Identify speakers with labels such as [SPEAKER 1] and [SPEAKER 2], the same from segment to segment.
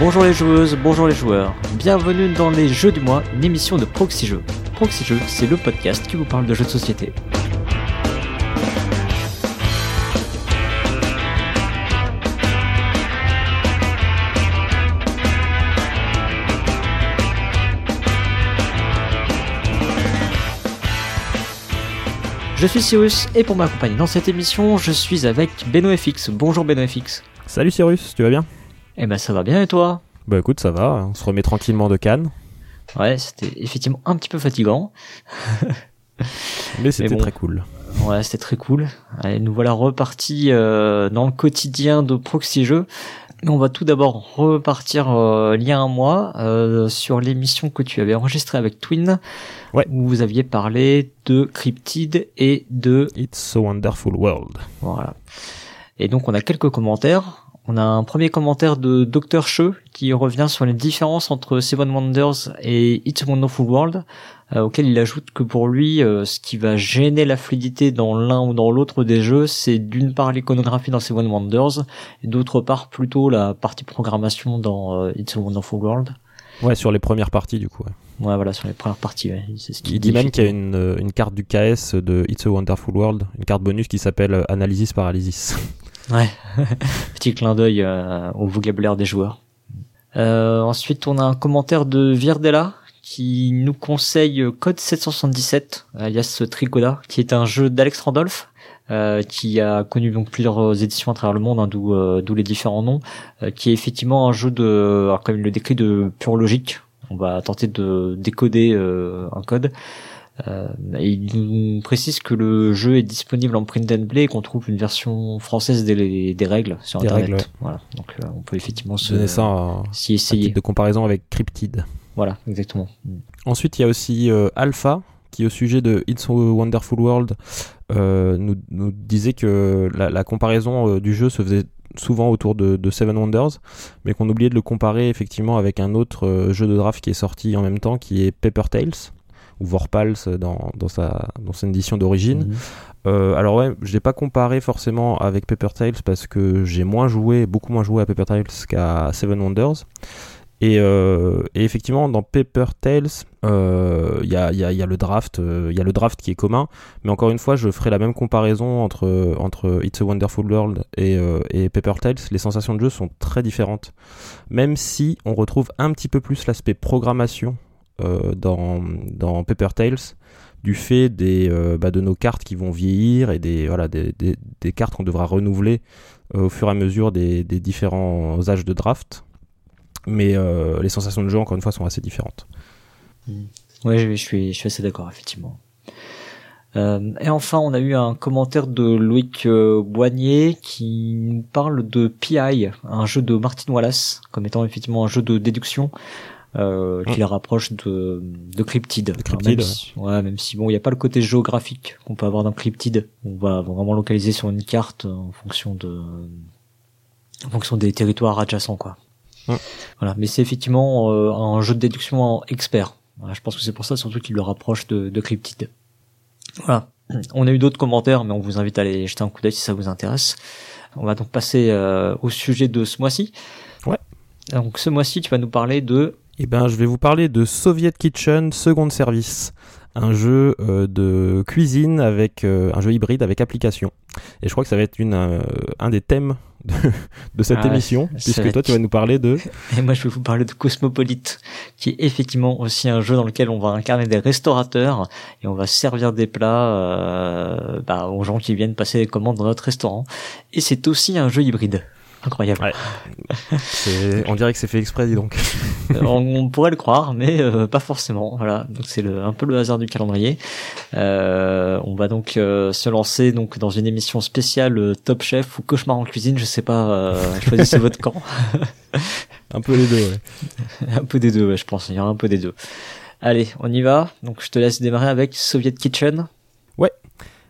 [SPEAKER 1] Bonjour les joueuses, bonjour les joueurs. Bienvenue dans les Jeux du mois, une émission de Proxy Jeux. C'est le podcast qui vous parle de jeux de société. Je suis Cyrus et pour m'accompagner dans cette émission, je suis avec BenoFX. Bonjour BenoFX.
[SPEAKER 2] Salut Cyrus, tu vas bien?
[SPEAKER 1] Eh ben ça va bien et toi?
[SPEAKER 2] Bah écoute, ça va, on se remet tranquillement de Cannes.
[SPEAKER 1] Ouais, c'était effectivement un petit peu fatigant.
[SPEAKER 2] Mais c'était
[SPEAKER 1] bon.
[SPEAKER 2] très cool.
[SPEAKER 1] Ouais, c'était très cool. Allez, nous voilà repartis euh, dans le quotidien de Proxy Jeux. On va tout d'abord repartir euh, il y a un mois euh, sur l'émission que tu avais enregistrée avec Twin,
[SPEAKER 2] Ouais.
[SPEAKER 1] où vous aviez parlé de Cryptid et de
[SPEAKER 2] It's so wonderful world.
[SPEAKER 1] voilà. Et donc on a quelques commentaires. On a un premier commentaire de Dr Che qui revient sur les différences entre Seven Wonders et It's a Wonderful World, euh, auquel il ajoute que pour lui, euh, ce qui va gêner la fluidité dans l'un ou dans l'autre des jeux, c'est d'une part l'iconographie dans Seven Wonders, et d'autre part plutôt la partie programmation dans euh, It's a Wonderful World.
[SPEAKER 2] Ouais, sur les premières parties du coup. ouais.
[SPEAKER 1] Ouais, voilà, sur les premières parties. ouais. C'est ce qu'il
[SPEAKER 2] Il dit même qu'il y a une, une carte du KS de It's a Wonderful World, une carte bonus qui s'appelle Analysis Paralysis.
[SPEAKER 1] Ouais, petit clin d'œil euh, au vocabulaire des joueurs. Euh, ensuite, on a un commentaire de Virdella qui nous conseille Code 777, alias Tricoda, qui est un jeu d'Alex Randolph. euh, qui a connu donc plusieurs éditions à travers le monde, hein, d'où euh, les différents noms, euh, qui est effectivement un jeu de, alors, comme le décrit, de pure logique. On va tenter de décoder euh, un code. Euh, et il nous précise que le jeu est disponible en print and play et qu'on trouve une version française des, des règles sur
[SPEAKER 2] Des
[SPEAKER 1] internet.
[SPEAKER 2] règles, ouais.
[SPEAKER 1] Voilà, donc euh, on peut effectivement se
[SPEAKER 2] Donner ça
[SPEAKER 1] s'y essayer.
[SPEAKER 2] de comparaison avec Cryptid.
[SPEAKER 1] Voilà, exactement. Mm.
[SPEAKER 2] Ensuite, il y a aussi euh, Alpha qui, au sujet de It's a Wonderful World, euh, nous, nous disait que la, la comparaison du jeu se faisait souvent autour de, de Seven Wonders, mais qu'on oubliait de le comparer effectivement avec un autre euh, jeu de draft qui est sorti en même temps, qui est Paper Tales ou Vorpals dans, dans, sa, dans son édition d'origine.
[SPEAKER 1] Mhm.
[SPEAKER 2] Euh, alors ouais, je l'ai pas comparé forcément avec Paper Tales parce que j'ai moins joué, beaucoup moins joué à Paper Tales qu'à Seven Wonders. Et, euh, et effectivement, dans Paper Tales, euh, il y, a, il y a- y a le draft, euh, y a le draft qui est commun. Mais encore une fois, je ferai la même comparaison entre entre It's a Wonderful World et, euh, et Paper Tales. Les sensations de jeu sont très différentes, même si on retrouve un petit peu plus l'aspect programmation euh, dans dans Paper Tales du fait des, euh, bah, de nos cartes qui vont vieillir et des, voilà, des, des, cartes qu'on devra renouveler euh, au fur et à mesure des, des différents âges de draft. Mais euh, les sensations de jeu, encore une fois, sont assez différentes.
[SPEAKER 1] Ouais, je, je suis, je suis assez d'accord, effectivement. Euh, et enfin, on a eu un commentaire de Loïc euh, Boignet qui nous parle de PI, un jeu de Martin Wallace, comme étant effectivement un jeu de déduction euh, qui
[SPEAKER 2] Mm.
[SPEAKER 1] la rapproche de, de Cryptid. Alors,
[SPEAKER 2] Cryptid,
[SPEAKER 1] même si, ouais, même si bon, il n'y a pas le côté géographique qu'on peut avoir dans Cryptid. On va vraiment localiser sur une carte en fonction de, en fonction des territoires adjacents, quoi.
[SPEAKER 2] Mm.
[SPEAKER 1] Voilà, mais c'est effectivement euh, un jeu de déduction en expert. Voilà, je pense que c'est pour ça surtout qu'il le rapproche de, de Cryptid. Voilà. On a eu d'autres commentaires, mais on vous invite à aller jeter un coup d'œil si ça vous intéresse. On va donc passer euh, au sujet de ce mois-ci.
[SPEAKER 2] Ouais.
[SPEAKER 1] Donc ce mois-ci, tu vas nous parler de
[SPEAKER 2] Eh ben, je vais vous parler de Soviet Kitchen Second Service, un jeu euh, de cuisine avec euh, un jeu hybride avec application. Et je crois que ça va être une, euh, un des thèmes de, de cette
[SPEAKER 1] Ah
[SPEAKER 2] émission, puisque
[SPEAKER 1] être-
[SPEAKER 2] toi, tu vas nous parler de
[SPEAKER 1] Et moi, je vais vous parler de Cosmopolite, qui est effectivement aussi un jeu dans lequel on va incarner des restaurateurs et on va servir des plats euh, bah, aux gens qui viennent passer des commandes dans notre restaurant. Et c'est aussi un jeu hybride. Incroyable.
[SPEAKER 2] Ouais. C'est- On dirait que c'est fait exprès, dis donc.
[SPEAKER 1] Euh, on, on pourrait le croire, mais euh, pas forcément. Voilà, donc c'est le- un peu le hasard du calendrier. Euh, on va donc euh, se lancer donc dans une émission spéciale euh, Top Chef ou Cauchemar en cuisine. Je sais pas, euh, choisissez votre camp.
[SPEAKER 2] Un peu les deux, ouais.
[SPEAKER 1] un peu des deux, ouais, je pense. Il y aura un peu des deux. Allez, on y va. Donc je te laisse démarrer avec Soviet Kitchen.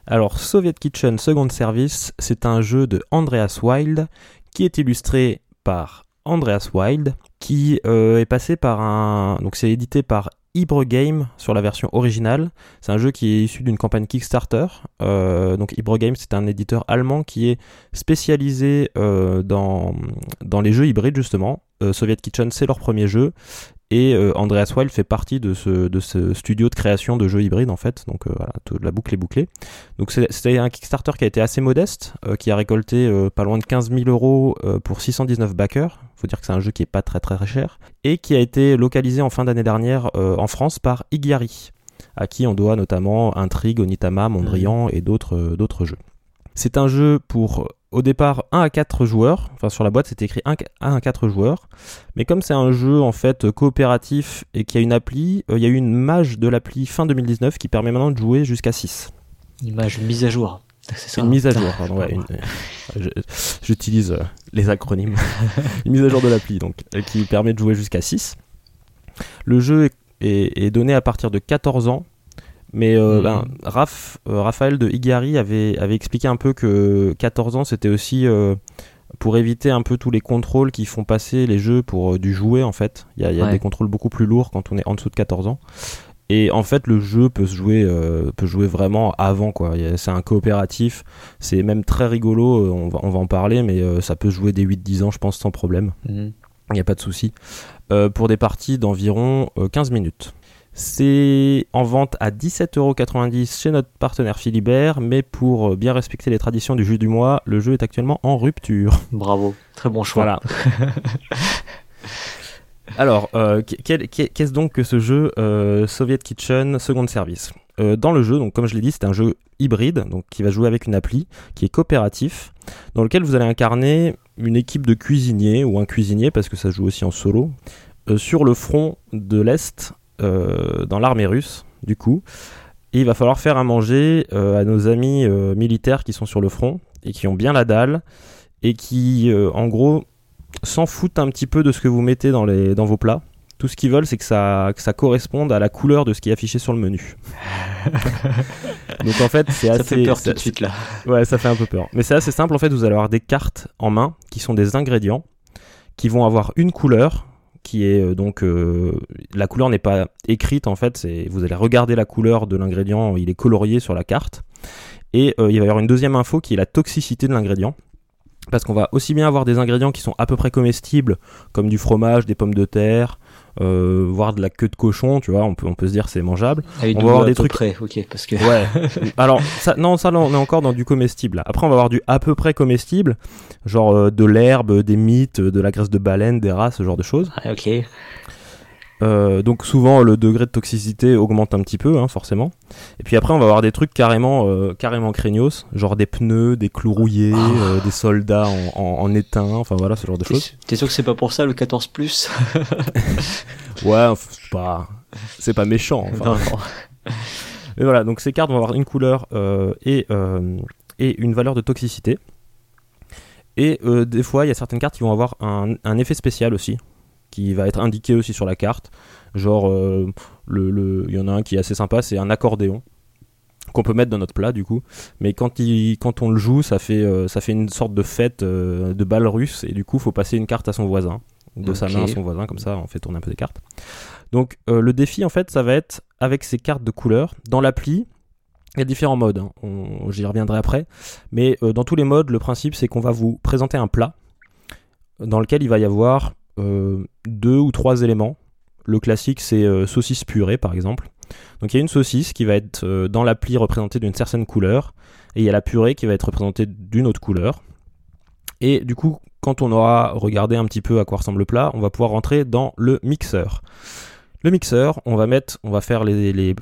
[SPEAKER 2] Alors, Soviet Kitchen Second Service, c'est un jeu de Andreas Wild qui est illustré par Andreas Wild, qui euh, est passé par un. Donc, c'est édité par Ibre Game sur la version originale. C'est un jeu qui est issu d'une campagne Kickstarter. Euh, donc Ibre Game, c'est un éditeur allemand qui est spécialisé euh, dans, dans les jeux hybrides justement. Soviet Kitchen, c'est leur premier jeu. Et euh, Andreas Weil fait partie de ce, studio de création de jeux hybrides en fait. Donc euh, voilà, la boucle est bouclée. Donc c'était un Kickstarter qui a été assez modeste, euh, qui a récolté pas loin de 15 000 euros pour 619 backers. Faut dire que c'est un jeu qui est pas très très cher et qui a été localisé en fin d'année dernière en France par Igiari, à qui on doit notamment Intrigue, Onitama, Mondrian et d'autres jeux. C'est un jeu pour au départ 1 à 4 joueurs. Enfin, sur la boîte, c'était écrit 1 à 4 joueurs. Mais comme c'est un jeu en fait coopératif et qu'il y a une appli, euh, il y a eu une mage de l'appli fin 2019 qui permet maintenant de jouer jusqu'à 6.
[SPEAKER 1] Une mage mise à jour.
[SPEAKER 2] Une mise à jour, pardon. J'utilise euh, les acronymes. une mise à jour de l'appli, donc, euh, qui permet de jouer jusqu'à 6. Le jeu est, donné à partir de 14 ans mais euh, ben, mhm. Raph, euh, Raphaël de Igari avait, avait expliqué un peu que 14 ans, c'était aussi euh, pour éviter un peu tous les contrôles qui font passer les jeux pour du jouet en fait. Il y a, y a des contrôles beaucoup plus lourds quand on est en dessous de 14 ans. Et en fait, le jeu peut se jouer, peut jouer vraiment avant quoi. C'est un coopératif, c'est même très rigolo. On va, on va en parler, mais ça peut se jouer dès 8-10 ans, je pense, sans problème. Mhm. Il n'y a pas de souci. pour des parties d'environ 15 minutes. C'est en vente à 17,90€ chez notre partenaire Philibert, mais pour euh, bien respecter les traditions du jeu du mois, le jeu est actuellement en rupture.
[SPEAKER 1] Bravo, très bon choix.
[SPEAKER 2] Voilà. Alors, euh, qu'est-ce donc que ce jeu euh, Soviet Kitchen Second Service? Dans le jeu, donc comme je l'ai dit, c'est un jeu hybride, donc qui va jouer avec une appli, qui est coopératif, dans lequel vous allez incarner une équipe de cuisiniers ou un cuisinier, parce que ça joue aussi en solo, sur le front de l'Est dans l'armée russe, du coup. Et il va falloir faire à manger euh, à nos amis euh, militaires qui sont sur le front et qui ont bien la dalle et qui, en gros, s'en foutent un petit peu de ce que vous mettez dans, les, dans vos plats. Tout ce qu'ils veulent, c'est que ça, que ça corresponde à la couleur de ce qui est affiché sur le menu. Donc en fait, c'est assez.
[SPEAKER 1] Ça fait peur tout de suite là.
[SPEAKER 2] Ouais, ça fait un peu peur. Mais c'est assez simple. En fait, vous allez avoir des cartes en main qui sont des ingrédients qui vont avoir une couleur qui est euh, donc euh, la couleur n'est pas écrite en fait, vous allez regarder la couleur de l'ingrédient, il est colorié sur la carte et euh, il va y avoir une deuxième info qui est la toxicité de l'ingrédient. Parce qu'on va aussi bien avoir des ingrédients qui sont à peu près comestibles, comme du fromage, des pommes de terre, euh, voire de la queue de cochon, tu vois, on peut, on peut se dire c'est mangeable.
[SPEAKER 1] Ah on va avoir des trucs près, ok, parce que.
[SPEAKER 2] Ouais. Alors, ça, non, ça, on est encore dans du comestible. Après, on va avoir du à peu près comestible, genre euh, de l'herbe, des mythes, de la graisse de baleine, des rats, ce genre de choses.
[SPEAKER 1] Ah, ok.
[SPEAKER 2] Euh, donc souvent le degré de toxicité augmente un petit peu, hein, forcément. Et puis après on va avoir des trucs carrément, euh, carrément craignos, genre des pneus, des clous rouillés, ah. euh, des soldats en, en, étain, enfin voilà ce genre de choses.
[SPEAKER 1] T'es sûr que c'est pas pour ça le 14 plus
[SPEAKER 2] Ouais, c'est pas, c'est pas méchant. Enfin. Mais voilà, donc ces cartes vont avoir une couleur et et une valeur de toxicité. Et des fois, il y a certaines cartes qui vont avoir un, un effet spécial aussi qui va être indiqué aussi sur la carte. Genre, euh, le, il y en a un qui est assez sympa, c'est un accordéon qu'on peut mettre dans notre plat du coup. Mais quand, il, quand on le joue, ça fait, euh, ça fait une sorte de fête euh, de balle russe et du coup, faut passer une carte à son voisin, de sa main à son voisin, comme ça, on fait tourner un peu des cartes. Donc, le défi en fait, ça va être avec ces cartes de couleur dans l'appli. Il y a différents modes, hein. j'y reviendrai après. Mais dans tous les modes, le principe c'est qu'on va vous présenter un plat dans lequel il va y avoir deux ou trois éléments. Le classique, c'est euh, saucisse purée, par exemple. Donc il y a une saucisse qui va être euh, dans l'appli représentée d'une certaine couleur, et il y a la purée qui va être représentée d'une autre couleur. Et du coup, quand on aura regardé un petit peu à quoi ressemble le plat, on va pouvoir rentrer dans le mixeur. Le mixeur, on va mettre, on va faire les, les,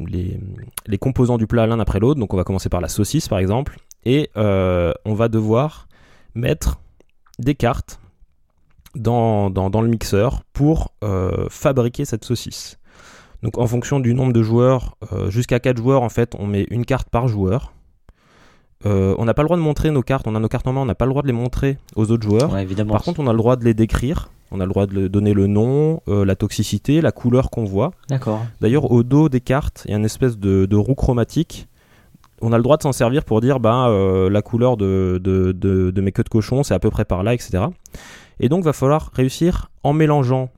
[SPEAKER 2] les, composants du plat l'un après l'autre. Donc on va commencer par la saucisse par exemple, et on va devoir mettre des cartes dans, dans, le mixeur pour euh, fabriquer cette saucisse. Donc en fonction du nombre de joueurs, euh, jusqu'à 4 joueurs en fait, on met une carte par joueur. Euh, on n'a pas le droit de montrer nos cartes, on a nos cartes en main, on n'a pas le droit de les montrer aux autres joueurs.
[SPEAKER 1] évidemment.
[SPEAKER 2] Par contre, on a le droit de les décrire, on a le droit de donner le nom, la toxicité, la couleur qu'on voit.
[SPEAKER 1] D'accord.
[SPEAKER 2] D'ailleurs, au dos des cartes, il y a une espèce de, de roue chromatique. On a le droit de s'en servir pour dire bah, la couleur de, de, de, mes queues de cochon, c'est à peu près par là, etc. Et donc, va falloir réussir en mélangeant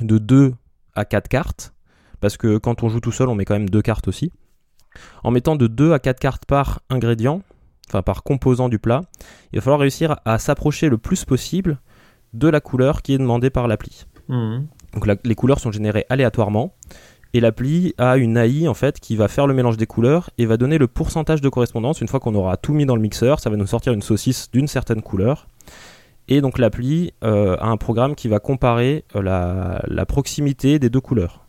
[SPEAKER 2] de 2 à 4 cartes, parce que quand on joue tout seul, on met quand même deux cartes aussi. En mettant de 2 à 4 cartes par ingrédient, enfin par composant du plat, il va falloir réussir à s'approcher le plus possible de la couleur qui est demandée par l'appli.
[SPEAKER 1] Mhm.
[SPEAKER 2] Donc la- les couleurs sont générées aléatoirement et l'appli a une AI en fait qui va faire le mélange des couleurs et va donner le pourcentage de correspondance. Une fois qu'on aura tout mis dans le mixeur, ça va nous sortir une saucisse d'une certaine couleur. Et donc l'appli euh, a un programme qui va comparer euh, la, la proximité des deux couleurs.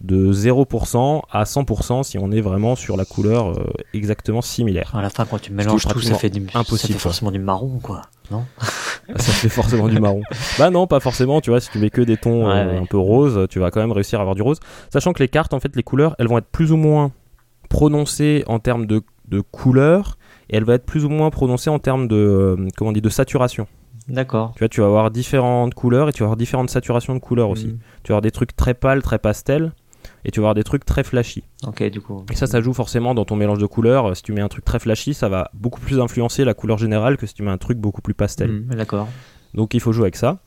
[SPEAKER 2] De 0% à 100% si on est vraiment sur la couleur euh, exactement similaire.
[SPEAKER 1] À la fin, quand tu mélanges tout, ça fait, du, ça
[SPEAKER 2] impossible,
[SPEAKER 1] fait
[SPEAKER 2] quoi.
[SPEAKER 1] forcément du marron, quoi. Non
[SPEAKER 2] ça fait forcément du marron. Bah non, pas forcément, tu vois, si tu mets que des tons
[SPEAKER 1] Ouais, ouais.
[SPEAKER 2] un peu roses, tu vas quand même réussir à avoir du rose. Sachant que les cartes, en fait, les couleurs, elles vont être plus ou moins prononcées en termes de, de couleurs, et elles vont être plus ou moins prononcées en termes de, comment on dit, de saturation.
[SPEAKER 1] D'accord.
[SPEAKER 2] Tu vois, tu vas avoir différentes couleurs et tu vas avoir différentes saturations de couleurs aussi.
[SPEAKER 1] Mhm.
[SPEAKER 2] Tu vas avoir des trucs très pâles, très pastels, et tu vas avoir des trucs très flashy.
[SPEAKER 1] Ok, du coup.
[SPEAKER 2] Et ça, ça joue forcément dans ton mélange de couleurs. Si tu mets un truc très flashy, ça va beaucoup plus influencer la couleur générale que si tu mets un truc beaucoup plus pastel.
[SPEAKER 1] Mhm, D'accord.
[SPEAKER 2] Donc il faut jouer avec ça.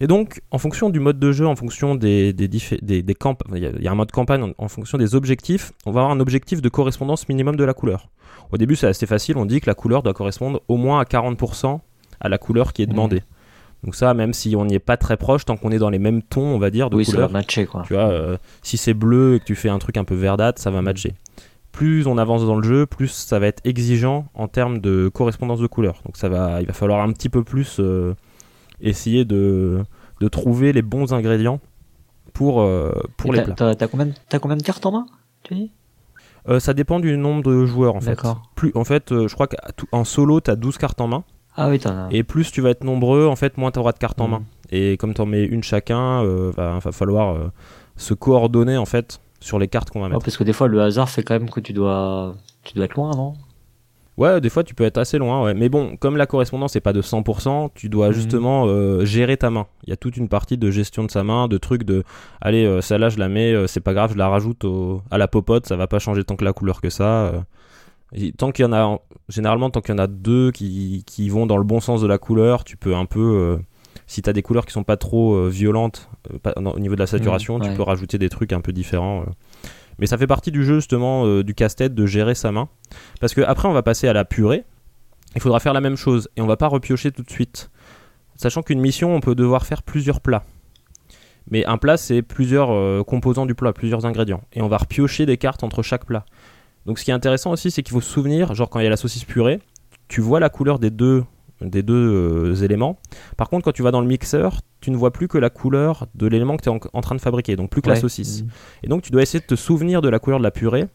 [SPEAKER 2] Et donc, en fonction du mode de jeu, en fonction des, des, des, des camp- il y a un mode campagne, en, en fonction des objectifs, on va avoir un objectif de correspondance minimum de la couleur. Au début, c'est assez facile, on dit que la couleur doit correspondre au moins à 40% à la couleur qui est
[SPEAKER 1] Mhm.
[SPEAKER 2] demandée. Donc ça, même si on n'y est pas très proche, tant qu'on est dans les mêmes tons, on va dire, de
[SPEAKER 1] Oui, ça va matcher, quoi.
[SPEAKER 2] tu vois, euh, si c'est bleu et que tu fais un truc un peu verdâtre, ça va matcher. Plus on avance dans le jeu, plus ça va être exigeant en termes de correspondance de couleurs. Donc ça va, il va falloir un petit peu plus euh, essayer de, de trouver les bons ingrédients pour, euh, pour
[SPEAKER 1] Et
[SPEAKER 2] les
[SPEAKER 1] t'as-
[SPEAKER 2] plats.
[SPEAKER 1] T'as combien, combien de cartes en main Tu dis?
[SPEAKER 2] Euh, ça dépend du nombre de joueurs en fait. Plus, en fait, je crois qu'en solo, tu as 12 cartes en main.
[SPEAKER 1] Ah oui, t'en as.
[SPEAKER 2] Et plus tu vas être nombreux, en fait, moins tu auras de cartes en
[SPEAKER 1] Mhm.
[SPEAKER 2] main. Et comme tu en mets une chacun, euh, va, va falloir euh, se coordonner en fait sur les cartes qu'on va mettre.
[SPEAKER 1] parce que des fois, le hasard fait quand même que tu dois, tu dois être loin, non?
[SPEAKER 2] Ouais, des fois tu peux être assez loin, ouais. Mais bon, comme la correspondance n'est pas de 100%, tu dois
[SPEAKER 1] Mhm.
[SPEAKER 2] justement euh, gérer ta main. Il y a toute une partie de gestion de sa main, de trucs de, allez, euh, celle-là je la mets, euh, c'est pas grave, je la rajoute au- à la popote, ça va pas changer tant que la couleur que ça. Tant qu'il y en a, généralement, tant qu'il y en a deux qui, qui vont dans le bon sens de la couleur, tu peux un peu, euh, si t'as des couleurs qui sont pas trop euh, violentes euh, pas- non, au niveau de la saturation,
[SPEAKER 1] Mhm,
[SPEAKER 2] tu peux rajouter des trucs un peu différents. Mais ça fait partie du jeu justement du casse-tête de gérer sa main. Parce que après on va passer à la purée. Il faudra faire la même chose et on va pas repiocher tout de suite. Sachant qu'une mission, on peut devoir faire plusieurs plats. Mais un plat, c'est plusieurs euh, composants du plat, plusieurs ingrédients. Et on va repiocher des cartes entre chaque plat. Donc ce qui est intéressant aussi, c'est qu'il faut se souvenir, genre quand il y a la saucisse purée, tu vois la couleur des deux, des deux euh, éléments. Par contre, quand tu vas dans le mixeur, tu ne vois plus que la couleur de l'élément que tu es en, en train de fabriquer, donc plus que la saucisse.
[SPEAKER 1] Mhm.
[SPEAKER 2] Et donc tu dois essayer de te souvenir de la couleur de la purée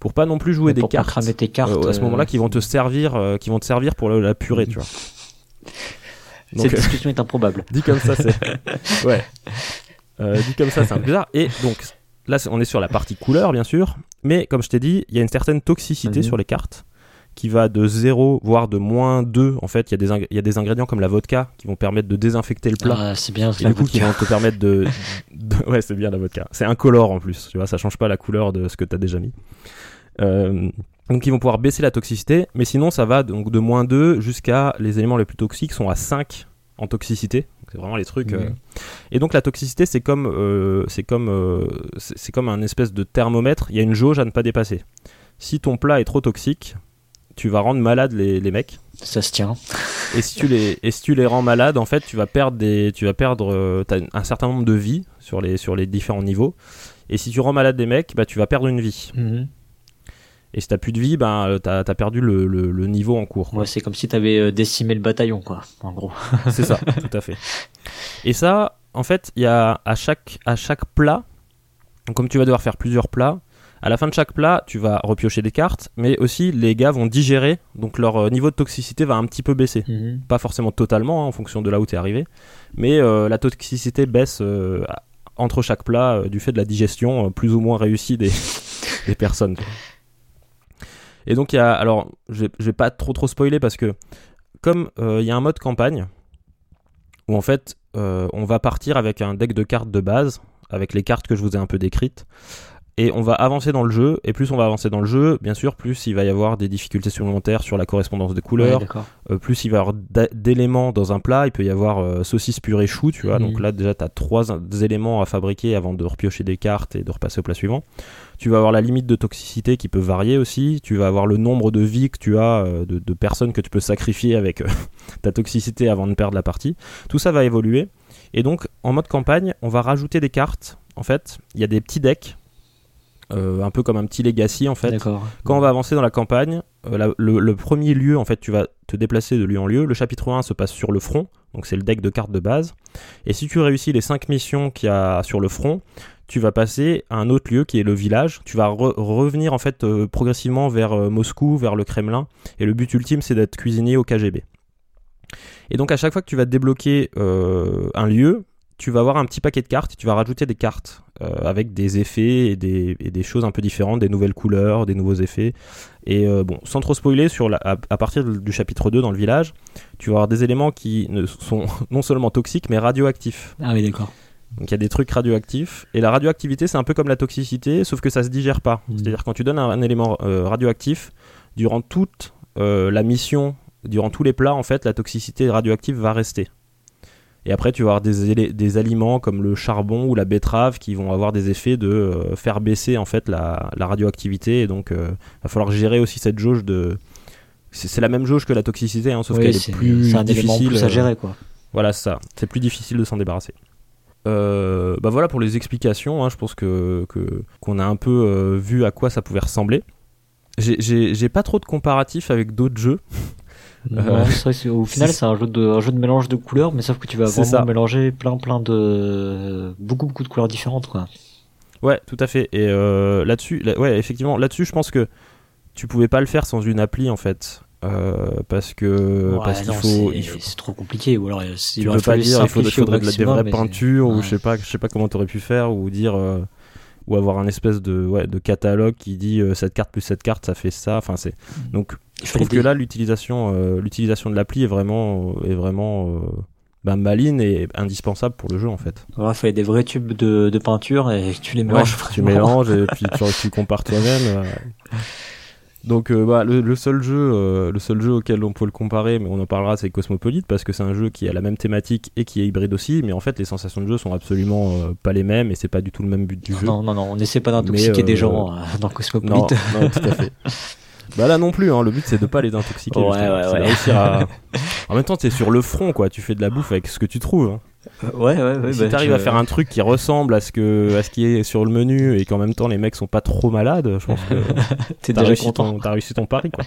[SPEAKER 2] pour pas non plus jouer des
[SPEAKER 1] pour pas
[SPEAKER 2] cartes
[SPEAKER 1] cramer tes cartes.
[SPEAKER 2] euh, à ce
[SPEAKER 1] euh,
[SPEAKER 2] moment-là qui vont te servir, qui vont te servir pour la purée, tu vois. Donc,
[SPEAKER 1] Cette discussion est improbable.
[SPEAKER 2] dit comme ça, c'est ouais. Dit comme ça, c'est bizarre. Et donc là, on est sur la partie couleur, bien sûr, mais comme je t'ai dit, il y a une certaine toxicité sur les cartes qui va de 0 voire de moins 2 en fait. Il y, a des ing- il y a des ingrédients comme la vodka qui vont permettre de désinfecter le plat.
[SPEAKER 1] Ah, c'est bien.
[SPEAKER 2] et du coup qui vont te permettre de, de- ouais c'est bien la vodka. C'est incolore en plus tu vois. Ça change pas la couleur de ce que tu as déjà mis. Euh, donc ils vont pouvoir baisser la toxicité. Mais sinon ça va donc de moins 2 jusqu'à les éléments les plus toxiques sont à 5 en toxicité. C'est vraiment les trucs euh. Et donc la toxicité c'est comme euh, c'est comme euh, c'est c'est comme un espèce de thermomètre. Il y a une jauge à ne pas dépasser. Si ton plat est trop toxique tu vas rendre malade les, les mecs.
[SPEAKER 1] Ça se tient.
[SPEAKER 2] et si tu les et si tu les rends malades en fait tu vas perdre des tu vas perdre euh, un certain nombre de vies sur les sur les différents niveaux. Et si tu rends malade des mecs bah tu vas perdre une vie.
[SPEAKER 1] Mhm.
[SPEAKER 2] Et si t'as plus de vie bah euh, t'as as perdu le, le, le niveau en cours
[SPEAKER 1] Ouais, c'est comme si t'avais euh, décimé le bataillon, quoi. En gros.
[SPEAKER 2] c'est ça tout à fait et ça en fait il y a à chaque à chaque plat donc comme tu vas devoir faire plusieurs plats à la fin de chaque plat, tu vas repiocher des cartes, mais aussi les gars vont digérer, donc leur euh, niveau de toxicité va un petit peu baisser.
[SPEAKER 1] Mhm.
[SPEAKER 2] pas forcément totalement hein, en fonction de là où tu es arrivé, mais euh, la toxicité baisse euh, entre chaque plat euh, du fait de la digestion plus ou moins réussie des, des personnes. tu vois. Et donc il y a, alors je vais, pas trop trop spoiler parce que comme euh, il y a un mode campagne où en fait euh, on va partir avec un deck de cartes de base avec les cartes que je vous ai un peu décrites. Et on va avancer dans le jeu, et plus on va avancer dans le jeu, bien sûr, plus il va y avoir des difficultés supplémentaires sur la correspondance des couleurs, euh, plus il va y avoir d'éléments dans un plat, il peut y avoir euh, saucisse purée chou, tu vois, donc là déjà tu as trois éléments à fabriquer avant de repiocher des cartes et de repasser au plat suivant. Tu vas avoir la limite de toxicité qui peut varier aussi, tu vas avoir le nombre de vies que tu as, euh, de, de, personnes que tu peux sacrifier avec ta toxicité avant de perdre la partie. Tout ça va évoluer, et donc en mode campagne, on va rajouter des cartes, en fait, il y a des petits decks euh, un peu comme un petit legacy en fait. Quand on va avancer dans la campagne, euh, le, premier lieu en fait, tu vas te déplacer de lieu en lieu. Le chapitre 1 se passe sur le front, donc c'est le deck de cartes de base. Et si tu réussis les 5 missions qu'il y a sur le front, tu vas passer à un autre lieu qui est le village. Tu vas revenir en fait euh, progressivement vers Moscou, vers le Kremlin. Et le but ultime, c'est d'être cuisinier au KGB. Et donc à chaque fois que tu vas débloquer un lieu, tu vas avoir un petit paquet de cartes, tu vas rajouter des cartes euh, avec des effets et des, choses un peu différentes, des nouvelles couleurs, des nouveaux effets. Et euh, bon, sans trop spoiler, sur à, partir du chapitre 2 dans le village, tu vas avoir des éléments qui ne sont non seulement toxiques mais radioactifs.
[SPEAKER 1] Ah oui, d'accord.
[SPEAKER 2] Donc il y a des trucs radioactifs. Et la radioactivité, c'est un peu comme la toxicité, sauf que ça se digère pas. Hmm. C'est-à-dire quand tu donnes un, élément euh, radioactif, durant toute la mission, durant tous les plats, en fait, la toxicité radioactive va rester. Et après, tu vas avoir des, des, aliments comme le charbon ou la betterave qui vont avoir des effets de euh, faire baisser en fait la, la radioactivité. Et donc, il euh, va falloir gérer aussi cette jauge de. C'est la même jauge que la toxicité, hein, sauf qu'elle est, plus difficile
[SPEAKER 1] plus à gérer, quoi.
[SPEAKER 2] voilà, ça. C'est plus difficile de s'en débarrasser. Euh, bah voilà pour les explications. Hein, je pense que qu'on a un peu vu à quoi ça pouvait ressembler. J'ai pas trop de comparatifs avec d'autres jeux.
[SPEAKER 1] Au final, c'est un jeu de un jeu de mélange de couleurs, mais sauf que tu vas vraiment mélanger plein plein de beaucoup beaucoup de couleurs différentes, quoi.
[SPEAKER 2] Ouais, tout à fait. Et euh, là-dessus, ouais, effectivement, là-dessus, je pense que tu pouvais pas le faire sans une appli en fait. Euh, parce que parce qu'il faut,
[SPEAKER 1] c'est trop compliqué ou alors
[SPEAKER 2] tu peux pas dire il, faudrait de la, des vraies peintures ou je sais pas je sais pas comment t'aurais pu faire ou dire euh, ou avoir un espèce de ouais, de catalogue qui dit cette carte plus cette carte ça fait ça enfin c'est mm. donc je trouve que là, l'utilisation, euh, l'utilisation de l'appli est vraiment, est vraiment euh, bah, maline et indispensable pour le jeu en fait.
[SPEAKER 1] Il fallait des vrais tubes de, de, peinture et tu les mélanges.
[SPEAKER 2] tu mélanges et puis tu, tu compares toi-même. Donc bah, le, seul jeu, le seul jeu auquel on peut le comparer, mais on en parlera, c'est Cosmopolite parce que c'est un jeu qui a la même thématique et qui est hybride aussi, mais en fait les sensations de jeu sont absolument pas les mêmes et c'est pas du tout le même but du jeu.
[SPEAKER 1] Non non non, on n'essaie pas d'intoxiquer des gens dans Cosmopolite.
[SPEAKER 2] Non, non, tout à fait. Bah là non plus, hein. le but c'est de pas les intoxiquer.
[SPEAKER 1] Ouais, ouais, ouais.
[SPEAKER 2] Réussir à... En même temps, t'es sur le front, quoi. Tu fais de la bouffe avec ce que tu trouves. Hein.
[SPEAKER 1] Ouais, ouais, ouais.
[SPEAKER 2] Si bah, t'arrives à faire un truc qui ressemble à ce que, à ce qui est sur le menu et qu'en même temps les mecs sont pas trop malades, je pense que
[SPEAKER 1] t'es déjà
[SPEAKER 2] réussi
[SPEAKER 1] content.
[SPEAKER 2] T'as réussi ton pari, quoi.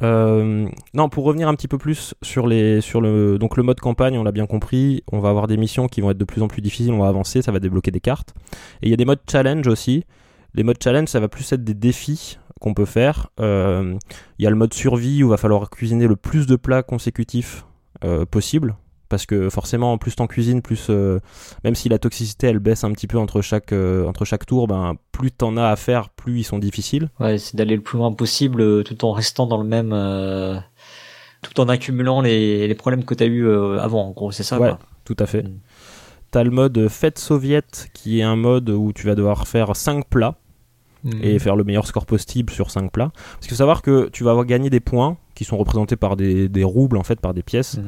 [SPEAKER 2] Euh, non, pour revenir un petit peu plus sur les, sur le, donc le mode campagne, on l'a bien compris. On va avoir des missions qui vont être de plus en plus difficiles. On va avancer, ça va débloquer des cartes. Et il y a des modes challenge aussi. Les modes challenge, ça va plus être des défis qu'on peut faire. Euh, il y a le mode survie où il va falloir cuisiner le plus de plats consécutifs euh, possible. Parce que forcément, plus t'en cuisines, plus euh, même si la toxicité elle baisse un petit peu entre chaque entre chaque tour, ben plus t'en as à faire, plus ils sont difficiles.
[SPEAKER 1] Ouais, c'est d'aller le plus loin possible, tout en restant dans le même, tout en accumulant les, les problèmes que t'as eu avant. En gros, c'est ça.
[SPEAKER 2] Ouais, tout à fait. Mm. T'as le mode fête soviète qui est un mode où tu vas devoir faire 5 plats et mhm. faire le meilleur score possible sur 5 plats. Parce qu'il faut savoir que tu vas avoir gagné des points qui sont représentés par des, des roubles en fait, par des pièces. Mhm.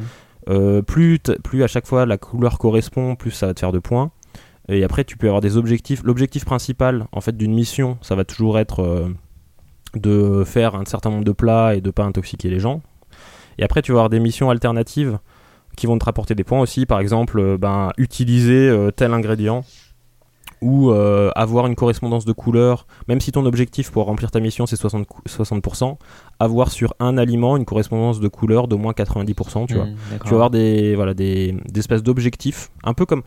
[SPEAKER 2] Euh, plus, plus à chaque fois la couleur correspond, plus ça va te faire de points. Et après, tu peux avoir des objectifs. L'objectif principal en fait d'une mission, ça va toujours être euh, de faire un certain nombre de plats et de pas intoxiquer les gens. Et après, tu vas avoir des missions alternatives qui vont te rapporter des points aussi. Par exemple, euh, ben, utiliser tel ingrédient ou euh, avoir une correspondance de couleurs, même si ton objectif pour remplir ta mission c'est 60%, 60%, avoir sur un aliment une correspondance de couleurs d'au moins 90%, tu vois. Mmh, tu vas avoir des, voilà, des, des espèces d'objectifs, un peu comme...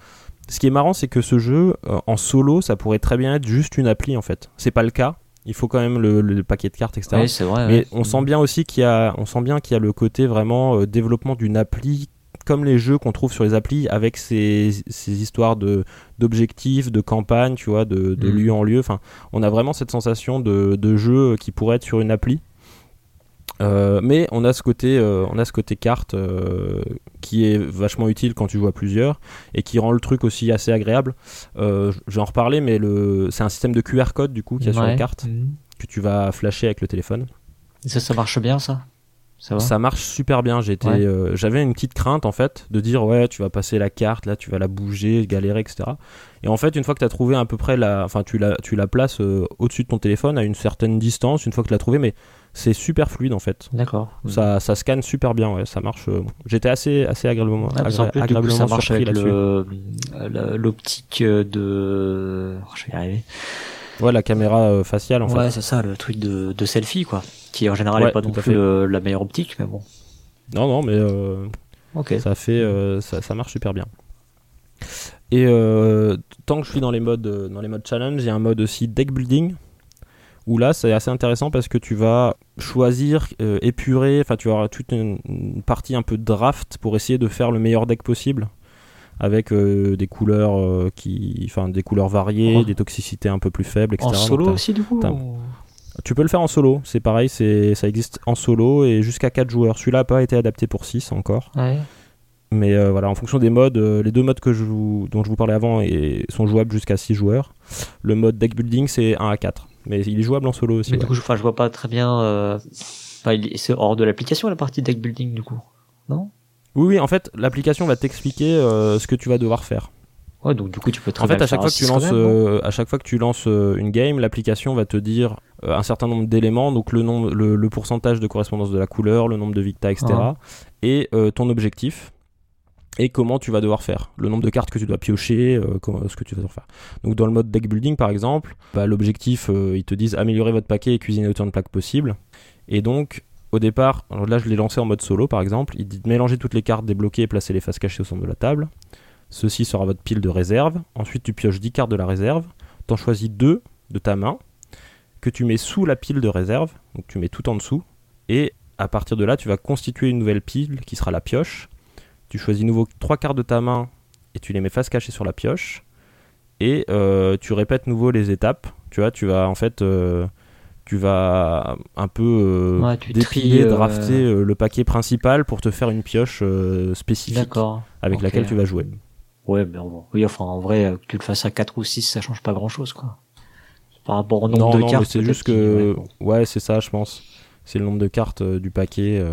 [SPEAKER 2] Ce qui est marrant, c'est que ce jeu, euh, en solo, ça pourrait très bien être juste une appli, en fait. C'est pas le cas. Il faut quand même le, paquet de cartes, etc. Mais on sent bien aussi qu'il y a, on sent bien qu'il y a le côté vraiment euh, développement d'une appli comme les jeux qu'on trouve sur les applis avec ces, ces histoires de d'objectifs, de campagne, tu vois, de, de mm. lieu en lieu. Enfin, on a vraiment cette sensation de, de jeu qui pourrait être sur une appli. Euh, mais on a ce côté, euh, on a ce côté carte euh, qui est vachement utile quand tu joues à plusieurs et qui rend le truc aussi assez agréable. Euh, je vais en reparler, mais le, c'est un système de QR code du coup qu'il y a sur la carte
[SPEAKER 1] Mhm.
[SPEAKER 2] que tu vas flasher avec le téléphone.
[SPEAKER 1] Et ça, ça marche bien, ça? Ça va
[SPEAKER 2] Ça marche super bien. J'étais,
[SPEAKER 1] Ouais.
[SPEAKER 2] euh, j'avais une petite crainte en fait de dire ouais, tu vas passer la carte, là, tu vas la bouger, galérer, etc. Et en fait, une fois que tu as trouvé à peu près la, enfin, tu la, tu la places euh, au-dessus de ton téléphone à une certaine distance. Une fois que tu l'as trouvé, mais c'est super fluide en fait.
[SPEAKER 1] D'accord.
[SPEAKER 2] Ça, ça scanne super bien, ouais, ça marche. euh, J'étais assez, assez agréablement,
[SPEAKER 1] qu'en
[SPEAKER 2] agré-
[SPEAKER 1] plus, coup, ça marche
[SPEAKER 2] surpris
[SPEAKER 1] avec l'optique de... oh, je vais y arriver.
[SPEAKER 2] Ouais, la caméra euh, faciale en
[SPEAKER 1] ouais,
[SPEAKER 2] fait.
[SPEAKER 1] c'est ça, le truc de, de selfie, quoi. Qui en général
[SPEAKER 2] Ouais,
[SPEAKER 1] est pas non plus euh, la meilleure optique, mais bon.
[SPEAKER 2] Non, non, mais euh, ça fait, euh, ça, ça marche super bien. Et euh, tant que je suis dans les modes, dans les modes challenge, il y a un mode aussi deck building où là c'est assez intéressant parce que tu vas choisir, épurer, enfin tu avoir toute une, une partie un peu draft pour essayer de faire le meilleur deck possible avec euh, des couleurs euh, qui, enfin des couleurs variées,
[SPEAKER 1] Oh.
[SPEAKER 2] des toxicités un peu plus faibles, etc.
[SPEAKER 1] En solo aussi, du coup
[SPEAKER 2] Tu peux le faire en solo, c'est pareil, c'est ça existe en solo et jusqu'à 4 joueurs. Celui-là n'a pas été adapté pour 6 encore.
[SPEAKER 1] Ouais.
[SPEAKER 2] Mais euh, voilà, en fonction des modes, les deux modes que je vous, dont je vous parlais avant et sont jouables jusqu'à 6 joueurs. Le mode deck building, c'est 1 à 4. Mais il est jouable en solo aussi.
[SPEAKER 1] Mais
[SPEAKER 2] ouais.
[SPEAKER 1] du coup, je, je vois pas très bien. Enfin, c'est hors de l'application la partie deck building, du coup. Non?
[SPEAKER 2] Oui, oui, en fait, l'application va t'expliquer euh, ce que tu vas devoir faire.
[SPEAKER 1] Ouais, donc du coup, tu peux très
[SPEAKER 2] En fait, à chaque, fois que tu lances, euh, à chaque fois que tu lances euh, une game, l'application va te dire un certain nombre d'éléments, donc le, nombre, le, le pourcentage de correspondance de la couleur, le nombre de victas, etc.
[SPEAKER 1] Ah.
[SPEAKER 2] Et ton objectif. Et comment tu vas devoir faire, le nombre de cartes que tu dois piocher, euh, comment- ce que tu vas devoir faire. Donc dans le mode deck building par exemple, bah, l'objectif, euh, ils te disent améliorer votre paquet et cuisiner autant de plaques possible. Et donc au départ, là je l'ai lancé en mode solo par exemple, il dit de mélanger toutes les cartes débloquées et placer les faces cachées au centre de la table. Ceci sera votre pile de réserve. Ensuite, tu pioches 10 cartes de la réserve. T'en choisis deux de ta main que tu mets sous la pile de réserve. Donc tu mets tout en dessous. Et à partir de là, tu vas constituer une nouvelle pile qui sera la pioche. Tu choisis nouveau trois cartes de ta main et tu les mets face cachée sur la pioche. Et euh, tu répètes nouveau les étapes. Tu vois, tu vas en fait, euh, tu vas un peu euh,
[SPEAKER 1] Ouais, tu
[SPEAKER 2] dépiler,
[SPEAKER 1] tries, euh,
[SPEAKER 2] drafter euh, le paquet principal pour te faire une pioche euh, spécifique avec laquelle tu vas jouer.
[SPEAKER 1] Ouais, mais bon. Oui, enfin, en vrai, que tu le fasses à 4 ou 6, ça change pas grand chose, quoi. Par rapport au nombre
[SPEAKER 2] non,
[SPEAKER 1] de
[SPEAKER 2] non,
[SPEAKER 1] cartes.
[SPEAKER 2] c'est juste que.
[SPEAKER 1] ouais,
[SPEAKER 2] c'est ça, je pense. C'est le nombre de cartes du paquet.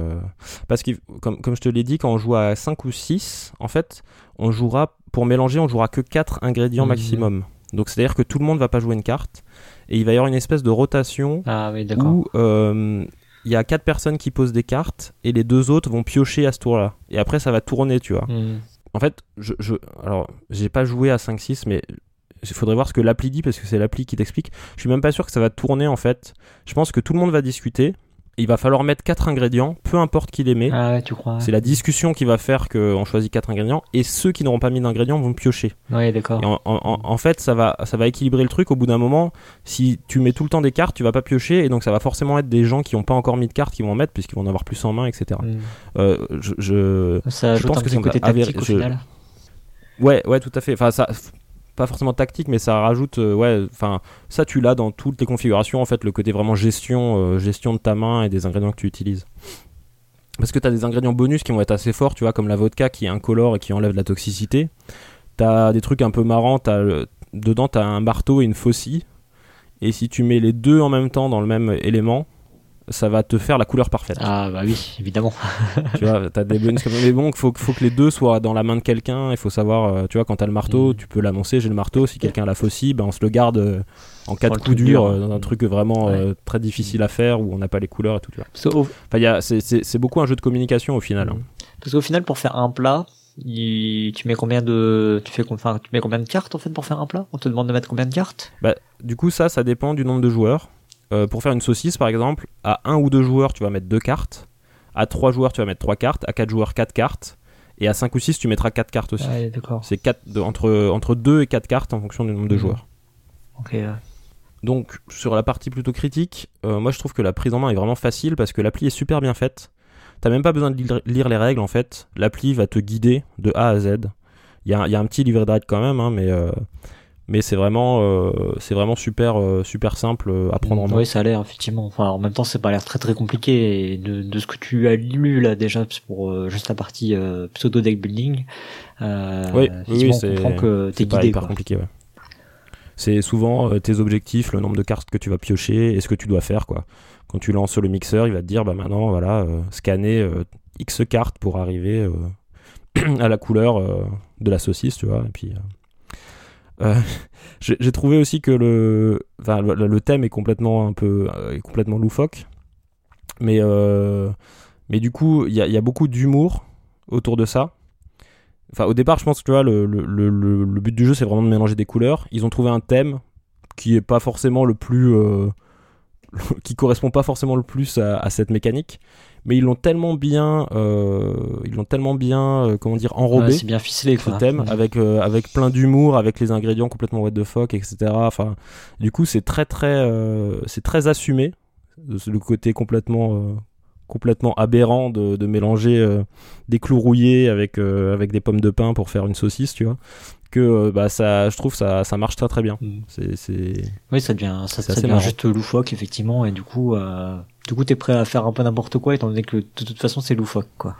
[SPEAKER 2] Parce que, comme, comme je te l'ai dit, quand on joue à 5 ou 6, en fait, on jouera. Pour mélanger, on jouera que 4 ingrédients
[SPEAKER 1] Mhm.
[SPEAKER 2] maximum. Donc, c'est-à-dire que tout le monde va pas jouer une carte. Et il va y avoir une espèce de rotation
[SPEAKER 1] Ah oui,
[SPEAKER 2] où euh, il y a 4 personnes qui posent des cartes et les deux autres vont piocher à ce tour-là. Et après, ça va tourner, tu vois.
[SPEAKER 1] Hmm.
[SPEAKER 2] En fait, je, je alors j'ai pas joué à 5-6, mais il faudrait voir ce que l'appli dit parce que c'est l'appli qui t'explique. Je suis même pas sûr que ça va tourner en fait. Je pense que tout le monde va discuter. Il va falloir mettre quatre ingrédients, peu importe qui les met.
[SPEAKER 1] Ah ouais, tu crois
[SPEAKER 2] C'est la discussion qui va faire qu'on choisit quatre ingrédients et ceux qui n'auront pas mis d'ingrédients vont piocher.
[SPEAKER 1] Ouais, d'accord.
[SPEAKER 2] Et en, en- en- en fait, ça va, ça va équilibrer le truc. Au bout d'un moment, si tu mets tout le temps des cartes, tu vas pas piocher et donc ça va forcément être des gens qui n'ont pas encore mis de cartes qui vont en mettre puisqu'ils vont en avoir plus en main, etc.
[SPEAKER 1] Hmm.
[SPEAKER 2] Euh, je, je-
[SPEAKER 1] Ça ajoute
[SPEAKER 2] pense
[SPEAKER 1] un
[SPEAKER 2] que ça
[SPEAKER 1] côté tactique au
[SPEAKER 2] je-
[SPEAKER 1] final.
[SPEAKER 2] Ouais, ouais, tout à fait. Enfin, ça, f- pas forcément tactique, mais ça rajoute, euh, ouais, enfin, ça tu l'as dans toutes les configurations, en fait, le côté vraiment gestion, euh, gestion de ta main et des ingrédients que tu utilises. Parce que tu as des ingrédients bonus qui vont être assez forts, tu vois, comme la vodka qui est incolore et qui enlève la toxicité. Tu as des trucs un peu marrants, dedans tu un marteau et une faucille. Et si tu mets les deux en même temps dans le même élément, ça va te faire la couleur parfaite.
[SPEAKER 1] Ah bah oui, évidemment.
[SPEAKER 2] tu vois, t'as des bonus comme Mais bon, faut, faut que les deux soient dans la main de quelqu'un. Il faut savoir, euh, tu vois, quand t'as le marteau,
[SPEAKER 1] Mm.
[SPEAKER 2] tu peux l'annoncer, j'ai le marteau. Si quelqu'un la faucille, ben on se le garde euh, en cas
[SPEAKER 1] Dans
[SPEAKER 2] de coup dur,
[SPEAKER 1] dur.
[SPEAKER 2] euh, dans un truc vraiment
[SPEAKER 1] Ouais.
[SPEAKER 2] euh, très difficile à faire où on n'a pas les couleurs et tout. Tu vois. Enfin, il y a- c'est- c'est c'est beaucoup un jeu de communication au final. hein.
[SPEAKER 1] parce qu'au final, pour faire un plat, il- tu mets combien de, tu fais, enfin, tu mets combien de cartes en fait pour faire un plat? On te demande de mettre combien de cartes?
[SPEAKER 2] Bah, du coup, ça, ça dépend du nombre de joueurs. Euh, pour faire une saucisse, par exemple, à un ou deux joueurs, tu vas mettre deux cartes. À trois joueurs, tu vas mettre trois cartes. À quatre joueurs, quatre cartes. Et à 5 ou 6, tu mettras quatre cartes aussi.
[SPEAKER 1] Ouais.
[SPEAKER 2] C'est entre, entre 2 et 4 cartes en fonction du nombre de
[SPEAKER 1] Mhm.
[SPEAKER 2] joueurs. Donc sur la partie plutôt critique, euh, moi je trouve que la prise en main est vraiment facile parce que l'appli est super bien faite. T'as même pas besoin de lire, lire les règles en fait. L'appli va te guider de A à Z. Il y a, il y a un petit livret de règles quand même, hein, mais, euh, mais c'est vraiment, euh, c'est vraiment super, euh, super simple à prendre en main.
[SPEAKER 1] Oui, ça a l'air effectivement. Enfin, en même temps, c'est pas l'air très très compliqué. Et de, de ce que tu as lu là déjà pour juste la partie pseudo deck building,
[SPEAKER 2] oui, oui,
[SPEAKER 1] comprend que t'es guidé.
[SPEAKER 2] Pas compliqué, ouais. C'est souvent tes objectifs, le nombre de cartes que tu vas piocher et ce que tu dois faire, quoi. Quand tu lances le mixeur, il va te dire, bah maintenant, voilà, scanner X cartes pour arriver à la couleur euh, de la saucisse, tu vois. Et puis, euh, euh, j'ai trouvé aussi que le, le, thème est complètement un peu, est complètement loufoque, mais mais du coup, il y a, beaucoup d'humour autour de ça. Enfin, au départ, je pense que tu vois, le, le, but du jeu, c'est vraiment de mélanger des couleurs. Ils ont trouvé un thème qui est pas forcément le plus, qui correspond pas forcément le plus à cette mécanique mais ils l'ont tellement bien, euh, ils l'ont tellement bien, euh, comment dire, enrobé.
[SPEAKER 1] c'est bien ficelé,
[SPEAKER 2] Ce thème avec euh, avec plein d'humour, avec les ingrédients complètement what the fuck, etc. Enfin, du coup, c'est très très, c'est très assumé, le côté complètement complètement aberrant de, de mélanger des clous rouillés avec avec des pommes de pain pour faire une saucisse, tu vois que bah ça je trouve ça ça marche très très bien mm. c'est
[SPEAKER 1] oui ça devient ça, ça devient juste loufoque effectivement et du coup du coup, t'es prêt à faire un peu n'importe quoi, étant donné que de toute façon, c'est loufoque, quoi.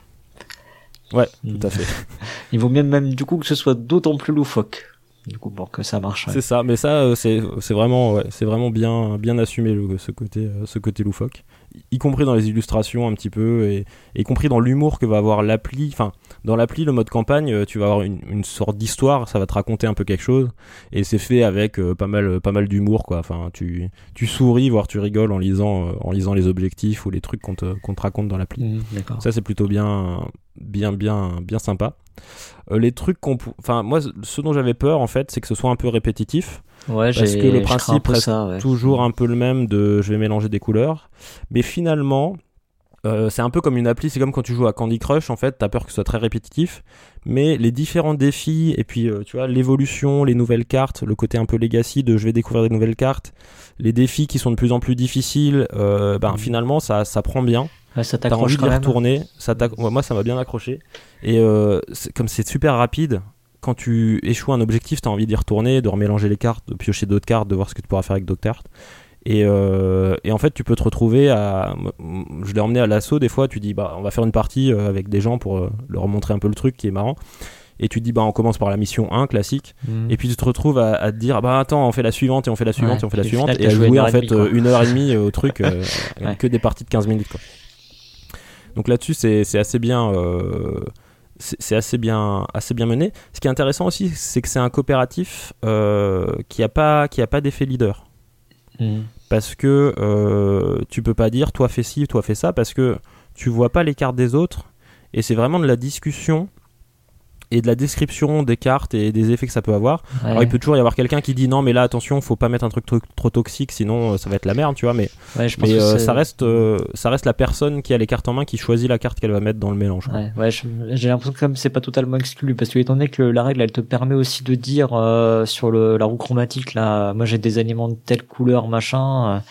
[SPEAKER 2] Ouais, tout à fait.
[SPEAKER 1] Il vaut bien même, du coup, que ce soit d'autant plus loufoque. Du coup, pour que ça marche.
[SPEAKER 2] C'est ça, mais ça, euh, c'est, c'est vraiment, ouais, c'est vraiment bien, bien assumé ce côté, euh, ce côté loufoque y compris dans les illustrations un petit peu, et y compris dans l'humour que va avoir l'appli. Enfin, dans l'appli, le mode campagne, euh, tu vas avoir une, sorte d'histoire, ça va te raconter un peu quelque chose, et c'est fait avec euh, pas mal, pas mal d'humour, quoi. Enfin, tu, tu souris, voire tu rigoles en lisant, euh, en lisant les objectifs ou les trucs qu'on te, te raconte dans l'appli.
[SPEAKER 1] Mmh,
[SPEAKER 2] ça, c'est plutôt bien, bien, bien, bien sympa. les trucs qu'on, enfin, moi, ce dont j'avais peur, en fait, c'est que ce soit un peu répétitif.
[SPEAKER 1] Ouais,
[SPEAKER 2] parce que le principe reste toujours un peu le même de je vais mélanger des couleurs. Mais finalement, euh, c'est un peu comme une appli, c'est comme quand tu joues à Candy Crush, en fait, t'as peur que ce soit très répétitif, mais les différents défis, et puis euh, tu vois, l'évolution, les nouvelles cartes, le côté un peu legacy de je vais découvrir des nouvelles cartes, les défis qui sont de plus en plus difficiles, euh, ben mhm. finalement ça, ça prend bien.
[SPEAKER 1] Ouais, ça T'as envie
[SPEAKER 2] de les retourner, ça moi ça m'a bien accroché, et comme c'est super rapide, quand tu échoues un objectif, tu as envie d'y retourner, de remélanger les cartes, de piocher d'autres cartes, de voir ce que tu pourras faire avec d'autres cartes. Et, euh, et, en fait, tu peux te retrouver à. Je l'ai emmené à l'assaut des fois, tu dis, bah, on va faire une partie euh, avec des gens pour euh, leur montrer un peu le truc qui est marrant. Et tu te dis, bah, on commence par la mission 1 classique. Mhm. Et puis tu te retrouves à, te dire, ah, bah, attends, on fait la suivante et on fait la suivante et on fait la suivante. Et à jouer en fait une heure et demie au truc, que des parties de 15 minutes. Quoi. Donc là-dessus, c'est assez bien c'est assez bien, assez bien mené. Ce qui est intéressant aussi, c'est que c'est un coopératif euh, qui n'a pas, qui a pas d'effet leader. Mmh. Parce que euh, tu peux pas dire toi fais ci, toi fais ça, parce que tu vois pas les cartes des autres. Et c'est vraiment de la discussion et de la description des cartes et des effets que ça peut avoir. Alors il peut toujours y avoir quelqu'un qui dit non mais là attention faut pas mettre un truc trop, toxique sinon euh, ça va être la merde tu vois mais, mais euh, ça reste euh, ça reste la personne qui a les cartes en main qui choisit la carte qu'elle va mettre dans le mélange.
[SPEAKER 1] Ouais, ouais j'ai l'impression que c'est pas totalement exclu parce que étant donné que la règle elle te permet aussi de dire sur le, la roue chromatique là moi j'ai des aliments de telle couleur machin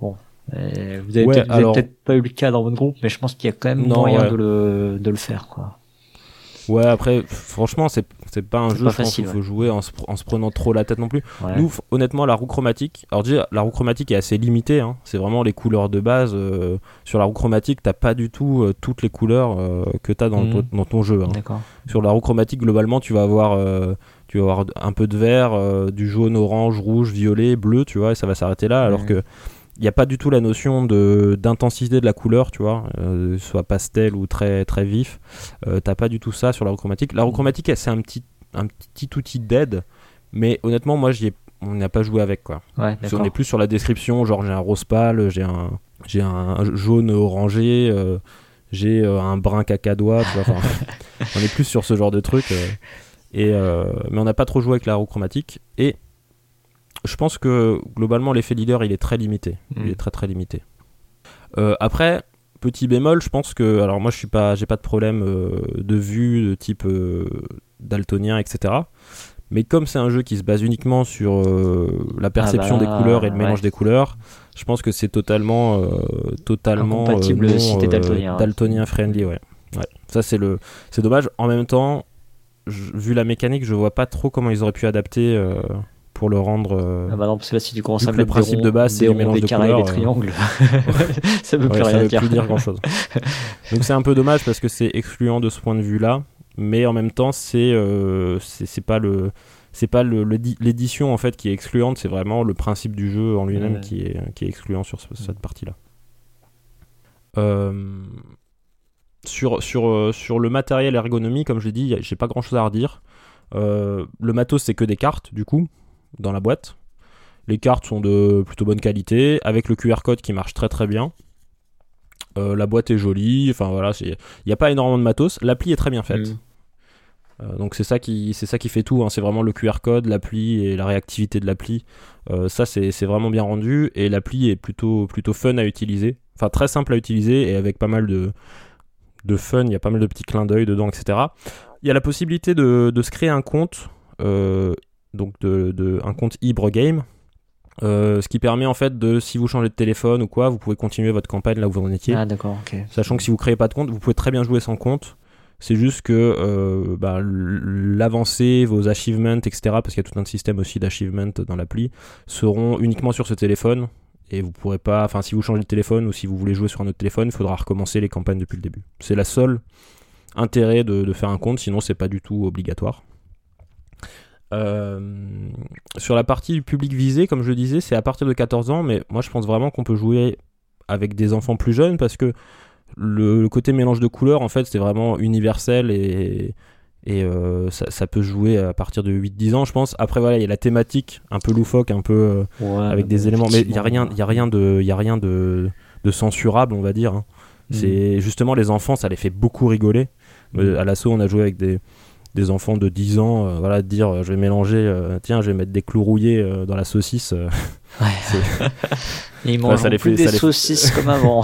[SPEAKER 1] bon vous avez peut-être pas eu le cas dans votre groupe mais je pense qu'il y a quand même moyen de le de le faire quoi.
[SPEAKER 2] Ouais, après, franchement, c'est c'est pas un jeu, je pense qu'il faut jouer en se, en se, prenant trop la tête non plus. Nous, honnêtement, la roue chromatique, alors déjà, la roue chromatique est assez limitée, hein. c'est vraiment les couleurs de base. Euh, sur la roue chromatique, t'as pas du tout euh, toutes les couleurs euh, que t'as dans, mhm. dans ton jeu. Hein. Sur la roue chromatique, globalement, tu vas avoir, tu vas avoir un peu de vert, du jaune, orange, rouge, violet, bleu, tu vois, et ça va s'arrêter là, alors que il n'y a pas du tout la notion de d'intensité de la couleur, tu vois, euh, soit pastel ou très très vif. Euh, T'as pas du tout ça sur la chromatique. La chromatique, c'est un petit un petit outil d'aide, mais honnêtement, moi, j'y on n'a pas joué avec quoi.
[SPEAKER 1] Ouais,
[SPEAKER 2] on est plus sur la description, genre j'ai un rose pâle, j'ai un j'ai un jaune orangé, euh, j'ai euh, un brun cacadois, tu vois. on est plus sur ce genre de truc. et mais on n'a pas trop joué avec la chromatique et je pense que globalement l'effet leader il est très limité. Il mm. est très très limité. Euh, après, petit bémol, je pense que alors moi je suis pas, j'ai pas de problème euh, de vue de type euh, daltonien, etc. Mais comme c'est un jeu qui se base uniquement sur la perception ah des bah, couleurs et le mélange des couleurs, je pense que c'est totalement, totalement
[SPEAKER 1] compatible daltonien.
[SPEAKER 2] daltonien friendly, ouais. ouais. Ça c'est le, c'est dommage. En même temps, vu la mécanique, je vois pas trop comment ils auraient pu adapter pour le rendre. euh,
[SPEAKER 1] Ah bah non, parce que là, si tu commences à
[SPEAKER 2] le
[SPEAKER 1] mettre des
[SPEAKER 2] principe
[SPEAKER 1] ronds-
[SPEAKER 2] de base, c'est du mélange
[SPEAKER 1] des
[SPEAKER 2] de
[SPEAKER 1] carrés,
[SPEAKER 2] couleurs,
[SPEAKER 1] des
[SPEAKER 2] euh.
[SPEAKER 1] triangles, ça veut
[SPEAKER 2] Ouais,
[SPEAKER 1] plus
[SPEAKER 2] ça
[SPEAKER 1] rien
[SPEAKER 2] veut
[SPEAKER 1] dire.
[SPEAKER 2] plus dire grand chose. Donc c'est un peu dommage parce que c'est excluant de ce point de vue-là, mais en même temps c'est euh, c'est pas le c'est pas le- le di- l'édition en fait qui est excluante, c'est vraiment le principe du jeu en lui-même
[SPEAKER 1] Ouais.
[SPEAKER 2] qui est qui est excluant sur ce- cette partie-là. Euh, sur sur sur le matériel ergonomie, comme je l'ai dit, j'ai pas grand-chose à redire. Euh, le matos c'est que des cartes du coup dans la boîte. Les cartes sont de plutôt bonne qualité, avec le QR code qui marche très très bien. Euh, la boîte est jolie, enfin voilà, il n'y a pas énormément de matos. L'appli est très bien faite.
[SPEAKER 1] Mm.
[SPEAKER 2] Euh, donc c'est ça qui c'est ça qui fait tout. hein. C'est vraiment le QR code, l'appli et la réactivité de l'appli. Euh, ça c'est c'est vraiment bien rendu et l'appli est plutôt plutôt fun à utiliser. Enfin très simple à utiliser et avec pas mal de de fun. Il y a pas mal de petits clins d'œil dedans, etc. Il y a la possibilité de, de se créer un compte, euh, donc de, de- un compte Ibre Game. Euh, ce qui permet en fait de, si vous changez de téléphone ou quoi, vous pouvez continuer votre campagne là où vous en étiez.
[SPEAKER 1] Ah d'accord, ok.
[SPEAKER 2] Sachant que si vous créez pas de compte, vous pouvez très bien jouer sans compte. C'est juste que euh, bah, l'avancée, vos achievements, etc., parce qu'il y a tout un système aussi d'achievements dans l'appli, seront uniquement sur ce téléphone. Et vous pourrez pas, enfin, si vous changez de téléphone ou si vous voulez jouer sur un autre téléphone, il faudra recommencer les campagnes depuis le début. C'est la seule intérêt de, de faire un compte, sinon c'est pas du tout obligatoire. Euh, sur la partie du public visé, comme je le disais, c'est à partir de 14 ans, mais moi je pense vraiment qu'on peut jouer avec des enfants plus jeunes parce que le, le côté mélange de couleurs, en fait, c'est vraiment universel et, et euh, ça, ça peut se jouer à partir de 8-10 ans, je pense. Après, voilà, il y a la thématique un peu loufoque, un peu euh,
[SPEAKER 1] Ouais,
[SPEAKER 2] avec des éléments, mais il y a rien, y a rien de, y a rien de, de censurable, on va dire. hein.
[SPEAKER 1] Mm.
[SPEAKER 2] C'est justement les enfants, ça les fait beaucoup rigoler.
[SPEAKER 1] Mm.
[SPEAKER 2] à l'assaut, on a joué avec des, des enfants de 10 ans, euh, voilà, de dire euh, je vais mélanger, euh, tiens, je vais mettre des clous rouillés dans la saucisse.
[SPEAKER 1] Ouais. ils mangent plus
[SPEAKER 2] fait-
[SPEAKER 1] des saucisses comme avant.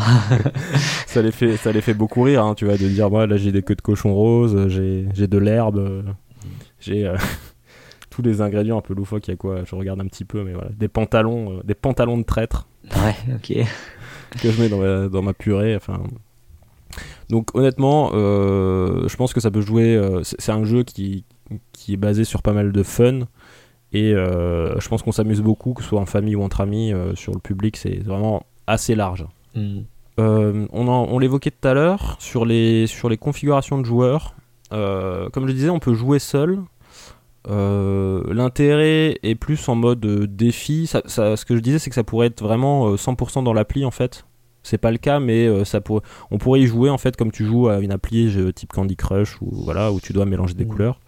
[SPEAKER 2] ça les fait ça les fait beaucoup rire hein, tu vois de dire moi là j'ai des queues de cochon rose j'ai j'ai de l'herbe j'ai tous les ingrédients un peu loufoques il y a quoi je regarde un petit peu mais voilà des pantalons des pantalons de traître
[SPEAKER 1] ouais, ok.
[SPEAKER 2] que je mets dans ma, dans ma purée enfin donc honnêtement euh, je pense que ça peut jouer euh, c'est un jeu qui qui est basé sur pas mal de fun et euh, je pense qu'on s'amuse beaucoup que ce soit en famille ou entre amis sur le public c'est vraiment assez large
[SPEAKER 1] Mm.
[SPEAKER 2] euh, on l'évoquait tout à l'heure sur les, sur les configurations de joueurs. Comme je disais, on peut jouer seul. L'intérêt est plus en mode défi. Ça- ça- ce que je disais, c'est que ça pourrait être vraiment euh, 100% dans l'appli en fait. C'est pas le cas, mais euh, ça on pourrait y jouer en fait comme tu joues à une appli jeu type Candy Crush ou voilà où tu dois mélanger des
[SPEAKER 1] Mhm.
[SPEAKER 2] couleurs.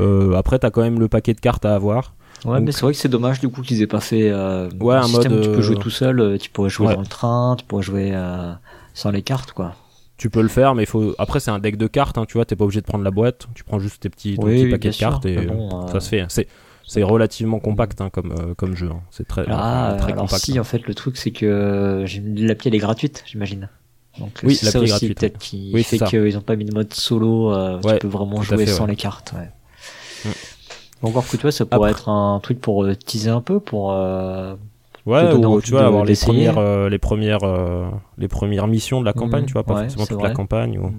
[SPEAKER 2] Euh, après, t'as quand même le paquet de cartes à avoir.
[SPEAKER 1] Ouais,
[SPEAKER 2] Donc-
[SPEAKER 1] mais c'est vrai que c'est dommage du coup qu'ils aient pas fait euh,
[SPEAKER 2] Ouais,
[SPEAKER 1] un système
[SPEAKER 2] mode,
[SPEAKER 1] où tu peux jouer
[SPEAKER 2] euh,
[SPEAKER 1] tout seul, euh, tu pourrais jouer
[SPEAKER 2] Ouais.
[SPEAKER 1] dans le train, tu pourrais jouer euh, sans les cartes quoi.
[SPEAKER 2] Tu peux le faire, mais faut. Après, c'est un deck de cartes, hein, tu vois. T'es pas obligé de prendre la boîte. Tu prends juste tes petits, ton
[SPEAKER 1] Oui,
[SPEAKER 2] petit
[SPEAKER 1] oui,
[SPEAKER 2] paquet
[SPEAKER 1] bien
[SPEAKER 2] de
[SPEAKER 1] sûr,
[SPEAKER 2] cartes et
[SPEAKER 1] bon, euh,
[SPEAKER 2] ça se fait. hein. C'est c'est relativement compact hein, comme euh, comme jeu. hein. C'est très
[SPEAKER 1] Ah,
[SPEAKER 2] très
[SPEAKER 1] alors
[SPEAKER 2] compact.
[SPEAKER 1] si
[SPEAKER 2] hein.
[SPEAKER 1] en fait le truc c'est que euh, l'appli elle est gratuite j'imagine. Donc
[SPEAKER 2] Oui,
[SPEAKER 1] c'est ça aussi
[SPEAKER 2] gratuite,
[SPEAKER 1] peut-être qui
[SPEAKER 2] Oui,
[SPEAKER 1] fait qu'ils ont pas mis de mode solo, euh,
[SPEAKER 2] Ouais,
[SPEAKER 1] tu peux vraiment jouer
[SPEAKER 2] fait,
[SPEAKER 1] sans
[SPEAKER 2] ouais.
[SPEAKER 1] les cartes. Ouais. Encore que toi ça pourrait
[SPEAKER 2] Après-
[SPEAKER 1] être un truc pour teaser un peu pour euh,
[SPEAKER 2] Ouais,
[SPEAKER 1] te
[SPEAKER 2] ou tu vois avoir les premières euh, les premières les premières missions de la campagne,
[SPEAKER 1] Mhm,
[SPEAKER 2] tu vois, pas forcément toute la campagne. ou-
[SPEAKER 1] Mm.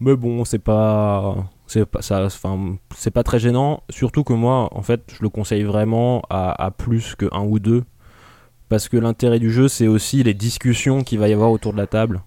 [SPEAKER 2] Mais bon, c'est pas c'est pas ça enfin c'est pas très gênant surtout que moi en fait je le conseille vraiment à, à plus que un ou deux parce que l'intérêt du jeu c'est aussi les discussions qu'il va y avoir autour de la table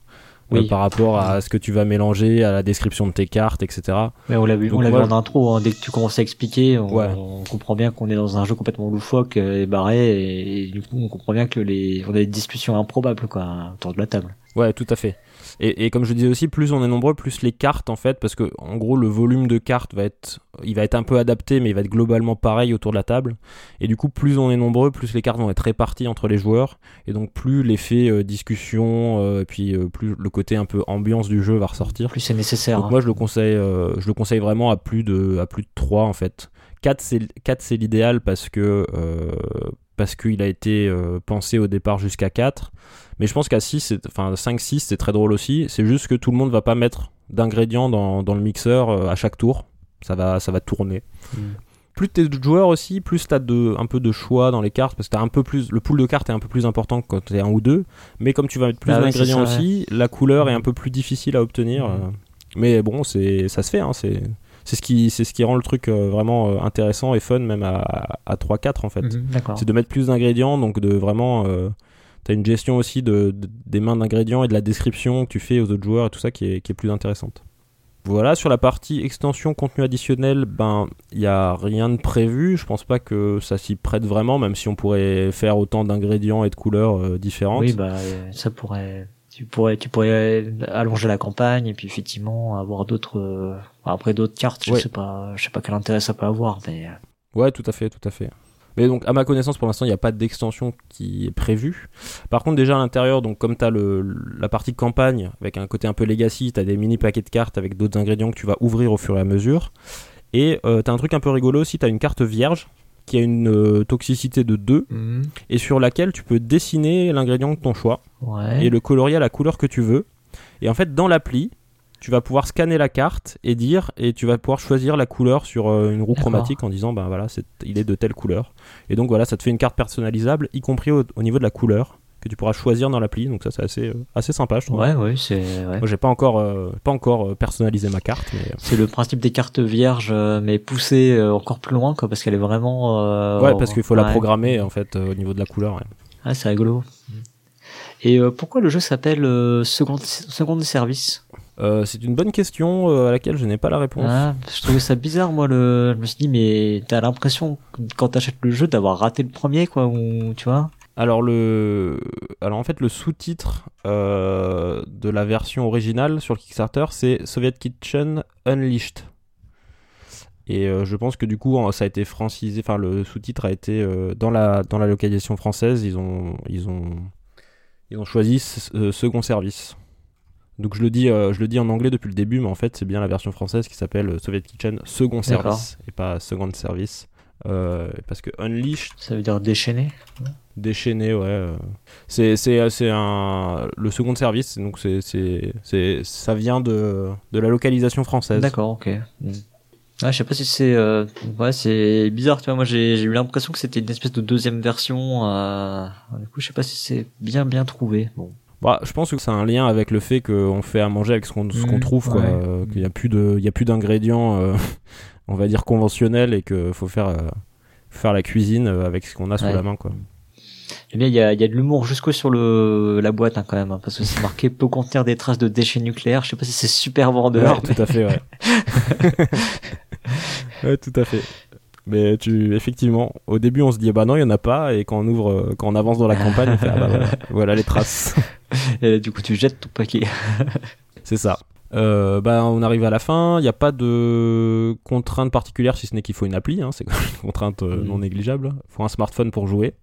[SPEAKER 2] euh, par rapport à ce que tu vas mélanger à la description de tes cartes etc
[SPEAKER 1] Mais on l'a vu,
[SPEAKER 2] Donc
[SPEAKER 1] on l'a vu en intro. hein, dès que tu commences à expliquer, on,
[SPEAKER 2] Ouais.
[SPEAKER 1] on comprend bien qu'on est dans un jeu complètement loufoque euh, et barré, et, et du coup on comprend bien que les, on a des discussions improbables quoi autour de la table.
[SPEAKER 2] Ouais, tout à fait. Et, et comme je disais aussi, plus on est nombreux, plus les cartes en fait, parce que en gros le volume de cartes va être, il va être un peu adapté, mais il va être globalement pareil autour de la table. Et du coup, plus on est nombreux, plus les cartes vont être réparties entre les joueurs, et donc plus l'effet euh, discussion, euh, et puis euh, plus le côté un peu ambiance du jeu va ressortir.
[SPEAKER 1] Plus c'est nécessaire.
[SPEAKER 2] Donc
[SPEAKER 1] hein.
[SPEAKER 2] moi je le conseille, je le conseille vraiment à plus de, à plus de 3 en fait. 4 c'est, 4 c'est l'idéal parce que euh, parce qu'il a été euh, pensé au départ jusqu'à 4. Mais je pense qu'à 6, c'est- enfin 5-6 c'est très drôle aussi. C'est juste que tout le monde va pas mettre d'ingrédients dans, dans le mixeur euh, à chaque tour. Ça va, ça va tourner.
[SPEAKER 1] Mm.
[SPEAKER 2] Plus t'es de joueurs aussi, plus t'as de, un peu de choix dans les cartes, parce que un peu plus, le pool de cartes est un peu plus important que quand t'es un ou deux, mais comme tu vas mettre plus
[SPEAKER 1] Ah ouais,
[SPEAKER 2] d'ingrédients aussi, la couleur est un peu plus difficile à obtenir.
[SPEAKER 1] Mhm.
[SPEAKER 2] euh. Mais bon, c'est, ça se fait, hein, c'est, c'est ce qui c'est ce qui rend le truc vraiment intéressant et fun même à, à 3-4 en fait.
[SPEAKER 1] Mhm.
[SPEAKER 2] C'est de mettre plus d'ingrédients, donc de vraiment. Euh, T'as une gestion aussi de, de- des mains d'ingrédients et de la description que tu fais aux autres joueurs et tout ça qui est, qui est plus intéressante. Voilà, sur la partie extension contenu additionnel, ben il y a rien de prévu. Je pense pas que ça s'y prête vraiment, même si on pourrait faire autant d'ingrédients et de couleurs euh, différentes.
[SPEAKER 1] Oui, bah euh, ça pourrait. Tu pourrais, tu pourrais allonger la campagne et puis effectivement avoir d'autres. euh, après d'autres cartes. Je
[SPEAKER 2] Ouais.
[SPEAKER 1] sais pas, je sais pas quel intérêt ça peut avoir, mais. euh,
[SPEAKER 2] Ouais, tout à fait, tout à fait. Mais donc, à ma connaissance, pour l'instant, il n'y a pas d'extension qui est prévue. Par contre, déjà à l'intérieur, donc comme tu as le, la partie campagne avec un côté un peu legacy, tu as des mini paquets de cartes avec d'autres ingrédients que tu vas ouvrir au fur et à mesure. Et euh, tu as un truc un peu rigolo aussi, tu as une carte vierge qui a une euh, toxicité de 2 et sur laquelle tu peux dessiner l'ingrédient de ton choix
[SPEAKER 1] Ouais.
[SPEAKER 2] et le colorier à la couleur que tu veux. Et en fait, dans l'appli, tu vas pouvoir scanner la carte et dire, et tu vas pouvoir choisir la couleur sur euh, une roue chromatique en disant, ben voilà, c'est, il est de telle couleur. Et donc voilà, ça te fait une carte personnalisable, y compris au, au niveau de la couleur que tu pourras choisir dans l'appli. Donc ça, c'est assez, euh, assez sympa, je trouve.
[SPEAKER 1] Ouais, ouais, c'est. Ouais.
[SPEAKER 2] Moi, j'ai pas encore, euh, pas encore euh, personnalisé ma carte, mais
[SPEAKER 1] C'est le principe des cartes vierges, mais poussé euh, encore plus loin, quoi, parce qu'elle est vraiment. euh,
[SPEAKER 2] ouais, parce qu'il faut la programmer en fait au niveau de la couleur. ouais.
[SPEAKER 1] Ah, c'est rigolo. Et euh, pourquoi le jeu s'appelle Second Service
[SPEAKER 2] Euh, c'est une bonne question euh, à laquelle je n'ai pas la réponse.
[SPEAKER 1] ah, Je trouvais ça bizarre, moi. Le... Je me suis dit, mais t'as l'impression quand t'achètes le jeu d'avoir raté le premier, quoi, ou tu vois?
[SPEAKER 2] Alors le, alors en fait le sous-titre euh, de la version originale sur le Kickstarter c'est Soviet Kitchen Unleashed. Et euh, je pense que du coup ça a été francisé, enfin le sous-titre a été euh, dans la dans la localisation française ils ont ils ont ils ont choisi ce- second service. Donc je le dis je le dis en anglais depuis le début mais en fait c'est bien la version française qui s'appelle Soviet Kitchen second service et pas second service. Parce que Unleashed
[SPEAKER 1] Ça veut dire déchaîné.
[SPEAKER 2] Déchaîné, ouais. euh. C'est, c'est, c'est un. Le second service, donc c'est, c'est, c'est, ça vient de, de la localisation française.
[SPEAKER 1] D'accord, ok. Mm. Je sais pas si c'est euh, ouais c'est bizarre tu vois moi j'ai j'ai eu l'impression que c'était une espèce de deuxième version euh... du coup je sais pas si c'est bien bien trouvé bon
[SPEAKER 2] Bah, je pense que c'est un lien avec le fait qu'on fait à manger avec ce qu'on, ce qu'on
[SPEAKER 1] Mm,
[SPEAKER 2] trouve, quoi.
[SPEAKER 1] ouais.
[SPEAKER 2] euh, qu'il y a plus de, il y a plus d'ingrédients, euh, on va dire conventionnels, et qu'il faut faire, euh, faire la cuisine euh, avec ce qu'on a sous
[SPEAKER 1] Ouais.
[SPEAKER 2] la main, quoi.
[SPEAKER 1] Eh bien, il y a, y a de l'humour jusqu'au sur le la boîte hein, quand même, hein, parce que c'est marqué peut contenir des traces de déchets nucléaires. Je sais pas si c'est super vendeur.
[SPEAKER 2] Ouais, tout à fait, ouais. ouais, tout à fait. Mais tu, effectivement, au début, on se dit, bah non, il y en a pas, et quand on ouvre, euh, quand on avance dans la campagne, on fait, ah bah voilà, voilà les traces.
[SPEAKER 1] Et du coup, tu jettes ton paquet.
[SPEAKER 2] C'est ça. Euh, bah, on arrive à la fin. Il n'y a pas de contrainte particulière, si ce n'est qu'il faut une appli. hein, c'est une contrainte euh, non négligeable. Il faut un smartphone pour jouer.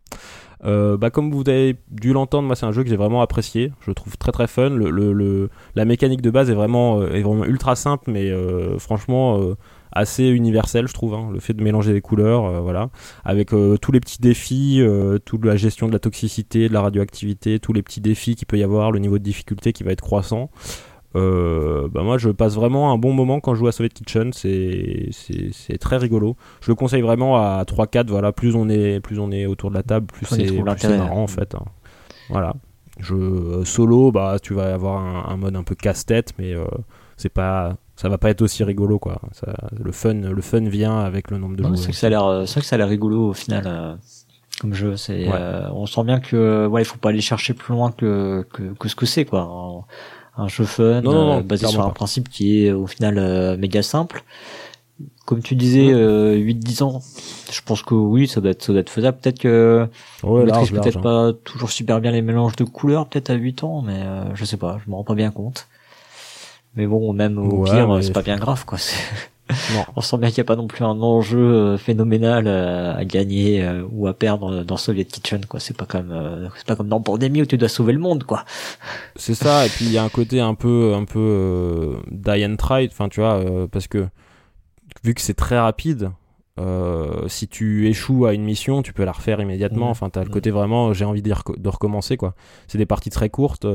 [SPEAKER 2] Euh, bah, comme vous avez dû l'entendre, moi c'est un jeu que j'ai vraiment apprécié. Je le trouve très très fun. Le, le- le- la mécanique de base est vraiment, euh, est vraiment ultra simple, mais euh, franchement euh, assez universelle, je trouve. hein. Le fait de mélanger des couleurs, euh, voilà, avec euh, tous les petits défis, toute la gestion de la toxicité, de la radioactivité, tous les petits défis qu'il peut y avoir, le niveau de difficulté qui va être croissant. Euh, bah moi je passe vraiment un bon moment quand je joue à Soviet Kitchen, c'est c'est c'est très rigolo. Je le conseille vraiment à 3 4 voilà, plus on est plus on est autour de la table, plus c'est marrant en fait. hein. Voilà. Je euh, solo bah tu vas avoir un, un mode un peu casse-tête mais euh, c'est pas ça va pas être aussi rigolo quoi. Ça, le fun le fun vient avec le nombre de
[SPEAKER 1] Ouais,
[SPEAKER 2] joueurs.
[SPEAKER 1] c'est que ça a l'air, euh, que ça a l'air rigolo au final euh, comme jeu. C'est,
[SPEAKER 2] Ouais.
[SPEAKER 1] euh, on sent bien que ouais, il faut pas aller chercher plus loin que que, que ce que c'est quoi. Un jeu fun
[SPEAKER 2] Non, non, non,
[SPEAKER 1] euh, basé sur un
[SPEAKER 2] pas.
[SPEAKER 1] principe qui est au final euh, méga simple. Comme tu disais, euh, 8-10 ans, je pense que oui, ça doit être, ça doit être faisable. Peut-être que
[SPEAKER 2] Ouais,
[SPEAKER 1] on
[SPEAKER 2] large,
[SPEAKER 1] maîtrise peut-être
[SPEAKER 2] hein.
[SPEAKER 1] pas toujours super bien les mélanges de couleurs, peut-être à 8 ans, mais euh, je sais pas, je me rends pas bien compte. Mais bon, même au
[SPEAKER 2] Ouais,
[SPEAKER 1] pire, c'est pas bien grave, quoi.
[SPEAKER 2] Non.
[SPEAKER 1] On sent bien qu'il n'y a pas non plus un enjeu euh, phénoménal euh, à gagner euh, ou à perdre dans Soviet Kitchen, quoi. C'est pas comme, c'est pas comme dans Pandémie où tu dois sauver le monde, quoi.
[SPEAKER 2] C'est ça, et puis il y a un côté un peu, un peu euh, die and try, enfin tu vois, euh, parce que vu que c'est très rapide, euh, si tu échoues à une mission, tu peux la refaire immédiatement.
[SPEAKER 1] Mhm.
[SPEAKER 2] Enfin, t'as le
[SPEAKER 1] Mhm.
[SPEAKER 2] côté vraiment, j'ai envie de, de recommencer quoi. C'est des parties très courtes.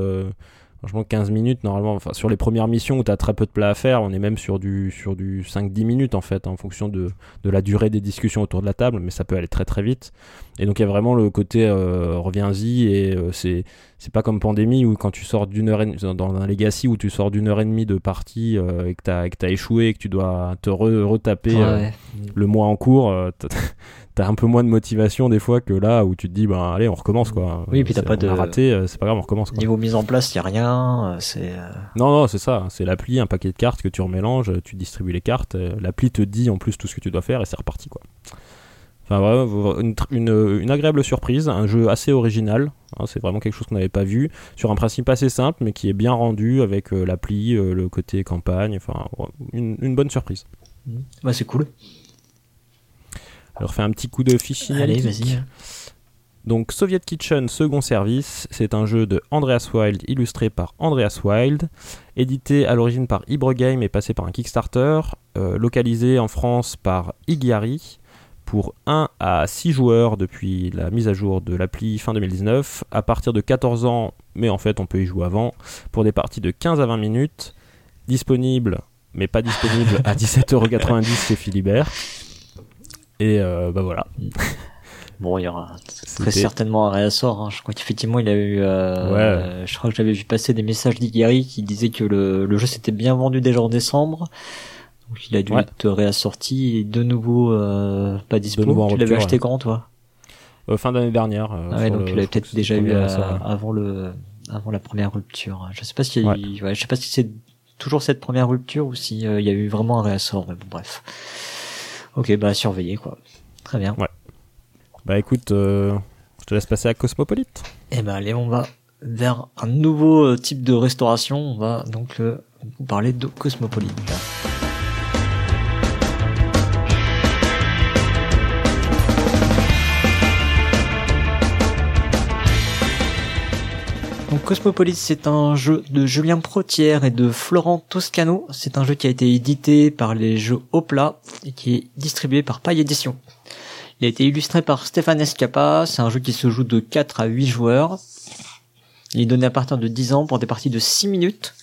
[SPEAKER 2] Franchement, 15 minutes, normalement, enfin, sur les premières missions où tu as très peu de plats à faire, on est même sur du, sur du 5-10 minutes, en fait, en fonction de, de, la durée des discussions autour de la table, mais ça peut aller très très vite. Et donc, il y a vraiment le côté euh, reviens-y, et euh, c'est, c'est pas comme Pandémie où quand tu sors d'une heure et dans un Legacy où tu sors d'une heure et demie de partie euh, et que tu as, échoué et que tu dois te retaper le mois en cours, t'as un peu moins de motivation des fois que là où tu te dis bah allez on recommence quoi.
[SPEAKER 1] Oui puis t'as pas de
[SPEAKER 2] raté euh, c'est pas grave on recommence quoi.
[SPEAKER 1] niveau mise en place y a rien euh, c'est euh,
[SPEAKER 2] non non c'est ça c'est l'appli un paquet de cartes que tu remélanges tu distribues les cartes l'appli te dit en plus tout ce que tu dois faire et c'est reparti quoi. Enfin vraiment une, une, agréable surprise un jeu assez original hein, c'est vraiment quelque chose qu'on n'avait pas vu sur un principe assez simple mais qui est bien rendu avec l'appli le côté campagne enfin une, une bonne surprise.
[SPEAKER 1] Bah c'est cool
[SPEAKER 2] alors, fais un petit coup de fichier.
[SPEAKER 1] Allez, vas-y.
[SPEAKER 2] Donc, Soviet Kitchen, second service, c'est un jeu de Andreas Wild, illustré par Andreas Wild, édité à l'origine par Ibre Game et passé par un Kickstarter, euh, localisé en France par Igiari, pour 1 à 6 joueurs depuis la mise à jour de l'appli fin 2019, à partir de 14 ans, mais en fait on peut y jouer avant, pour des parties de 15 à 20 minutes, disponible, mais pas disponible à 17,90€ chez Philibert. Et euh, bah voilà.
[SPEAKER 1] Bon, il y aura très certainement un réassort. Hein. Je crois qu'effectivement, il a eu. Euh, Je crois que j'avais vu passer des messages d'Igari qui disaient que le, le jeu s'était bien vendu déjà en décembre. Donc il a dû être réassorti et de nouveau euh, pas dispo. tu l'avais acheté quand toi?
[SPEAKER 2] Euh, Fin d'année dernière.
[SPEAKER 1] Ah ouais, donc tu l'avais peut-être déjà eu avant le avant la première rupture. Je sais pas si ouais. je sais pas si c'est toujours cette première rupture ou si il y a eu vraiment un réassort. Mais bon, bref. Ok, bah surveiller quoi. Très bien.
[SPEAKER 2] Ouais. Bah écoute, euh, je te laisse passer à Cosmopolite.
[SPEAKER 1] Eh ben allez, on va vers un nouveau euh, type de restauration. On va donc euh, vous parler de Cosmopolite. Donc Cosmopolis, c'est un jeu de Julien Protière et de Florent Toscano. C'est un jeu qui a été édité par les jeux Opla et qui est distribué par Paille Édition. Il a été illustré par Stéphane Escapa. C'est un jeu qui se joue de 4 à 8 joueurs. Il est donné à partir de 10 ans pour des parties de 6 minutes.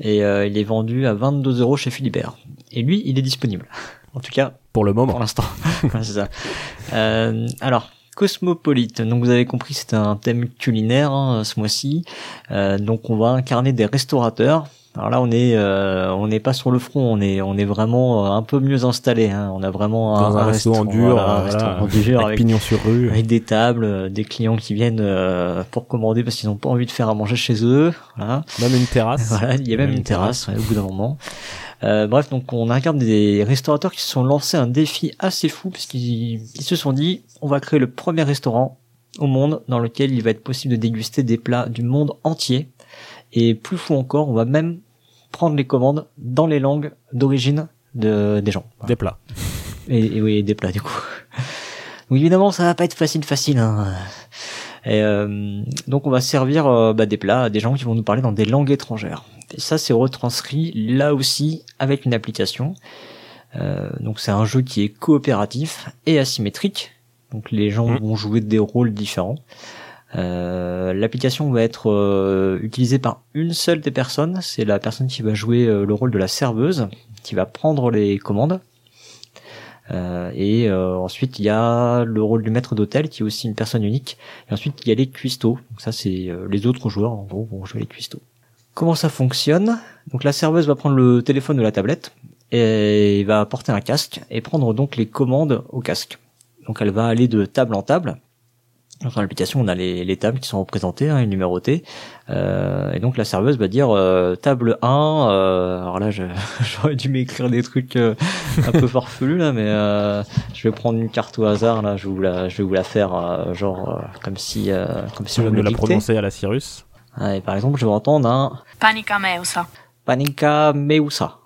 [SPEAKER 1] Et euh, il est vendu à 22 euros chez Philibert. Et lui, il est disponible. En tout cas,
[SPEAKER 2] pour le moment.
[SPEAKER 1] Pour l'instant. c'est ça. Euh, alors, cosmopolite. Donc vous avez compris, c'est un thème culinaire hein, ce mois-ci. Euh, donc on va incarner des restaurateurs. Alors là, on est, euh, on n'est pas sur le front, on est, on est vraiment euh, un peu mieux installé. Hein. On a vraiment
[SPEAKER 2] un, un, restaurant, dur, avec, pignon sur rue,
[SPEAKER 1] avec des tables, des clients qui viennent pour commander parce qu'ils n'ont pas envie de faire à manger chez eux.
[SPEAKER 2] Voilà. Même une terrasse.
[SPEAKER 1] Voilà, il y a même, une terrasse, au bout d'un moment. Euh, bref, donc on incarne des restaurateurs qui se sont lancés un défi assez fou puisqu'ils ils se sont dit on va créer le premier restaurant au monde dans lequel il va être possible de déguster des plats du monde entier. Et plus fou encore, on va même prendre les commandes dans les langues d'origine de, des gens.
[SPEAKER 2] Des plats.
[SPEAKER 1] Et, oui, des plats du coup. Donc évidemment, ça va pas être facile, facile. Hein. Et euh, donc on va servir euh, bah, des plats à des gens qui vont nous parler dans des langues étrangères. Ça, c'est retranscrit là aussi avec une application. Euh, donc c'est un jeu qui est coopératif et asymétrique. Donc les gens mmh. vont jouer des rôles différents. Euh, L'application va être euh, utilisée par une seule des personnes. C'est la personne qui va jouer euh, le rôle de la serveuse, qui va prendre les commandes. Et ensuite il y a le rôle du maître d'hôtel qui est aussi une personne unique. Et ensuite il y a les cuistots. Donc ça c'est les autres joueurs en gros vont jouer les cuistots. Comment ça fonctionne? Donc la serveuse va prendre le téléphone de la tablette et va apporter un casque et prendre donc les commandes au casque. Donc elle va aller de table en table. Dans l'application, on a les, les, tables qui sont représentées hein, et numérotées. Euh, et donc la serveuse va dire euh, table 1. Euh, alors là, j'aurais dû m'écrire des trucs euh, un peu farfelus là, mais euh, je vais prendre une carte au hasard là. Je vais vous la, je vais vous la faire genre comme si, comme si
[SPEAKER 2] je me la prononcer à la Cyrus.
[SPEAKER 1] Ah, par exemple, je vais entendre un
[SPEAKER 3] Panica Meusa.
[SPEAKER 1] Panica Meusa.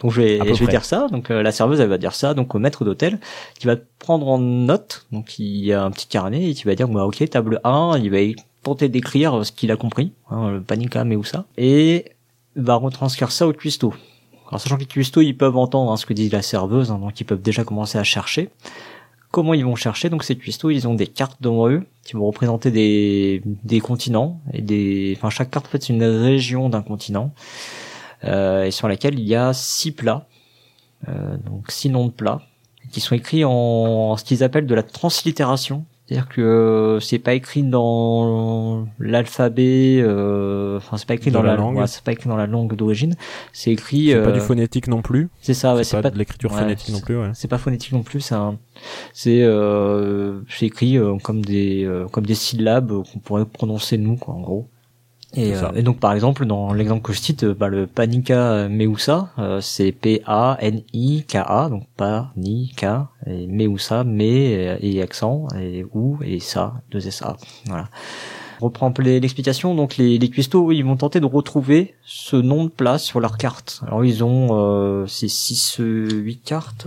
[SPEAKER 1] Donc je vais, je vais dire ça. Donc euh, la serveuse elle va dire ça. Donc au maître d'hôtel qui va prendre en note. Donc il y a un petit carnet et qui va dire bah ok table 1. Il va tenter d'écrire ce qu'il a compris. Hein, le panica meusa et va retranscrire ça au cuistot. Alors sachant que les cuistots ils peuvent entendre hein, ce que dit la serveuse, hein, donc ils peuvent déjà commencer à chercher. Comment ils vont chercher donc ces cuistots Ils ont des cartes devant eux qui vont représenter des, des continents et des, enfin chaque carte en fait c'est une région d'un continent euh, et sur laquelle il y a six plats, euh, donc six noms de plats qui sont écrits en ce qu'ils appellent de la translittération. C'est-à-dire que euh, c'est pas écrit dans l'alphabet, euh, enfin c'est pas écrit dans, la, langue, c'est pas écrit dans la langue d'origine. C'est écrit.
[SPEAKER 2] C'est pas du phonétique non plus.
[SPEAKER 1] C'est ça, ouais,
[SPEAKER 2] c'est pas, de l'écriture phonétique non plus. Ouais.
[SPEAKER 1] C'est pas phonétique non plus, c'est c'est euh, écrit comme des comme des syllabes qu'on pourrait prononcer nous, quoi, en gros. Et, euh, et, donc par exemple dans l'exemple que je cite, bah, le Panika Meusa, euh, c'est P-A-N-I-K-A, donc Panika, et Meusa, mais et accent, et ou, et ça, deux S-A. Voilà. On reprend l'explication, donc les, les cuistots, ils vont tenter de retrouver ce nom de place sur leur carte. Alors ils ont euh, ces 6 8 cartes.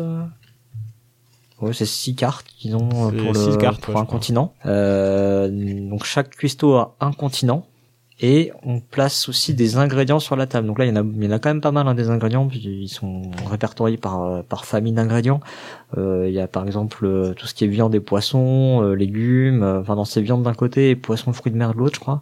[SPEAKER 1] Ouais, c'est six cartes qu'ils ont pour, le, cartes, pour un continent. Euh, donc chaque cuistot a un continent et on place aussi des ingrédients sur la table. Donc là, il y en a, il y en a quand même pas mal hein, des ingrédients. Ils sont répertoriés par par famille d'ingrédients. Euh, il y a par exemple euh, tout ce qui est viande et poissons, euh, légumes. Euh, enfin, dans ces viandes d'un côté et poissons, fruits de mer de l'autre, je crois.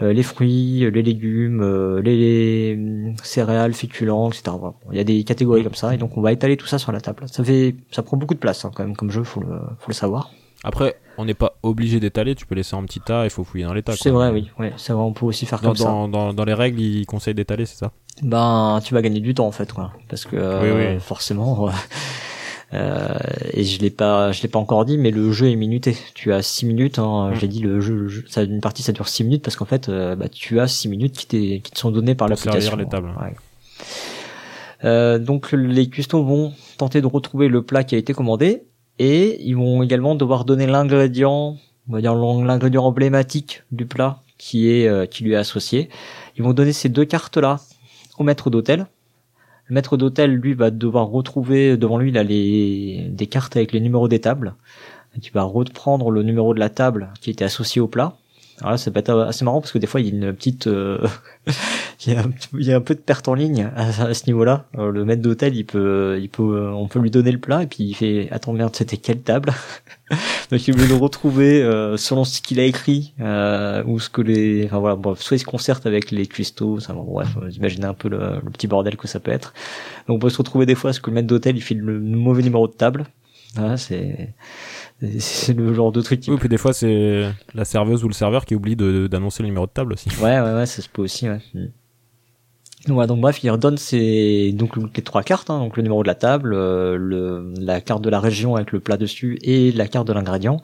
[SPEAKER 1] les fruits, les légumes, les, céréales, féculents, etc. il y a des catégories comme ça, et donc on va étaler tout ça sur la table. Ça fait, ça prend beaucoup de place hein, quand même comme jeu, faut le, faut le savoir.
[SPEAKER 2] Après, on n'est pas obligé d'étaler, tu peux laisser en petit tas, il faut fouiller dans les tas.
[SPEAKER 1] C'est vrai, oui, ouais, ça va, on peut aussi faire comme
[SPEAKER 2] ça.
[SPEAKER 1] Dans,
[SPEAKER 2] dans les règles, ils conseillent d'étaler, c'est ça?
[SPEAKER 1] Ben, tu vas gagner du temps en fait, quoi, parce que euh, forcément. Euh, et je l'ai pas, je l'ai pas encore dit, mais le jeu est minuté. Tu as 6 minutes. Hein, mm. J'ai dit le jeu, ça, une partie ça dure 6 minutes parce qu'en fait, euh, bah, tu as 6 minutes qui, qui te sont données par l'application.
[SPEAKER 2] les tables.
[SPEAKER 1] Ouais. Euh, donc les custos vont tenter de retrouver le plat qui a été commandé et ils vont également devoir donner l'ingrédient, on va dire l'ingrédient emblématique du plat qui est euh, qui lui est associé. Ils vont donner ces deux cartes là au maître d'hôtel. Le maître d'hôtel lui va devoir retrouver devant lui a les des cartes avec les numéros des tables. Il va reprendre le numéro de la table qui était associé au plat alors là, ça peut être assez marrant parce que des fois, il y a une petite, euh, il, y a un, il, y a un, peu de perte en ligne à, ce niveau-là. Le maître d'hôtel, il peut, il peut, on peut lui donner le plat et puis il fait, attends merde, c'était quelle table? Donc il veut le retrouver euh, selon ce qu'il a écrit euh, ou ce que les, enfin voilà, bon, soit il se concerte avec les cuistots, ça, bon, bref, vous imaginez un peu le, petit bordel que ça peut être. Donc on peut se retrouver des fois parce que le maître d'hôtel, il file le mauvais numéro de table. Voilà, c'est c'est le genre de truc qui
[SPEAKER 2] oui puis des fois c'est la serveuse ou le serveur qui oublie d'annoncer le numéro de table aussi
[SPEAKER 1] ouais ouais ouais ça se peut aussi ouais donc, donc bref il redonne ses donc les trois cartes hein, donc le numéro de la table euh, le la carte de la région avec le plat dessus et la carte de l'ingrédient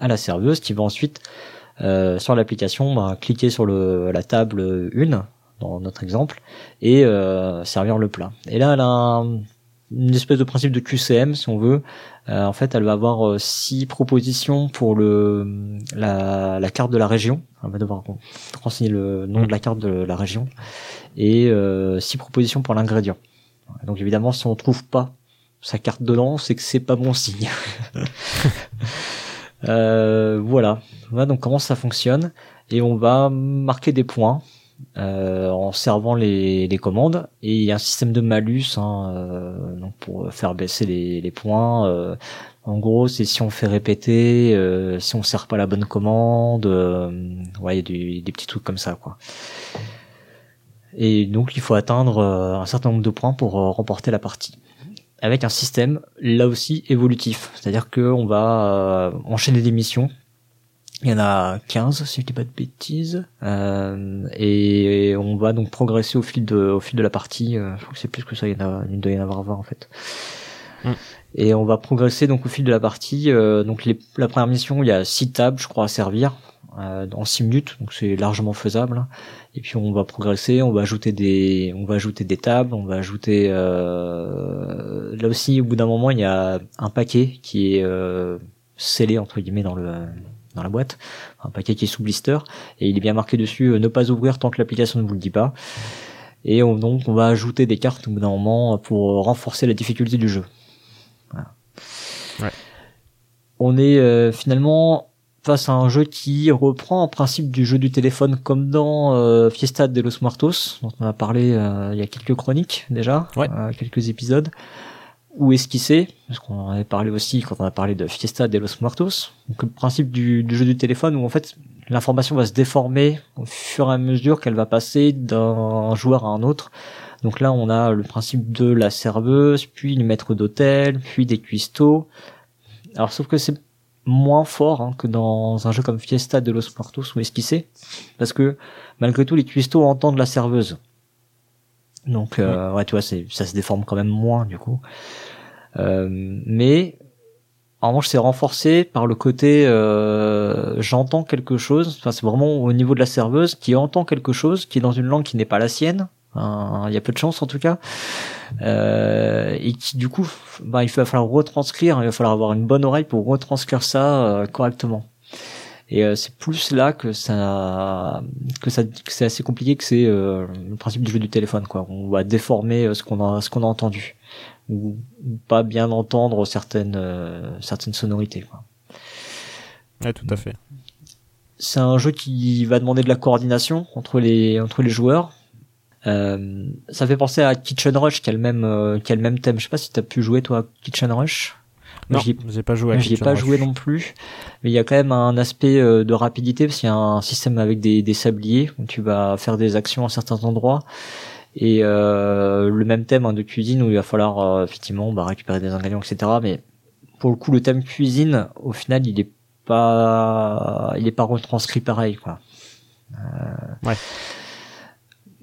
[SPEAKER 1] à la serveuse qui va ensuite euh, sur l'application bah, cliquer sur le la table une dans notre exemple et euh, servir le plat. Et là elle a une espèce de principe de QCM si on veut. Euh, en fait, elle va avoir euh, six propositions pour le la, la, carte de la région. Elle va devoir renseigner le nom de la carte de la région et euh, six propositions pour l'ingrédient. Donc évidemment, si on trouve pas sa carte dedans, c'est que c'est pas bon signe. euh, voilà. Voilà donc comment ça fonctionne et on va marquer des points euh, en servant les, les, commandes et il y a un système de malus hein, euh, donc pour faire baisser les, les points. Euh, en gros, c'est si on fait répéter, euh, si on sert pas la bonne commande, ouais, il y a des, des petits trucs comme ça quoi. Et donc il faut atteindre un certain nombre de points pour remporter la partie avec un système là aussi évolutif, c'est-à-dire que on va enchaîner des missions il y en a 15, si je dis pas de bêtises. Euh, et on va donc progresser au fil de, au fil de la partie. Euh, je crois que c'est plus que ça, il, y en a, il doit y en avoir 20 en fait. Mm. Et on va progresser donc au fil de la partie. Euh, donc les, la première mission, il y a 6 tables, je crois, à servir euh, dans 6 minutes, donc c'est largement faisable. Et puis on va progresser, on va ajouter des, on va ajouter des tables, on va ajouter. Euh, là aussi, au bout d'un moment, il y a un paquet qui est euh, scellé entre guillemets dans le dans la boîte, un paquet qui est sous blister, et il est bien marqué dessus euh, ne pas ouvrir tant que l'application ne vous le dit pas. Et on, donc on va ajouter des cartes au bout d'un moment pour renforcer la difficulté du jeu. On est euh, finalement face à un jeu qui reprend en principe du jeu du téléphone comme dans euh, Fiesta de los Muertos, dont on a parlé il y a quelques chroniques déjà, quelques épisodes. ou esquisser, parce qu'on en avait parlé aussi quand on a parlé de Fiesta de los Muertos. Donc le principe du, du jeu du téléphone où en fait l'information va se déformer au fur et à mesure qu'elle va passer d'un joueur à un autre. Donc là, on a le principe de la serveuse, puis le maître d'hôtel, puis des cuistots. Alors sauf que c'est moins fort hein, que dans un jeu comme Fiesta de los Muertos ou Esquissé, parce que malgré tout, les cuistots entendent la serveuse. Donc euh, ouais. tu vois, ça se déforme quand même moins du coup. Euh, mais en revanche, c'est renforcé par le côté euh, j'entends quelque chose. Enfin, c'est vraiment au niveau de la serveuse qui entend quelque chose qui est dans une langue qui n'est pas la sienne. Il y a peu de chance en tout cas. Euh, et qui du coup, bah, il va falloir retranscrire. Il va falloir avoir une bonne oreille pour retranscrire ça euh, correctement. Et euh, c'est plus là que ça que ça que c'est assez compliqué que c'est euh, le principe du jeu du téléphone quoi. On va déformer euh, ce qu'on a ce qu'on a entendu ou, pas bien entendre certaines certaines sonorités quoi.
[SPEAKER 2] Ouais, tout à fait.
[SPEAKER 1] C'est un jeu qui va demander de la coordination entre les entre les joueurs. Euh, ça fait penser à Kitchen Rush qui a le même qui a le même thème. Je sais pas si t'as pu jouer toi à Kitchen Rush.
[SPEAKER 2] Non, j'ai pas joué.
[SPEAKER 1] J'y ai pas joué non plus, mais il y a quand même un aspect euh, de rapidité parce qu'il y a un système avec des, des sabliers où tu vas faire des actions à certains endroits et euh, le même thème hein, de cuisine où il va falloir euh, effectivement bah, récupérer des ingrédients, etc. Mais pour le coup, le thème cuisine, au final, il est pas, il est pas retranscrit pareil, quoi.
[SPEAKER 2] Euh, ouais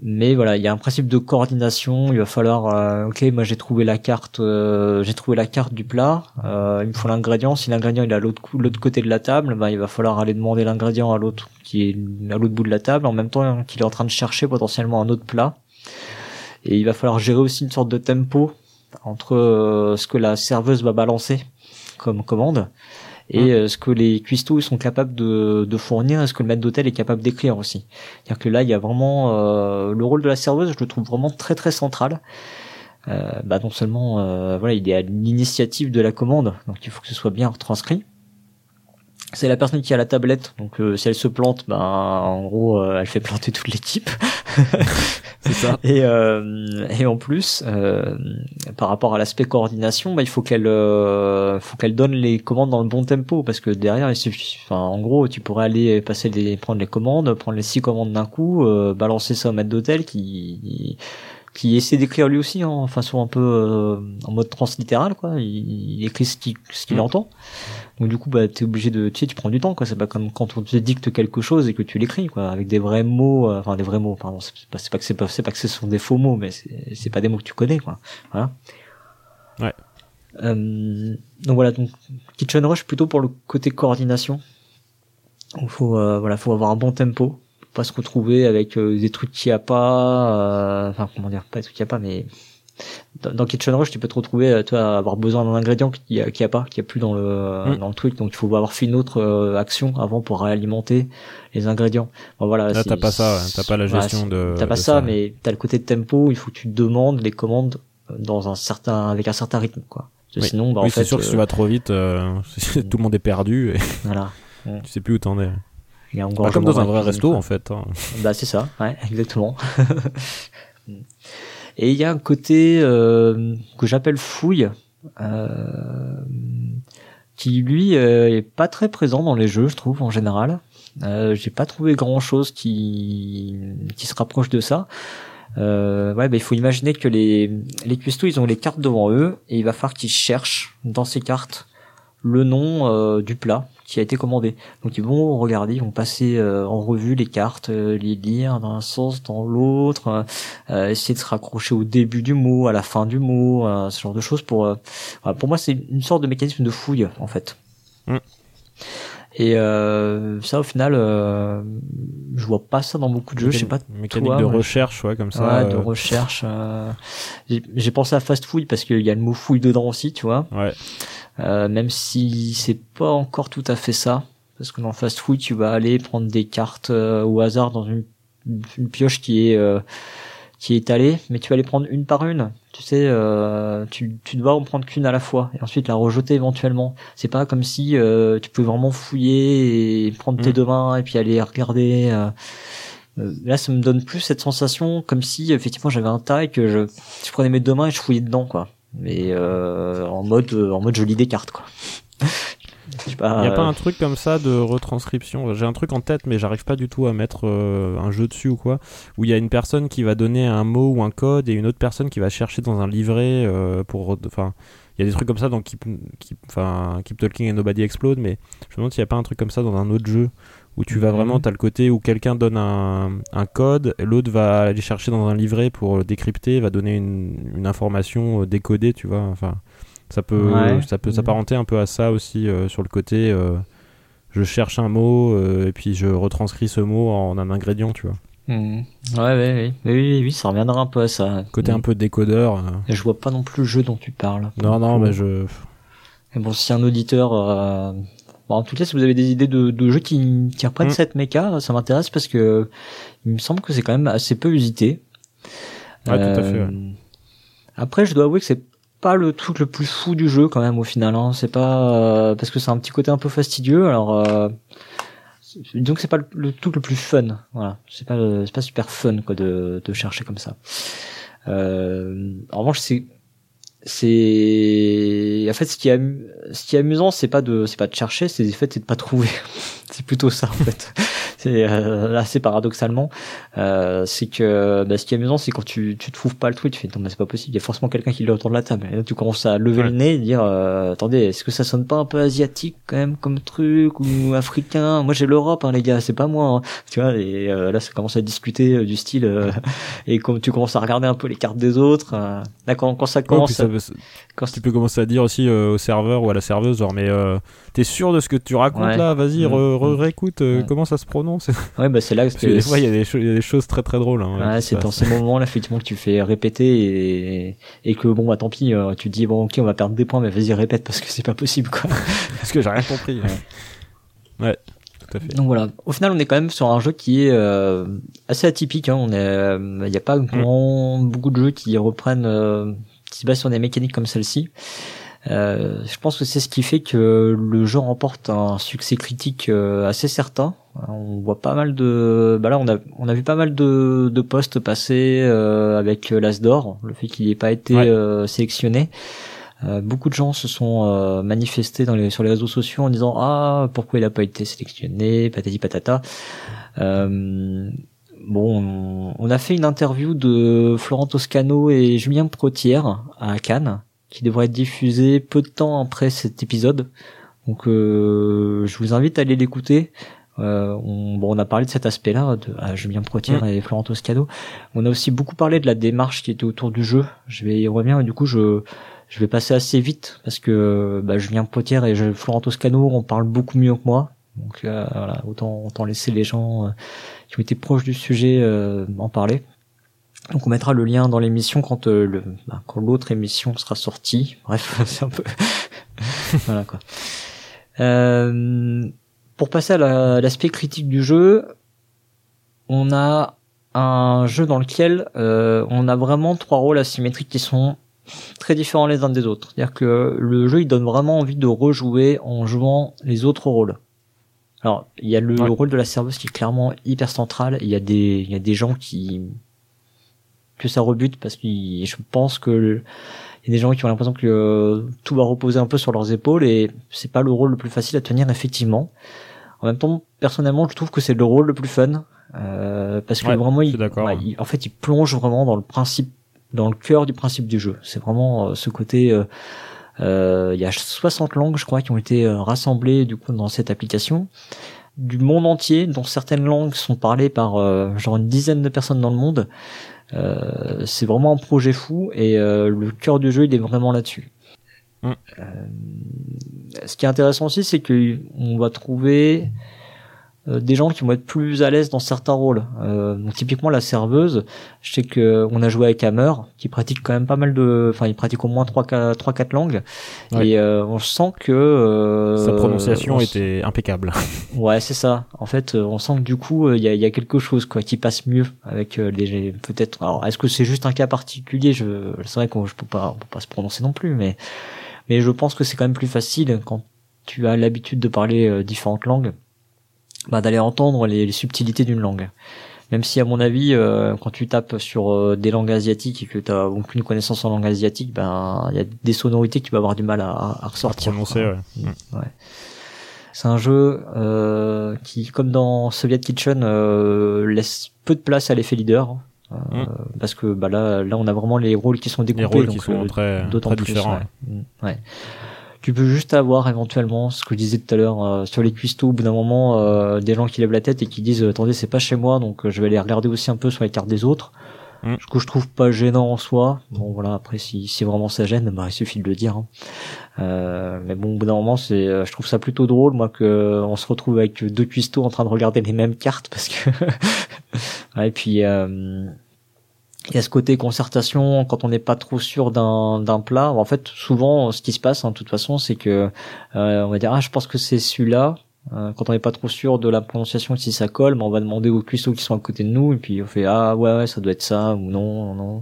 [SPEAKER 1] mais voilà, il y a un principe de coordination. Il va falloir, euh, ok, moi j'ai trouvé la carte, euh, j'ai trouvé la carte du plat. Euh, il me faut l'ingrédient. Si l'ingrédient il est à l'autre côté de la table, ben il va falloir aller demander l'ingrédient à l'autre qui est à l'autre bout de la table, en même temps qu'il est en train de chercher potentiellement un autre plat. Et il va falloir gérer aussi une sorte de tempo entre ce que la serveuse va balancer comme commande et mmh. euh, ce que les cuistots sont capables de, de fournir et ce que le maître d'hôtel est capable d'écrire aussi. C'est-à-dire que là, il y a vraiment euh, le rôle de la serveuse, je le trouve vraiment très très central. Euh, bah non seulement euh, voilà, il est à l'initiative de la commande, donc il faut que ce soit bien retranscrit. C'est la personne qui a la tablette, donc euh, si elle se plante, ben en gros, elle fait planter toute l'équipe.
[SPEAKER 2] c'est ça.
[SPEAKER 1] Et, euh, et en plus, euh, par rapport à l'aspect coordination, bah, il faut qu'elle euh, faut qu'elle donne les commandes dans le bon tempo parce que derrière, il suffit, enfin, en gros, tu pourrais aller passer les, prendre les commandes, prendre les six commandes d'un coup, euh, balancer ça au maître d'hôtel qui qui essaie d'écrire lui aussi hein, en façon un peu euh, en mode translittéral quoi. Il, écrit ce qu'il ce qu'il mm. entend. Donc du coup bah t'es obligé de tu sais tu prends du temps quoi. C'est pas comme quand on te dicte quelque chose et que tu l'écris quoi avec des vrais mots euh, enfin des vrais mots pardon. C'est pas c'est pas que c'est pas c'est pas que ce sont des faux mots mais c'est c'est pas des mots que tu connais quoi. Voilà.
[SPEAKER 2] Ouais.
[SPEAKER 1] Euh, donc voilà. Donc Kitchen Rush plutôt pour le côté coordination. Il faut euh, voilà faut avoir un bon tempo pas se retrouver avec euh, des trucs qu'il n'y a pas, euh, enfin comment dire, pas des trucs qu'il n'y a pas, mais dans, Kitchen Rush, tu peux te retrouver, euh, toi, avoir besoin d'un ingrédient qu'il n'y a, a, pas, qu'il n'y a plus dans le mm. dans le truc, donc il faut avoir fait une autre action avant pour réalimenter les ingrédients. Bon, voilà.
[SPEAKER 2] Là, t'as pas ça, t'as pas la gestion de.
[SPEAKER 1] T'as pas ça, mais t'as le côté de tempo. Il faut que tu demandes les commandes dans un certain, avec un certain rythme, quoi. Sinon, bah,
[SPEAKER 2] oui,
[SPEAKER 1] en fait,
[SPEAKER 2] c'est sûr que si tu vas trop vite, tout le monde est perdu et
[SPEAKER 1] voilà.
[SPEAKER 2] tu sais plus où t'en es. Pas comme dans un vrai resto en fait. Hein.
[SPEAKER 1] Bah c'est ça, ouais, exactement. Et il y a un côté euh, que j'appelle fouille, euh, qui lui euh, est pas très présent dans les jeux, je trouve en général. Euh, J'ai pas trouvé grand chose qui qui se rapproche de ça. Euh, ouais, bah, il faut imaginer que les les cuistots ils ont les cartes devant eux et il va falloir qu'ils cherchent dans ces cartes le nom euh, du plat qui a été commandé. Donc ils vont regarder, ils vont passer euh, en revue les cartes, euh, les lire dans un sens, dans l'autre, euh, essayer de se raccrocher au début du mot, à la fin du mot, ce genre de choses. Pour pour moi, c'est une sorte de mécanisme de fouille en fait. Mm. Et ça, au final, je vois pas ça dans beaucoup de jeux. Je sais pas.
[SPEAKER 2] Mécanique de recherche, ouais, comme
[SPEAKER 1] ça. Ouais, de recherche. J'ai pensé à fast fouille parce qu'il y a le mot fouille dedans aussi, tu vois.
[SPEAKER 2] Ouais.
[SPEAKER 1] Euh, même si c'est pas encore tout à fait ça, parce que dans Fast Food, tu vas aller prendre des cartes euh, au hasard dans une, une pioche qui est euh, qui est étalée, mais tu vas les prendre une par une. Tu sais, euh, tu, tu dois en prendre qu'une à la fois et ensuite la rejeter éventuellement. C'est pas comme si tu pouvais vraiment fouiller et prendre tes mm. deux mains et puis aller regarder. là, ça me donne plus cette sensation comme si effectivement j'avais un tas et que je, je prenais mes deux mains et je fouillais dedans, quoi. Mais en mode en mode je lis des cartes quoi.
[SPEAKER 2] Il n'y a pas un truc comme ça de retranscription? J'ai un truc en tête, mais j'arrive pas du tout à mettre un jeu dessus ou quoi. Où il y a une personne qui va donner un mot ou un code et une autre personne qui va chercher dans un livret pour. Enfin, il y a des trucs comme ça dans Keep, Keep, Keep Talking and Nobody Explode, mais je me demande s'il n'y a pas un truc comme ça dans un autre jeu où tu vas vraiment, mhm. tu as le côté où quelqu'un donne un, un code, l'autre va aller chercher dans un livret pour décrypter, va donner une, une information euh, décodée, tu vois. Enfin, ça peut, ça peut mhm. s'apparenter un peu à ça aussi euh, sur le côté. Euh, je cherche un mot et puis je retranscris ce mot en un ingrédient, tu vois.
[SPEAKER 1] Mhm. Ouais, ouais, oui, oui, oui, ça reviendra un peu à ça.
[SPEAKER 2] Côté un peu décodeur.
[SPEAKER 1] Et je vois pas non plus le jeu dont tu parles.
[SPEAKER 2] Non, non, mais je.
[SPEAKER 1] Mais bon, si un auditeur Bon, en tout cas, si vous avez des idées de, de jeux qui, qui reprennent mm. cette méca, ça m'intéresse parce que il me semble que c'est quand même assez peu usité.
[SPEAKER 2] Ouais, tout à fait. Euh,
[SPEAKER 1] après, je dois avouer que c'est pas le truc le plus fou du jeu quand même au final. Hein. C'est pas euh, parce que c'est un petit côté un peu fastidieux. Alors euh, donc c'est pas le, truc le plus fun. Voilà, c'est pas c'est pas super fun quoi de, de chercher comme ça. Euh, en revanche, c'est c'est en fait ce qui est amusant c'est pas de c'est pas de chercher c'est en fait c'est de pas trouver. C'est plutôt ça en fait c'est euh, assez paradoxalement euh, c'est que bah, ce qui est amusant c'est quand tu tu trouves pas le truc tu fais non mais c'est pas possible. Il y a forcément quelqu'un qui l'a autour de la table. Et là tu commences à lever le nez et dire euh, attendez est-ce que ça sonne pas un peu asiatique quand même comme truc ou africain? Moi j'ai l'Europe hein, les gars c'est pas moi hein. tu vois et euh, là ça commence à discuter euh, du style et quand tu commences à regarder un peu les cartes des autres là quand, quand ça commence
[SPEAKER 2] quand tu peux commencer à dire aussi au serveur ou à la serveuse genre mais t'es sûr de ce que tu racontes là Vas-y, mm. réécoute euh, comment ça se prononce?
[SPEAKER 1] Ouais, bah c'est là que,
[SPEAKER 2] des fois il y, a des choses très très drôles. Hein,
[SPEAKER 1] ouais, c'est dans ces moments-là effectivement que tu fais répéter et, et que bon bah tant pis, euh, tu te dis bon ok on va perdre des points mais vas-y répète parce que c'est pas possible quoi.
[SPEAKER 2] parce que j'ai rien compris. Ouais. Tout à fait.
[SPEAKER 1] Donc voilà, au final on est quand même sur un jeu qui est euh, assez atypique. Hein. On est, il n'y a pas mm. beaucoup de jeux qui reprennent, qui se basent sur des mécaniques comme celle-ci. Euh, je pense que c'est ce qui fait que le jeu remporte un succès critique euh, assez certain. On voit pas mal de, bah là on a on a vu pas mal de, de posts passer euh, avec l'Asdor, le fait qu'il n'ait pas été sélectionné. beaucoup de gens se sont manifestés dans les, sur les réseaux sociaux en disant ah pourquoi il a pas été sélectionné, patati patata. bon, on, a fait une interview de Florent Toscano et Julien Protière à Cannes qui devrait être diffusé peu de temps après cet épisode. Donc euh, je vous invite à aller l'écouter. Euh, on, bon, on a parlé de cet aspect-là, de à Julien Protier mm. et Florent Toscano. On a aussi beaucoup parlé de la démarche qui était autour du jeu. Je vais y revenir, et du coup, je, je vais passer assez vite parce que bah, Julien Poitiers et Florent Toscano, on parle beaucoup mieux que moi. Donc euh, voilà, autant, autant laisser les gens euh, qui ont été proches du sujet euh, en parler. Donc on mettra le lien dans l'émission quand euh, le bah, quand l'autre émission sera sortie. Bref, c'est un peu voilà quoi. Euh, pour passer à l'aspect critique du jeu, on a un jeu dans lequel euh, on a vraiment trois rôles asymétriques qui sont très différents les uns des autres. C'est-à-dire que le jeu il donne vraiment envie de rejouer en jouant les autres rôles. Alors il y a le rôle de la serveuse qui est clairement hyper central. Il y a des il y a des gens qui que ça rebute parce que je pense que il y a des gens qui ont l'impression que euh, tout va reposer un peu sur leurs épaules et c'est pas le rôle le plus facile à tenir effectivement. En même temps, personnellement, je trouve que c'est le rôle le plus fun euh, parce que vraiment, il, en fait, il plonge vraiment dans le principe, dans le cœur du principe du jeu. C'est vraiment euh, ce côté. Euh, il y a 60 langues, je crois, qui ont été rassemblées du coup dans cette application du monde entier, dont certaines langues sont parlées par genre une dizaine de personnes dans le monde. Euh, c'est vraiment un projet fou et euh, le cœur du jeu il est vraiment là-dessus. Mm. Euh, ce qui est intéressant aussi, c'est que on va trouver des gens qui vont être plus à l'aise dans certains rôles. Euh, donc typiquement la serveuse, je sais que on a joué avec Hammer, qui pratique quand même pas mal de, enfin il pratique au moins trois trois quatre langues, et euh, on sent que euh,
[SPEAKER 2] sa prononciation était impeccable.
[SPEAKER 1] ouais c'est ça. En fait, on sent que du coup il y a, y a quelque chose quoi qui passe mieux avec les peut-être. Alors est-ce que c'est juste un cas particulier? Je c'est vrai qu'on je peux pas on peut pas se prononcer non plus, mais mais je pense que c'est quand même plus facile quand tu as l'habitude de parler différentes langues bah, d'aller entendre les, subtilités d'une langue. Même si à mon avis, euh, quand tu tapes sur euh, des langues asiatiques et que tu as aucune connaissance en langue asiatique, ben il y a des sonorités que tu vas avoir du mal à, à ressortir.
[SPEAKER 2] prononcer, ouais.
[SPEAKER 1] Mm. ouais. C'est un jeu euh, qui, comme dans Soviet Kitchen, laisse peu de place à l'effet leader. Mm. Parce que bah là, là, on a vraiment les rôles qui sont découpés,
[SPEAKER 2] les rôles
[SPEAKER 1] donc
[SPEAKER 2] qui sont très,
[SPEAKER 1] d'autant
[SPEAKER 2] très
[SPEAKER 1] plus.
[SPEAKER 2] différents.
[SPEAKER 1] ouais. Mm. Ouais tu peux juste avoir éventuellement ce que je disais tout à l'heure euh, sur les cuistots au bout d'un moment euh, des gens qui lèvent la tête et qui disent attendez c'est pas chez moi donc euh, je vais aller regarder aussi un peu sur les cartes des autres
[SPEAKER 2] Mm.
[SPEAKER 1] ce que je trouve pas gênant en soi bon voilà après si, si vraiment ça gêne bah il suffit de le dire hein. euh, mais bon au bout d'un moment c'est euh, je trouve ça plutôt drôle moi que on se retrouve avec deux cuistots en train de regarder les mêmes cartes parce que ouais, et puis euh, il y a ce côté concertation quand on n'est pas trop sûr d'un d'un plat. En fait, souvent, ce qui se passe, en hein, toute façon, c'est que euh, on va dire ah je pense que c'est celui-là. Euh, quand on n'est pas trop sûr de la prononciation si ça colle, mais on va demander aux cuisseaux qui sont à côté de nous et puis on fait ah ouais ouais ça doit être ça ou non non.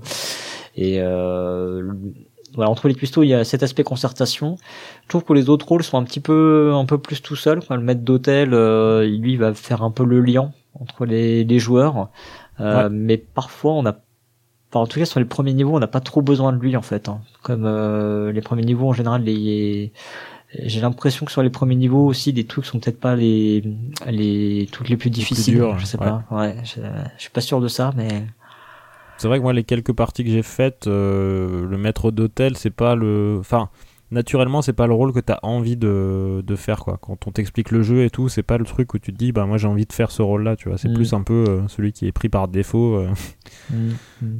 [SPEAKER 1] Et euh, voilà entre les cuistots il y a cet aspect concertation. Je trouve que les autres rôles sont un petit peu un peu plus tout seul. le maître d'hôtel, euh, lui va faire un peu le lien entre les, les joueurs. Euh,
[SPEAKER 2] Ouais.
[SPEAKER 1] Mais parfois on a Enfin, en tout cas sur les premiers niveaux on n'a pas trop besoin de lui en fait hein. comme euh, les premiers niveaux en général les j'ai l'impression que sur les premiers niveaux aussi des trucs sont peut-être pas les les trucs les plus difficiles
[SPEAKER 2] durs,
[SPEAKER 1] je sais
[SPEAKER 2] ouais.
[SPEAKER 1] pas ouais je, je suis pas sûr de ça mais
[SPEAKER 2] C'est vrai que moi, les quelques parties que j'ai faites, euh, le maître d'hôtel, c'est pas le. Enfin, naturellement, c'est pas le rôle que t'as envie de, de faire, quoi. Quand on t'explique le jeu et tout, c'est pas le truc où tu te dis, bah, moi, j'ai envie de faire ce rôle-là, tu vois. C'est
[SPEAKER 1] Mm.
[SPEAKER 2] plus un peu euh, celui qui est pris par défaut. euh.
[SPEAKER 1] Mm, mm.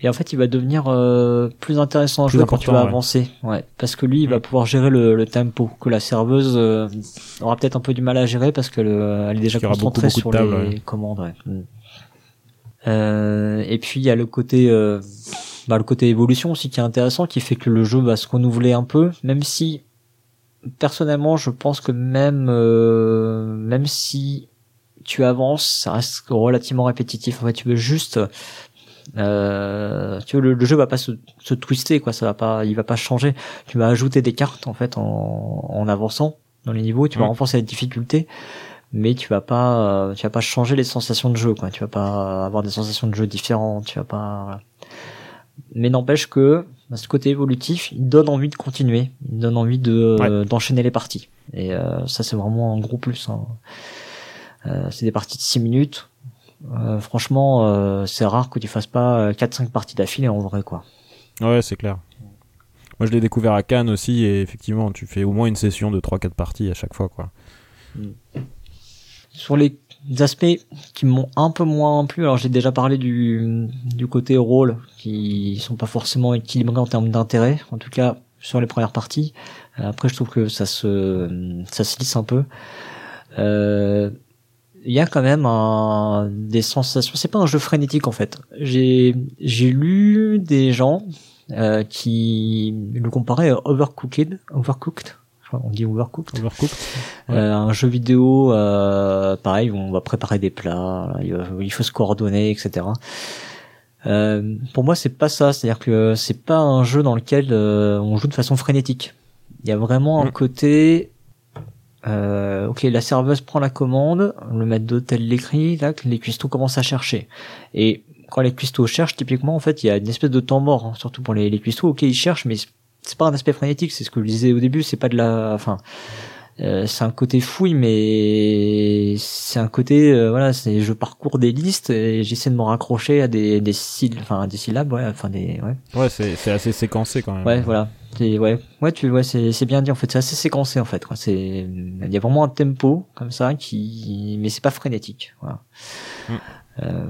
[SPEAKER 1] Et en fait, il va devenir euh, plus intéressant à jouer quand tu vas
[SPEAKER 2] ouais.
[SPEAKER 1] avancer. Ouais, parce que lui, il va pouvoir gérer le, le tempo que la serveuse aura peut-être un peu du mal à gérer parce que le, elle est déjà concentrée
[SPEAKER 2] beaucoup,
[SPEAKER 1] sur les commandes. Ouais. Et puis il y a le côté, bah, le côté évolution aussi qui est intéressant, qui fait que le jeu va se renouveler un peu, même si personnellement, je pense que même euh, même si tu avances, ça reste relativement répétitif. En fait, tu veux juste euh, tu veux, le, le jeu va pas se, se twister quoi ça va pas il va pas changer tu vas ajouter des cartes en fait en, en avançant dans les niveaux tu vas
[SPEAKER 2] Mm.
[SPEAKER 1] renforcer la difficulté mais tu vas pas euh, tu vas pas changer les sensations de jeu quoi tu vas pas avoir des sensations de jeu différentes tu vas pas voilà. Mais n'empêche que bah, ce côté évolutif il donne envie de continuer il donne envie de euh, d'enchaîner les parties et euh, ça c'est vraiment un gros plus hein. Euh, c'est des parties de 6 minutes euh, franchement, c'est rare que tu fasses pas 4-5 parties d'affilée en vrai, quoi.
[SPEAKER 2] Ouais, c'est clair. Moi, je l'ai découvert à Cannes aussi, et effectivement, tu fais au moins une session de 3-4 parties à chaque fois, quoi.
[SPEAKER 1] Sur les aspects qui m'ont un peu moins plu, alors j'ai déjà parlé du, du côté rôle, qui sont pas forcément équilibrés en termes d'intérêt, en tout cas sur les premières parties. Euh, Après, je trouve que ça se, ça se lisse un peu. Euh, il y a quand même un, des sensations. C'est pas un jeu frénétique en fait. J'ai j'ai lu des gens euh, qui le comparaient à Overcooked. Qu'on dit Overcooked.
[SPEAKER 2] Overcooked Ouais.
[SPEAKER 1] Euh, un jeu vidéo, euh, pareil, où on va préparer des plats, là, il, va- il faut se coordonner, etc. Euh, pour moi, c'est pas ça. C'est-à-dire que c'est pas un jeu dans lequel euh, on joue de façon frénétique. Il y a vraiment un
[SPEAKER 2] Mm.
[SPEAKER 1] côté. Euh, ok, la serveuse prend la commande, le maître d'hôtel l'écrit, là, les cuistots commencent à chercher. Et quand les cuistots cherchent, typiquement, en fait, il y a une espèce de temps mort, hein, surtout pour les, les cuistots. Ok, ils cherchent, mais c'est pas un aspect frénétique. C'est ce que je disais au début. C'est pas de la, enfin, euh, c'est un côté fouille, mais c'est un côté, euh, voilà, c'est je parcours des listes et j'essaie de me raccrocher à des des syllabes, enfin des syllabes, ouais, enfin des, ouais,
[SPEAKER 2] Ouais, c'est c'est assez séquencé quand même.
[SPEAKER 1] ouais, voilà, c'est ouais, ouais, tu, ouais, c'est c'est bien dit en fait, c'est assez séquencé en fait, quoi. C'est, il y a vraiment un tempo comme ça qui, mais c'est pas frénétique, voilà.
[SPEAKER 2] Mm.
[SPEAKER 1] Euh,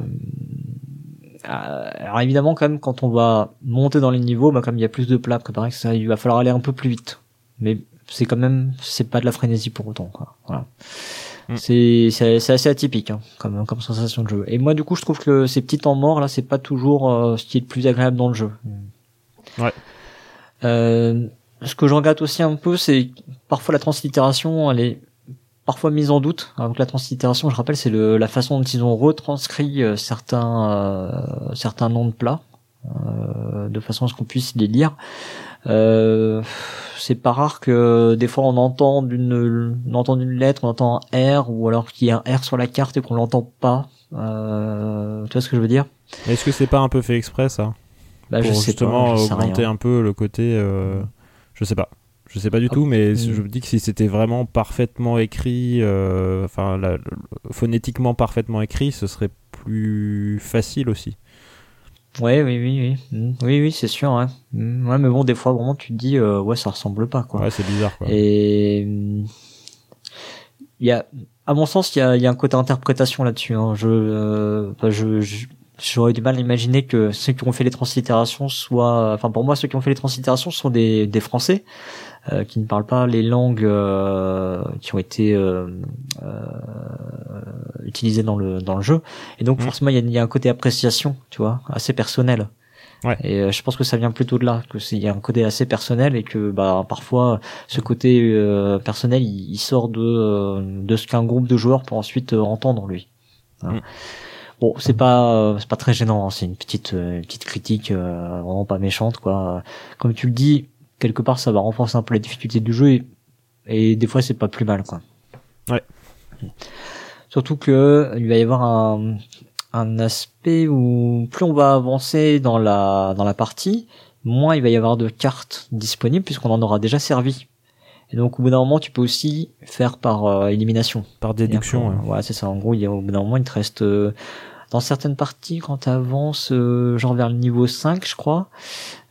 [SPEAKER 1] alors évidemment quand même quand on va monter dans les niveaux, bah comme il y a plus de plats préparés, ça, il va falloir aller un peu plus vite. Mais c'est quand même c'est pas de la frénésie pour autant quoi. Voilà.
[SPEAKER 2] Mm.
[SPEAKER 1] C'est c'est assez atypique hein, comme comme sensation de jeu. Et moi du coup je trouve que ces petits temps morts là c'est pas toujours euh, ce qui est le plus agréable dans le jeu.
[SPEAKER 2] Ouais.
[SPEAKER 1] Euh, ce que je regrette aussi un peu c'est parfois la translittération elle est parfois mise en doute. Alors que la translittération je rappelle c'est le la façon dont ils ont retranscrit euh, certains euh, certains noms de plats euh, de façon à ce qu'on puisse les lire. Euh, c'est pas rare que des fois on entend une, on entend une lettre, on entend un R ou alors qu'il y a un R sur la carte et qu'on l'entend pas tu vois ce que je veux dire?
[SPEAKER 2] Est-ce que c'est pas un peu fait exprès ça?
[SPEAKER 1] Bah,
[SPEAKER 2] Pour
[SPEAKER 1] je sais
[SPEAKER 2] justement
[SPEAKER 1] pas, je sais
[SPEAKER 2] augmenter
[SPEAKER 1] rien.
[SPEAKER 2] un peu le côté. Je sais pas. Je sais pas du
[SPEAKER 1] Ah,
[SPEAKER 2] tout, mais
[SPEAKER 1] mm.
[SPEAKER 2] je me dis que si c'était vraiment parfaitement écrit, euh, enfin la- phonétiquement parfaitement écrit, ce serait plus facile aussi.
[SPEAKER 1] Ouais, oui, oui, oui, Mm. oui, oui, c'est sûr. Ouais. Mm. ouais, mais bon, des fois, vraiment, tu te dis, euh, ouais, ça ressemble pas, quoi.
[SPEAKER 2] Ouais, c'est bizarre quoi.
[SPEAKER 1] Et il y a, à mon sens, il y a, il y a un côté interprétation là-dessus. Hein. Je, euh, enfin, je, je- j'aurais du mal à imaginer que ceux qui ont fait les translittérations soient, enfin, pour moi, ceux qui ont fait les translittérations sont des, des Français euh, qui ne parlent pas les langues euh, qui ont été euh, euh, utilisées dans le dans le jeu. Et donc,
[SPEAKER 2] Mm.
[SPEAKER 1] forcément, il y a, y a un côté appréciation, tu vois, assez personnel.
[SPEAKER 2] Ouais.
[SPEAKER 1] Et euh, je pense que ça vient plutôt de là, que c'est il y a un côté assez personnel et que bah parfois ce côté euh, personnel il, il sort de euh, de ce qu'un groupe de joueurs peut ensuite entendre lui. Voilà.
[SPEAKER 2] Mm.
[SPEAKER 1] Bon, c'est pas euh, c'est pas très gênant, hein, c'est une petite une petite critique euh, vraiment pas méchante quoi. Comme tu le dis, quelque part ça va renforcer un peu la difficulté du jeu et, et des fois c'est pas plus mal quoi.
[SPEAKER 2] Ouais.
[SPEAKER 1] Surtout que il va y avoir un un aspect où plus on va avancer dans la dans la partie, moins il va y avoir de cartes disponibles puisqu'on en aura déjà servi. Et donc au bout d'un moment, tu peux aussi faire par euh, élimination.
[SPEAKER 2] Par déduction. Ouais.
[SPEAKER 1] Ouais, c'est ça. En gros, il y a, au bout d'un moment, il te reste euh, dans certaines parties quand tu avances genre vers le niveau 5, je crois.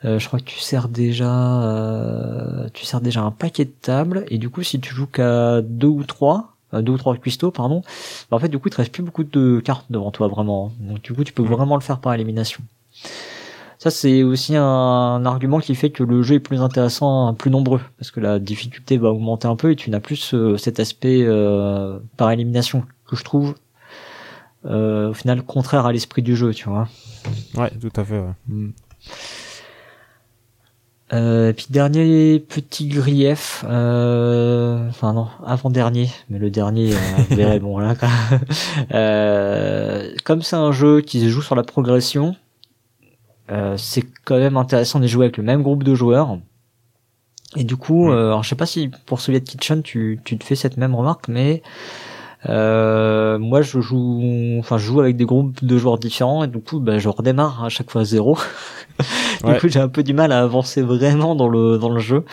[SPEAKER 1] Euh, je crois que tu sers déjà euh, tu sers déjà un paquet de tables et du coup si tu joues qu'à deux ou trois euh, deux ou trois cuistots pardon bah, en fait du coup il te reste plus beaucoup de cartes devant toi vraiment donc du coup tu peux
[SPEAKER 2] Mhm.
[SPEAKER 1] vraiment le faire par élimination ça c'est aussi un, argument qui fait que le jeu est plus intéressant plus nombreux parce que la difficulté va augmenter un peu et tu n'as plus ce- cet aspect euh, par élimination que je trouve euh, au final contraire à l'esprit du jeu tu vois
[SPEAKER 2] Ouais, tout à fait. ouais.
[SPEAKER 1] Euh, puis dernier petit grief, euh, enfin non, avant dernier, mais le dernier, euh, vous verrez, bon là, quoi. Euh, comme c'est un jeu qui se joue sur la progression, euh, c'est quand même intéressant de jouer avec le même groupe de joueurs. Et du coup, alors je sais pas si pour Soviet Kitchen tu, tu te fais cette même remarque, mais euh, moi je joue, enfin je joue avec des groupes de joueurs différents et du coup bah, je redémarre à chaque fois à zéro. du
[SPEAKER 2] Ouais.
[SPEAKER 1] coup j'ai un peu du mal à avancer vraiment dans le dans le jeu.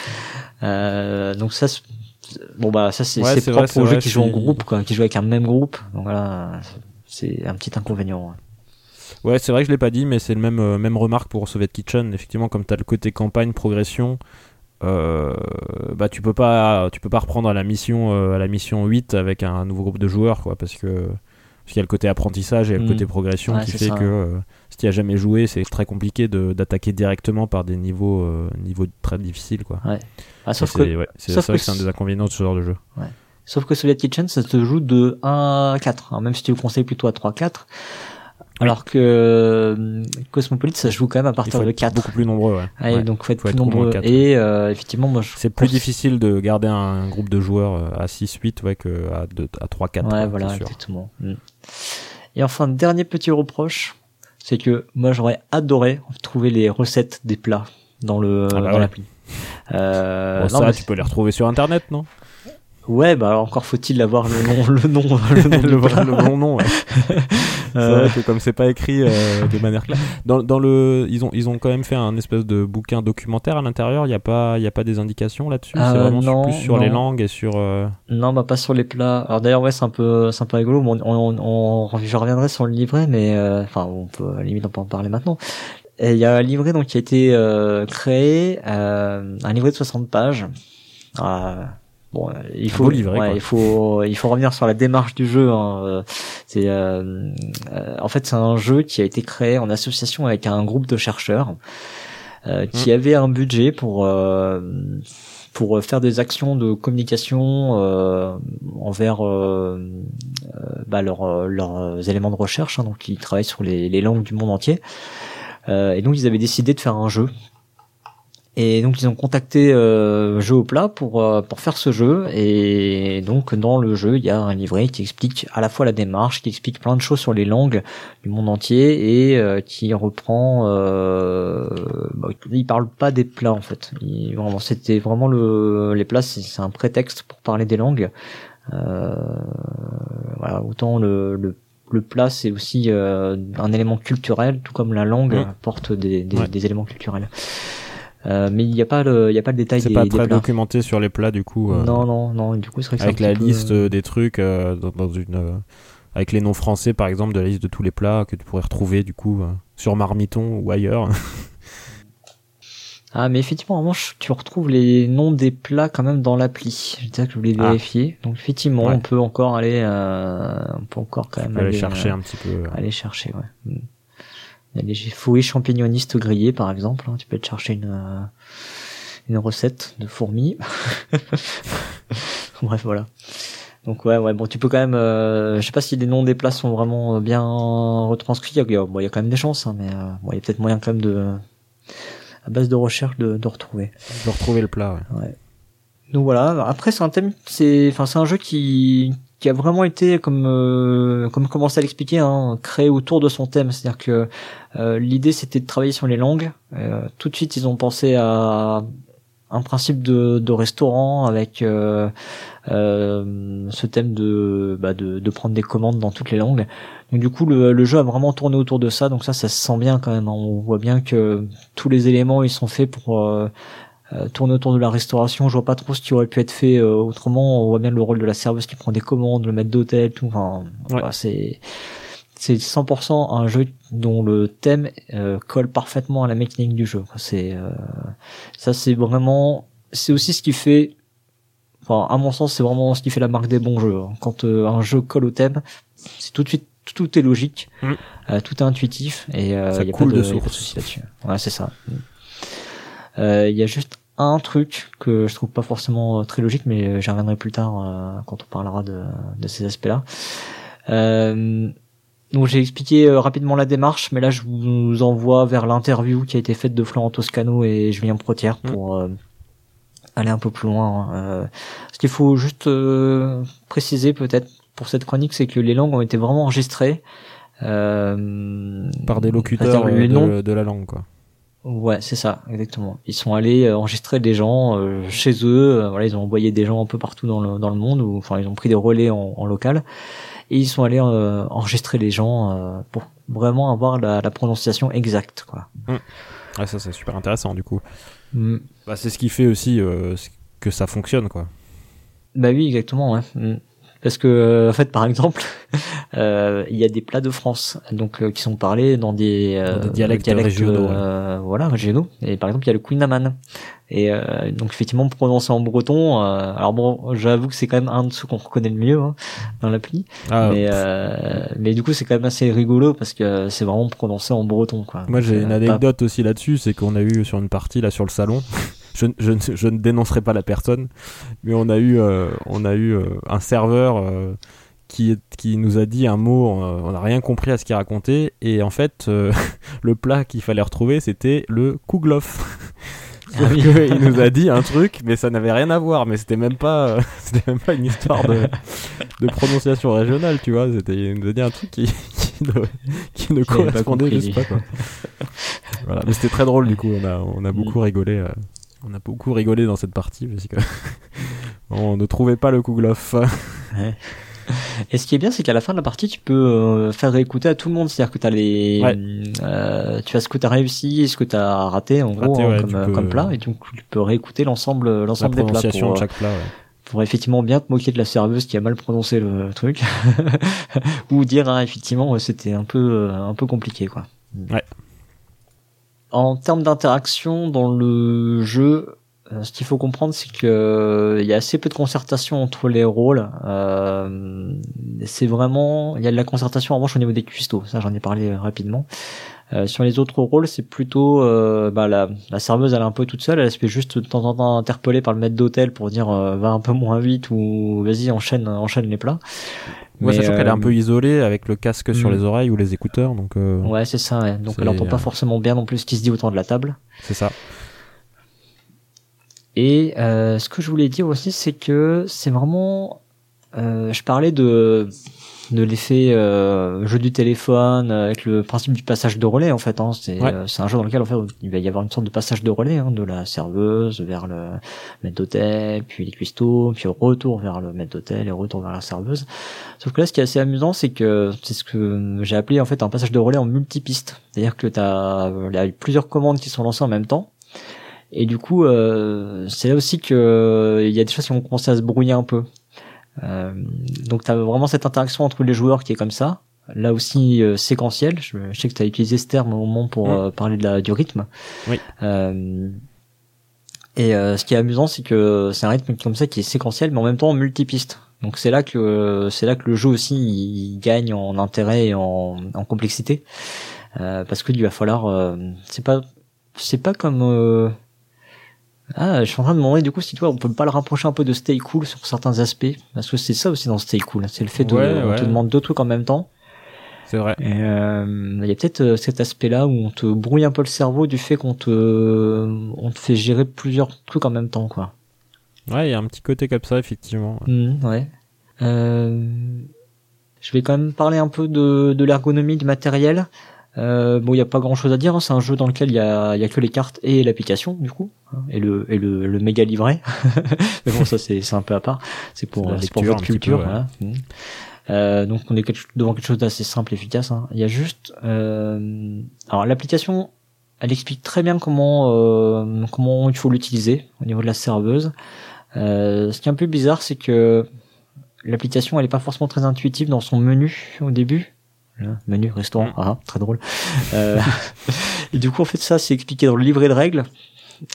[SPEAKER 1] Euh, donc ça, c'est- bon bah ça c'est
[SPEAKER 2] Ouais,
[SPEAKER 1] propre aux jeux qui jouent en groupe, quoi, qui jouent avec un même groupe. Donc voilà, c'est un petit inconvénient.
[SPEAKER 2] Ouais, c'est vrai que je l'ai pas dit, mais c'est le même, euh, même remarque pour Soviet Kitchen. Effectivement, comme tu as le côté campagne, progression, euh, bah tu peux pas, tu peux pas reprendre à la mission, euh, à la mission 8 avec un nouveau groupe de joueurs, quoi, parce que parce qu'il y a le côté apprentissage et le
[SPEAKER 1] Mm.
[SPEAKER 2] côté progression
[SPEAKER 1] Ouais,
[SPEAKER 2] qui fait
[SPEAKER 1] ça.
[SPEAKER 2] que euh, si tu as jamais joué, c'est très compliqué de- d'attaquer directement par des niveaux, euh, niveaux très difficiles, quoi.
[SPEAKER 1] Ah, sauf que
[SPEAKER 2] c'est ouais, c'est-
[SPEAKER 1] sauf
[SPEAKER 2] c'est vrai
[SPEAKER 1] que
[SPEAKER 2] que c'est un des inconvénients de ce genre de jeu.
[SPEAKER 1] sauf que Soviet Kitchen ça se joue de 1 à 4, hein, même si tu le conseilles plutôt à 3 4. Alors que euh, Cosmopolite ça joue quand même à partir de
[SPEAKER 2] être
[SPEAKER 1] 4.
[SPEAKER 2] beaucoup plus nombreux, ouais.
[SPEAKER 1] Ouais,
[SPEAKER 2] Ouais.
[SPEAKER 1] donc faut être
[SPEAKER 2] faut
[SPEAKER 1] plus
[SPEAKER 2] être
[SPEAKER 1] nombreux. Et euh, effectivement, moi je
[SPEAKER 2] C'est plus difficile de garder un groupe de joueurs euh, à 6-8 ouais, que à, deux- à 3-4.
[SPEAKER 1] Ouais,
[SPEAKER 2] quoi,
[SPEAKER 1] voilà,
[SPEAKER 2] sûr.
[SPEAKER 1] exactement. Mm. Et enfin, dernier petit reproche, c'est que moi j'aurais adoré trouver les recettes des plats dans le
[SPEAKER 2] Ah bah
[SPEAKER 1] dans l'appli. Euh,
[SPEAKER 2] Bon, ça,
[SPEAKER 1] mais
[SPEAKER 2] tu peux les retrouver sur internet, non?
[SPEAKER 1] Ouais, bah alors encore faut-il avoir le nom, le nom, le nom
[SPEAKER 2] le, le bon nom. ouais.
[SPEAKER 1] Euh,
[SPEAKER 2] vrai que comme c'est pas écrit euh, de manière claire. Dans, dans le, ils ont, ils ont quand même fait un espèce de bouquin documentaire à l'intérieur. Il n'y a pas, il y a pas des indications là-dessus?
[SPEAKER 1] Euh,
[SPEAKER 2] c'est vraiment
[SPEAKER 1] non,
[SPEAKER 2] plus sur les langues et sur. euh,
[SPEAKER 1] Non, bah pas sur les plats. Alors d'ailleurs, ouais, c'est un peu, c'est un peu rigolo. Bon, on, on, on- je reviendrai sur le livret, mais euh, enfin, on peut à la limite on peut en parler maintenant. Et il y a un livret donc qui a été euh, créé, euh, un livret de 60 pages. Euh, bon, il faut,
[SPEAKER 2] livret,
[SPEAKER 1] ouais, il faut, il faut revenir sur la démarche du jeu. Hein. Euh, C'est, euh, euh, en fait, c'est un jeu qui a été créé en association avec un groupe de chercheurs euh, qui
[SPEAKER 2] Mmh.
[SPEAKER 1] avait un budget pour euh, pour faire des actions de communication euh, envers bah, leurs leurs éléments de recherche. hein, donc, ils travaillent sur les, les langues du monde entier. Euh, et donc, ils avaient décidé de faire un jeu. Et donc, ils ont contacté euh, Jeu au plat pour euh, pour faire ce jeu. Et donc, dans le jeu, il y a un livret qui explique à la fois la démarche, qui explique plein de choses sur les langues du monde entier et euh, qui reprend. Euh, bah, il parle pas des plats en fait. Il, vraiment, c'était vraiment le les plats, c'est c'est un prétexte pour parler des langues. Euh, voilà, autant le, le le plat c'est aussi un élément culturel, tout comme la langue porte des, des, éléments culturels. Mais il n'y a pas le, il y a pas le détail.
[SPEAKER 2] C'est pas très documenté sur les plats du coup.
[SPEAKER 1] non, non, non. Du coup, c'est
[SPEAKER 2] avec la liste des trucs dans, dans, une avec les noms français par exemple de la liste de tous les plats que tu pourrais retrouver du coup euh, sur Marmiton ou ailleurs.
[SPEAKER 1] ah mais effectivement en revanche tu retrouves les noms des plats quand même dans l'appli. C'est ça que je voulais ah. vérifier. Donc effectivement on peut encore aller, euh, on peut encore quand même
[SPEAKER 2] aller, chercher euh, un petit peu.
[SPEAKER 1] Aller chercher ouais. Il y a des fouets champignonistes grillés par exemple. Hein. Tu peux te chercher une une recette de fourmis. Bref voilà. Donc ouais, ouais, bon, tu peux quand même. Euh, je sais pas si les noms des places sont vraiment euh, bien retranscrits. Il y a, bon, il y a quand même des chances, hein, mais euh, bon, il y a peut-être moyen quand même de, à base de recherche, de, de retrouver.
[SPEAKER 2] De retrouver le plat. Ouais.
[SPEAKER 1] ouais. Donc voilà. Après, c'est un thème, c'est, enfin, c'est un jeu qui qui a vraiment été comme euh, comme commencé à l'expliquer, hein, créé autour de son thème. C'est-à-dire que l'idée c'était de travailler sur les langues. tout de suite, ils ont pensé à un principe de, de restaurant avec euh, euh, ce thème de, bah de, de prendre des commandes dans toutes les langues. Donc du coup le, le, jeu a vraiment tourné autour de ça, donc ça ça se sent bien quand même. Hein. On voit bien que tous les éléments ils sont faits pour euh, euh, tourner autour de la restauration. Je vois pas trop ce qui aurait pu être fait autrement. On voit bien le rôle de la serveuse qui prend des commandes, le maître d'hôtel, tout. Enfin, c'est c'est 100% un jeu dont le thème euh, colle parfaitement à la mécanique du jeu. C'est euh, ça, c'est vraiment, c'est aussi ce qui fait, enfin à mon sens, c'est vraiment ce qui fait la marque des bons jeux. Quand euh, un jeu colle au thème, c'est tout de suite tout est logique, mm. tout est intuitif et il y a
[SPEAKER 2] pas de,
[SPEAKER 1] soucis là-dessus. Ouais, c'est ça. Il y a juste un truc que je trouve pas forcément très logique, mais j'y reviendrai plus tard quand on parlera de, de ces aspects-là. Euh, donc j'ai expliqué euh, rapidement la démarche, mais là je vous envoie vers l'interview qui a été faite de Florent Toscano et Julien Protière mm. pour euh, aller un peu plus loin. Hein. Euh, ce qu'il faut juste préciser peut-être pour cette chronique, c'est que les langues ont été vraiment enregistrées
[SPEAKER 2] par des locuteurs de, de, la langue, quoi.
[SPEAKER 1] Ouais, c'est ça, exactement. Ils sont allés enregistrer des gens chez eux. voilà, ils ont envoyé des gens un peu partout dans le dans le monde, ou enfin ils ont pris des relais en, en local et ils sont allés euh, enregistrer les gens euh, pour vraiment avoir la, la, prononciation exacte quoi.
[SPEAKER 2] Mmh. Ah, ça c'est super intéressant du coup. Mmh. Bah, c'est ce qui fait aussi euh, que ça fonctionne quoi.
[SPEAKER 1] Bah oui exactement ouais. Mmh. Parce que en fait par exemple euh, il y a des plats de France donc qui sont parlés dans des,
[SPEAKER 2] dans des dialectes, régionaux
[SPEAKER 1] voilà régionaux et par exemple il y a le Queen Amman et euh, donc effectivement prononcé en breton. Euh, alors bon, j'avoue que c'est quand même un de ceux qu'on reconnaît le mieux hein, dans l'appli. Ah, mais euh, mais du coup c'est quand même assez rigolo parce que c'est vraiment prononcé en breton quoi.
[SPEAKER 2] Moi j'ai une anecdote aussi là-dessus, c'est qu'on a eu sur une partie là sur le salon. Je, je, je, ne dénoncerai pas la personne, mais on a eu, on a eu un serveur qui, qui nous a dit un mot, on n'a rien compris à ce qu'il racontait, et en fait, le plat qu'il fallait retrouver, c'était le kouglof. Ah il nous a dit un truc, mais ça n'avait rien à voir. Mais c'était même pas, euh, c'était même pas une histoire de, de prononciation régionale, tu vois. C'était, il nous a dit un truc qui, qui ne, qui ne correspondait juste pas, quoi. voilà. Mais c'était très drôle, du coup. On a, on a beaucoup rigolé. Euh, on a beaucoup rigolé dans cette partie parce que on ne trouvait pas le Kouglof. Ouais.
[SPEAKER 1] Et ce qui est bien, c'est qu'à la fin de la partie, tu peux euh, faire réécouter à tout le monde. C'est-à-dire que t'as les, euh, tu as ce que t'as réussi et ce que t'as raté, en gros, hein, comme, euh, comme, plat, et donc tu peux réécouter l'ensemble, l'ensemble des plats
[SPEAKER 2] pour, de chaque plat.
[SPEAKER 1] pour effectivement bien te moquer de la serveuse qui a mal prononcé le truc, ou dire hein, effectivement c'était un peu, un peu compliqué, quoi.
[SPEAKER 2] Ouais.
[SPEAKER 1] En termes d'interaction dans le jeu, euh, ce qu'il faut comprendre, c'est que euh, il y a assez peu de concertation entre les rôles. Euh, c'est vraiment, il y a de la concertation en revanche au niveau des cuistots. Ça, j'en ai parlé rapidement. Euh, sur les autres rôles, c'est plutôt euh, bah, la, la, serveuse, elle est un peu toute seule. Elle se fait juste de temps en temps interpeller par le maître d'hôtel pour dire va un peu moins vite ou vas-y enchaîne, enchaîne les plats.
[SPEAKER 2] Ouais, sachant qu'elle est un peu isolée avec le casque sur hmm. les oreilles ou les écouteurs, donc.
[SPEAKER 1] Ouais, c'est ça. Donc elle entend pas forcément bien non plus ce qui se dit autour de la table.
[SPEAKER 2] C'est ça.
[SPEAKER 1] Et euh, ce que je voulais dire aussi, c'est que c'est vraiment euh, je parlais de de l'effet euh, jeu du téléphone euh, avec le principe du passage de relais en fait. Hein. C'est
[SPEAKER 2] Ouais.
[SPEAKER 1] euh, c'est un jeu dans lequel en fait il va y avoir une sorte de passage de relais hein, de la serveuse vers le maître d'hôtel, puis les cuistots, puis retour vers le maître d'hôtel et retour vers la serveuse. Sauf que là, ce qui est assez amusant, c'est que c'est ce que j'ai appelé en fait un passage de relais en multipiste. C'est-à-dire que t'as il y a plusieurs commandes qui sont lancées en même temps. Et du coup, euh, c'est là aussi que euh, il y a des choses qui vont commencer à se brouiller un peu. Euh, donc tu as vraiment cette interaction entre les joueurs qui est comme ça. Là aussi euh, séquentiel. Je, je sais que tu as utilisé ce terme au moment pour
[SPEAKER 2] Mm.
[SPEAKER 1] euh, parler de la, du rythme.
[SPEAKER 2] Oui.
[SPEAKER 1] Euh, et euh, ce qui est amusant, c'est que c'est un rythme comme ça qui est séquentiel, mais en même temps multipiste. Donc c'est là que c'est là que le jeu aussi il gagne en intérêt et en, en complexité, Euh, parce que il va falloir. euh, c'est pas c'est pas comme euh, ah, je suis en train de me demander du coup si tu vois, on peut pas le rapprocher un peu de Stay Cool sur certains aspects, parce que c'est ça aussi dans Stay Cool, c'est le fait de
[SPEAKER 2] Ouais,
[SPEAKER 1] on
[SPEAKER 2] ouais.
[SPEAKER 1] te demande deux trucs en même temps.
[SPEAKER 2] C'est vrai.
[SPEAKER 1] Euh, il y a peut-être euh, cet aspect-là où on te brouille un peu le cerveau du fait qu'on te on te fait gérer plusieurs trucs en même temps, quoi.
[SPEAKER 2] Ouais, il y a un petit côté comme ça, effectivement.
[SPEAKER 1] Mhm, ouais. Euh, je vais quand même parler un peu de, de l'ergonomie du matériel. Euh, bon, il n'y a pas grand chose à dire. hein. C'est un jeu dans lequel il y a, y a que les cartes et l'application, du coup, hein, et le, et le, le méga livret. Mais bon, ça c'est c'est un peu à part. C'est pour,
[SPEAKER 2] C'est
[SPEAKER 1] pour votre culture.
[SPEAKER 2] peu, ouais.
[SPEAKER 1] voilà. Mhm. Euh, donc on est quelque- devant quelque chose d'assez simple, efficace. hein. Il y a juste, euh, alors l'application, elle explique très bien comment euh, comment il faut l'utiliser au niveau de la serveuse. Euh, ce qui est un peu bizarre, c'est que l'application, elle est pas forcément très intuitive dans son menu au début. Menu, restaurant,
[SPEAKER 2] Mm.
[SPEAKER 1] ah, très drôle. Euh, et du coup, en fait, ça, c'est expliqué dans le livret de règles.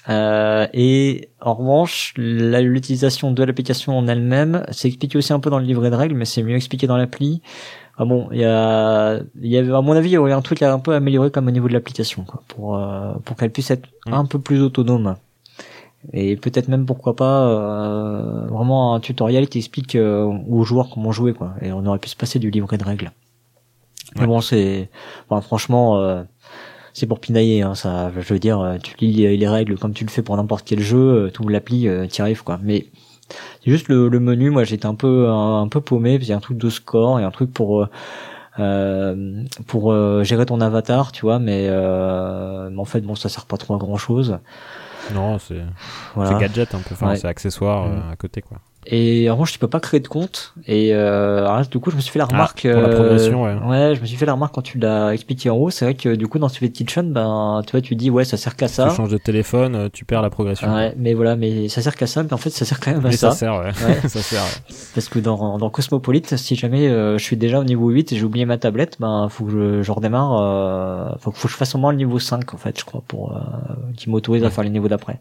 [SPEAKER 1] Euh, et en revanche, l'utilisation de l'application en elle-même, c'est expliqué aussi un peu dans le livret de règles, mais c'est mieux expliqué dans l'appli. Ah bon, il y a, il y avait, à mon avis, il y aurait un truc à un peu améliorer comme au niveau de l'application, quoi, pour euh, pour qu'elle puisse être
[SPEAKER 2] Mm.
[SPEAKER 1] un peu plus autonome. Et peut-être même pourquoi pas euh, vraiment un tutoriel qui explique euh, aux joueurs comment jouer, quoi. Et on aurait pu se passer du livret de règles. Mais bon, c'est, enfin, franchement. euh, c'est pour pinailler, hein, ça. Je veux dire, euh, tu lis les les règles comme tu le fais pour n'importe quel jeu, euh, tu ouvres l'appli, euh, t'y arrives quoi. Mais c'est juste le, le menu, moi j'étais un peu un, un peu paumé, parce qu'il y a un truc de score et un truc pour euh, pour euh, gérer ton avatar, tu vois. Mais, euh, mais en fait, bon, ça sert pas trop à grand chose.
[SPEAKER 2] Non, c'est
[SPEAKER 1] Voilà.
[SPEAKER 2] c'est gadget un peu. Enfin,
[SPEAKER 1] Ouais.
[SPEAKER 2] c'est accessoire
[SPEAKER 1] Mm.
[SPEAKER 2] à côté, quoi.
[SPEAKER 1] Et en revanche, tu peux pas créer de compte. Et euh, alors là, du coup, je me suis fait la remarque.
[SPEAKER 2] Ah, pour la
[SPEAKER 1] euh,
[SPEAKER 2] progression, ouais.
[SPEAKER 1] je me suis fait la remarque quand tu l'as expliqué en haut. C'est vrai que du coup, dans Secret Kitchen, ben, tu vois, tu dis ouais, ça sert qu'à ça.
[SPEAKER 2] Tu changes de téléphone, euh, tu perds la progression.
[SPEAKER 1] Ouais, mais voilà, mais ça sert qu'à ça. Mais en fait, ça sert quand même à
[SPEAKER 2] Mais
[SPEAKER 1] ça.
[SPEAKER 2] ça sert, ouais.
[SPEAKER 1] Ouais.
[SPEAKER 2] ça sert. ouais.
[SPEAKER 1] Parce que dans, dans Cosmopolite, si jamais euh, je suis déjà au niveau 8 et j'ai oublié ma tablette, ben faut que je, je redémarre. Euh, faut, faut que je fasse au moins le niveau 5 en fait, je crois, pour euh, qui m'autorise à faire le niveau d'après.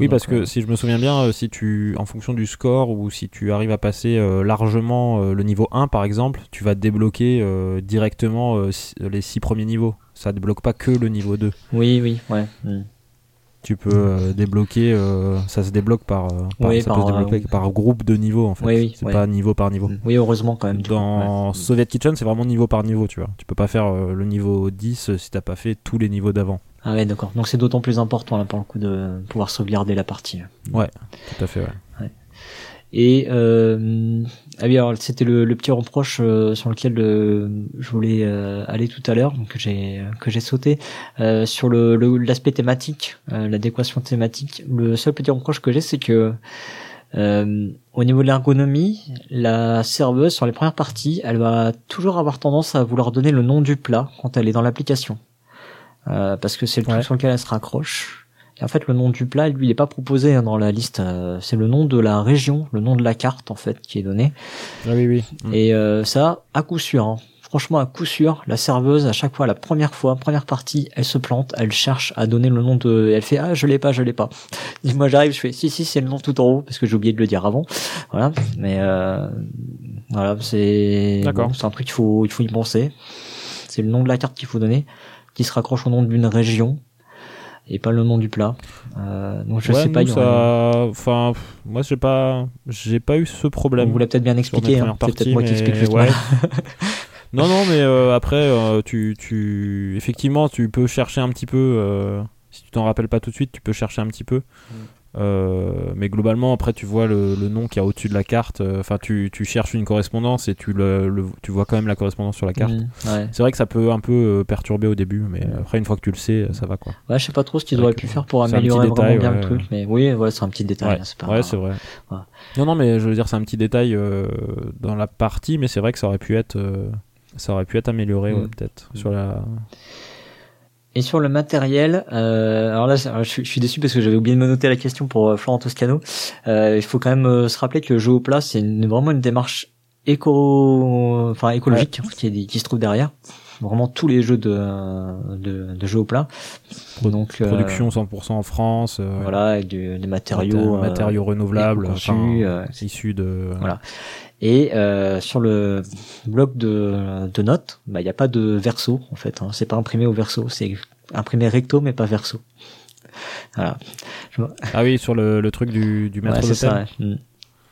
[SPEAKER 2] Oui,
[SPEAKER 1] Donc,
[SPEAKER 2] parce que
[SPEAKER 1] euh,
[SPEAKER 2] si je me souviens bien, euh, si tu, en fonction du score ou si tu arrives à passer euh, largement euh, le niveau 1 par exemple, tu vas débloquer euh, directement euh, si- les 6 premiers niveaux. Ça débloque pas que le niveau 2.
[SPEAKER 1] Oui, oui, ouais.
[SPEAKER 2] Tu peux euh, débloquer, euh, ça se débloque par, euh, par-
[SPEAKER 1] Oui,
[SPEAKER 2] ça
[SPEAKER 1] par,
[SPEAKER 2] peut se débloquer
[SPEAKER 1] euh,
[SPEAKER 2] par groupe de niveaux en fait.
[SPEAKER 1] Oui, oui,
[SPEAKER 2] c'est pas niveau par niveau.
[SPEAKER 1] Oui, heureusement quand même.
[SPEAKER 2] Dans
[SPEAKER 1] ouais.
[SPEAKER 2] Soviet Kitchen, c'est vraiment niveau par niveau, tu vois. Tu peux pas faire euh, le niveau 10 euh, si t'as pas fait tous les niveaux d'avant.
[SPEAKER 1] Ah ouais, d'accord. Donc c'est d'autant plus important là pour le coup de pouvoir sauvegarder la partie.
[SPEAKER 2] Tout à fait, ouais.
[SPEAKER 1] Et euh, ah oui, alors c'était le, le petit reproche euh, sur lequel euh, je voulais euh, aller tout à l'heure, donc que j'ai que j'ai sauté euh, sur le l'aspect thématique, l'adéquation thématique. Le seul petit reproche que j'ai, c'est que euh, au niveau de l'ergonomie, la serveuse sur les premières parties, elle va toujours avoir tendance à vouloir donner le nom du plat quand elle est dans l'application, Euh, parce que c'est le truc
[SPEAKER 2] Ouais.
[SPEAKER 1] sur lequel elle se raccroche. Et en fait, le nom du plat, lui, il est pas proposé hein, dans la liste. euh, c'est le nom de la région, le nom de la carte en fait, qui est donné.
[SPEAKER 2] Ah oui, oui. Mm.
[SPEAKER 1] Et euh, ça, à coup sûr. hein. Franchement, à coup sûr, la serveuse, à chaque fois, la première fois, première partie, elle se plante, elle cherche à donner le nom de... Elle fait, ah, je l'ai pas, je l'ai pas. Et moi, j'arrive, je fais, si, si, c'est le nom tout en haut, parce que j'ai oublié de le dire avant. Voilà. Mais, euh, voilà, c'est...
[SPEAKER 2] D'accord.
[SPEAKER 1] bon, c'est un truc qu'il faut, il faut y penser. C'est le nom de la carte qu'il faut donner, qui se raccroche au nom d'une région, et pas le nom du plat. Euh, donc, je
[SPEAKER 2] Ouais,
[SPEAKER 1] sais pas,
[SPEAKER 2] nous, ça... Enfin, pff, moi, j'ai pas, j'ai pas eu ce
[SPEAKER 1] on
[SPEAKER 2] problème.
[SPEAKER 1] vous l'a peut-être bien expliqué, hein. c'est peut-être moi qui explique juste
[SPEAKER 2] ouais.
[SPEAKER 1] mal.
[SPEAKER 2] non, non, mais euh, après, euh, tu, tu, effectivement, tu peux chercher un petit peu. euh, si tu t'en rappelles pas tout de suite, tu peux chercher un petit peu. Euh, mais globalement, après, tu vois le, le nom qui est au-dessus de la carte. euh, Enfin, tu, tu cherches une correspondance et tu, le, le- tu vois quand même la correspondance sur la carte.
[SPEAKER 1] Ouais.
[SPEAKER 2] C'est vrai que ça peut un peu euh, perturber au début, mais après, une fois que tu le sais, ça va quoi.
[SPEAKER 1] Ouais, je sais pas trop ce qu'ils auraient pu faire pour améliorer vraiment
[SPEAKER 2] détail,
[SPEAKER 1] bien
[SPEAKER 2] ouais,
[SPEAKER 1] le truc.
[SPEAKER 2] ouais.
[SPEAKER 1] Mais oui, voilà, c'est un petit détail.
[SPEAKER 2] Ouais,
[SPEAKER 1] hein, c'est pas.
[SPEAKER 2] ouais c'est vrai.
[SPEAKER 1] Ouais.
[SPEAKER 2] Non, non, mais je veux dire, c'est un petit détail euh, dans la partie, mais c'est vrai que ça aurait pu être, ça aurait pu être amélioré, ouais,
[SPEAKER 1] Mm.
[SPEAKER 2] peut-être. Sur la.
[SPEAKER 1] Et sur le matériel, euh, alors là, je suis, je suis déçu parce que j'avais oublié de me noter la question pour euh, Florent Toscano. Euh, il faut quand même euh, se rappeler que le jeu au plat, c'est une- vraiment une démarche éco, enfin écologique qui, est- qui se trouve derrière. Vraiment tous les jeux de, de, de jeux au plat. Donc euh,
[SPEAKER 2] Production 100% en France. euh,
[SPEAKER 1] voilà, avec du- des matériaux,
[SPEAKER 2] maté- matériaux
[SPEAKER 1] euh,
[SPEAKER 2] renouvelables, enfin, issus de.
[SPEAKER 1] Voilà. Et euh, sur le bloc de, de notes, bah il n'y a pas de verso en fait. Hein. C'est pas imprimé au verso, c'est imprimé recto mais pas verso. Voilà.
[SPEAKER 2] Ah oui, sur le, le truc du, du maître
[SPEAKER 1] Ouais, c'est
[SPEAKER 2] d'hôtel.
[SPEAKER 1] ça. ouais. Mm.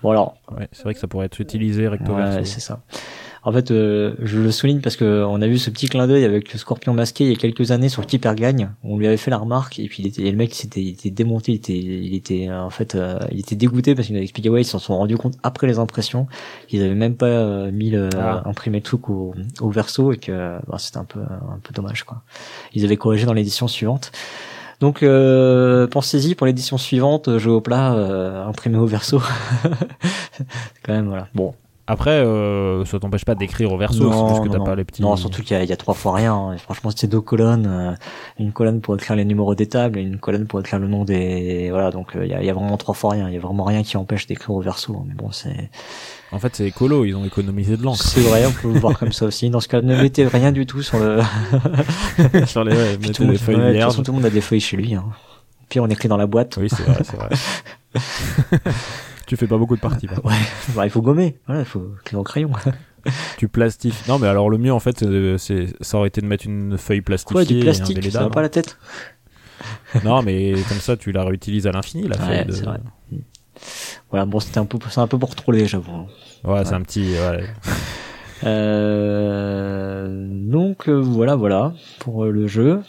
[SPEAKER 1] Bon alors,
[SPEAKER 2] Ouais, c'est vrai que ça pourrait être utilisé recto verso.
[SPEAKER 1] c'est ça. En fait, euh, je le souligne parce que on a vu ce petit clin d'œil avec le Scorpion masqué il y a quelques années sur Keeper Gagne. On lui avait fait la remarque et puis il était, et le mec s'était, il était démonté, il était, il était euh, en fait, euh, il était dégoûté parce qu'il avait expliqué ouais, ils s'en sont rendus compte après les impressions qu'ils avaient même pas euh, mis le,
[SPEAKER 2] Ah.
[SPEAKER 1] imprimé le truc au, au verso et que bah, c'était un peu, un peu dommage quoi. Ils avaient corrigé dans l'édition suivante. Donc euh, pensez-y pour l'édition suivante, jeu au plat euh, imprimé au verso. Quand même voilà. Bon,
[SPEAKER 2] Après, euh, ça t'empêche pas d'écrire au verso,
[SPEAKER 1] Non,
[SPEAKER 2] c'est juste que t'as
[SPEAKER 1] non.
[SPEAKER 2] pas les petits.
[SPEAKER 1] Non, surtout qu'il y, a- il y a trois fois rien. hein. Franchement, c'est deux colonnes. euh, une colonne pour écrire les numéros des tables et une colonne pour écrire le nom des... Voilà, donc euh, il y, a, il y a vraiment trois fois rien. Il y a vraiment rien qui empêche d'écrire au verso. Mais bon, c'est
[SPEAKER 2] En fait, c'est écolo, ils ont économisé de l'encre.
[SPEAKER 1] c'est vrai, on peut le voir comme ça aussi. Dans ce cas, ne mettez rien du tout sur le...
[SPEAKER 2] sur les, ouais,
[SPEAKER 1] tout le
[SPEAKER 2] des
[SPEAKER 1] monde-
[SPEAKER 2] feuilles
[SPEAKER 1] ouais, de toute façon, tout le monde a des feuilles chez lui. Hein. Puis on écrit dans la boîte.
[SPEAKER 2] Oui, c'est vrai, c'est vrai. tu fais pas beaucoup de parties. par.
[SPEAKER 1] Ouais, bah, il faut gommer. Voilà, il faut au crayon.
[SPEAKER 2] Tu plastifies. Non, mais alors le mieux en fait, euh, c'est ça aurait été de mettre une feuille plastifiée.
[SPEAKER 1] Du
[SPEAKER 2] et un
[SPEAKER 1] plastique Ça va pas la tête
[SPEAKER 2] Non, mais comme ça, tu la réutilises à l'infini, la
[SPEAKER 1] Ouais,
[SPEAKER 2] feuille. de-
[SPEAKER 1] vrai. Voilà, bon, c'était un peu, c'est un peu pour troller, j'avoue.
[SPEAKER 2] Ouais, c'est un petit. ouais.
[SPEAKER 1] Euh, donc euh, voilà, voilà pour euh, le jeu.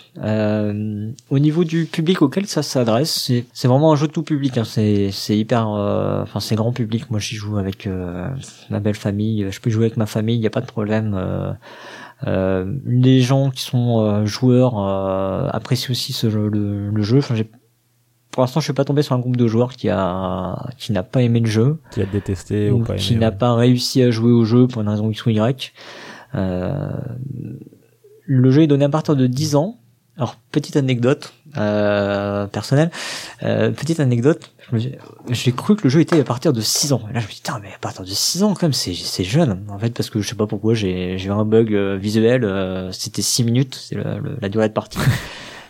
[SPEAKER 1] Au niveau du public auquel ça s'adresse, c'est vraiment un jeu tout public. hein. C'est hyper, enfin c'est grand public. Moi, j'y joue avec ma belle famille. Je peux jouer avec ma famille, il y a pas de problème. Euh, les gens qui sont euh, joueurs euh, apprécient aussi ce jeu, le, le jeu. Enfin, pour l'instant, je suis pas tombé sur un groupe de joueurs qui a qui n'a pas aimé le jeu
[SPEAKER 2] Qui a détesté ou
[SPEAKER 1] ou
[SPEAKER 2] pas
[SPEAKER 1] qui
[SPEAKER 2] aimé,
[SPEAKER 1] n'a
[SPEAKER 2] ouais.
[SPEAKER 1] pas réussi à jouer au jeu pour une raison X ou Y. Euh, le jeu est donné à partir de 10 ans. Alors, petite anecdote euh, personnelle, euh, petite anecdote, j'ai cru que le jeu était à partir de 6 ans. Et là, je me dis, putain, mais à partir de 6 ans, quand même, c'est c'est jeune. En fait, parce que je sais pas pourquoi, j'ai j'ai eu un bug euh, visuel, euh, c'était 6 minutes, c'est la durée de partie.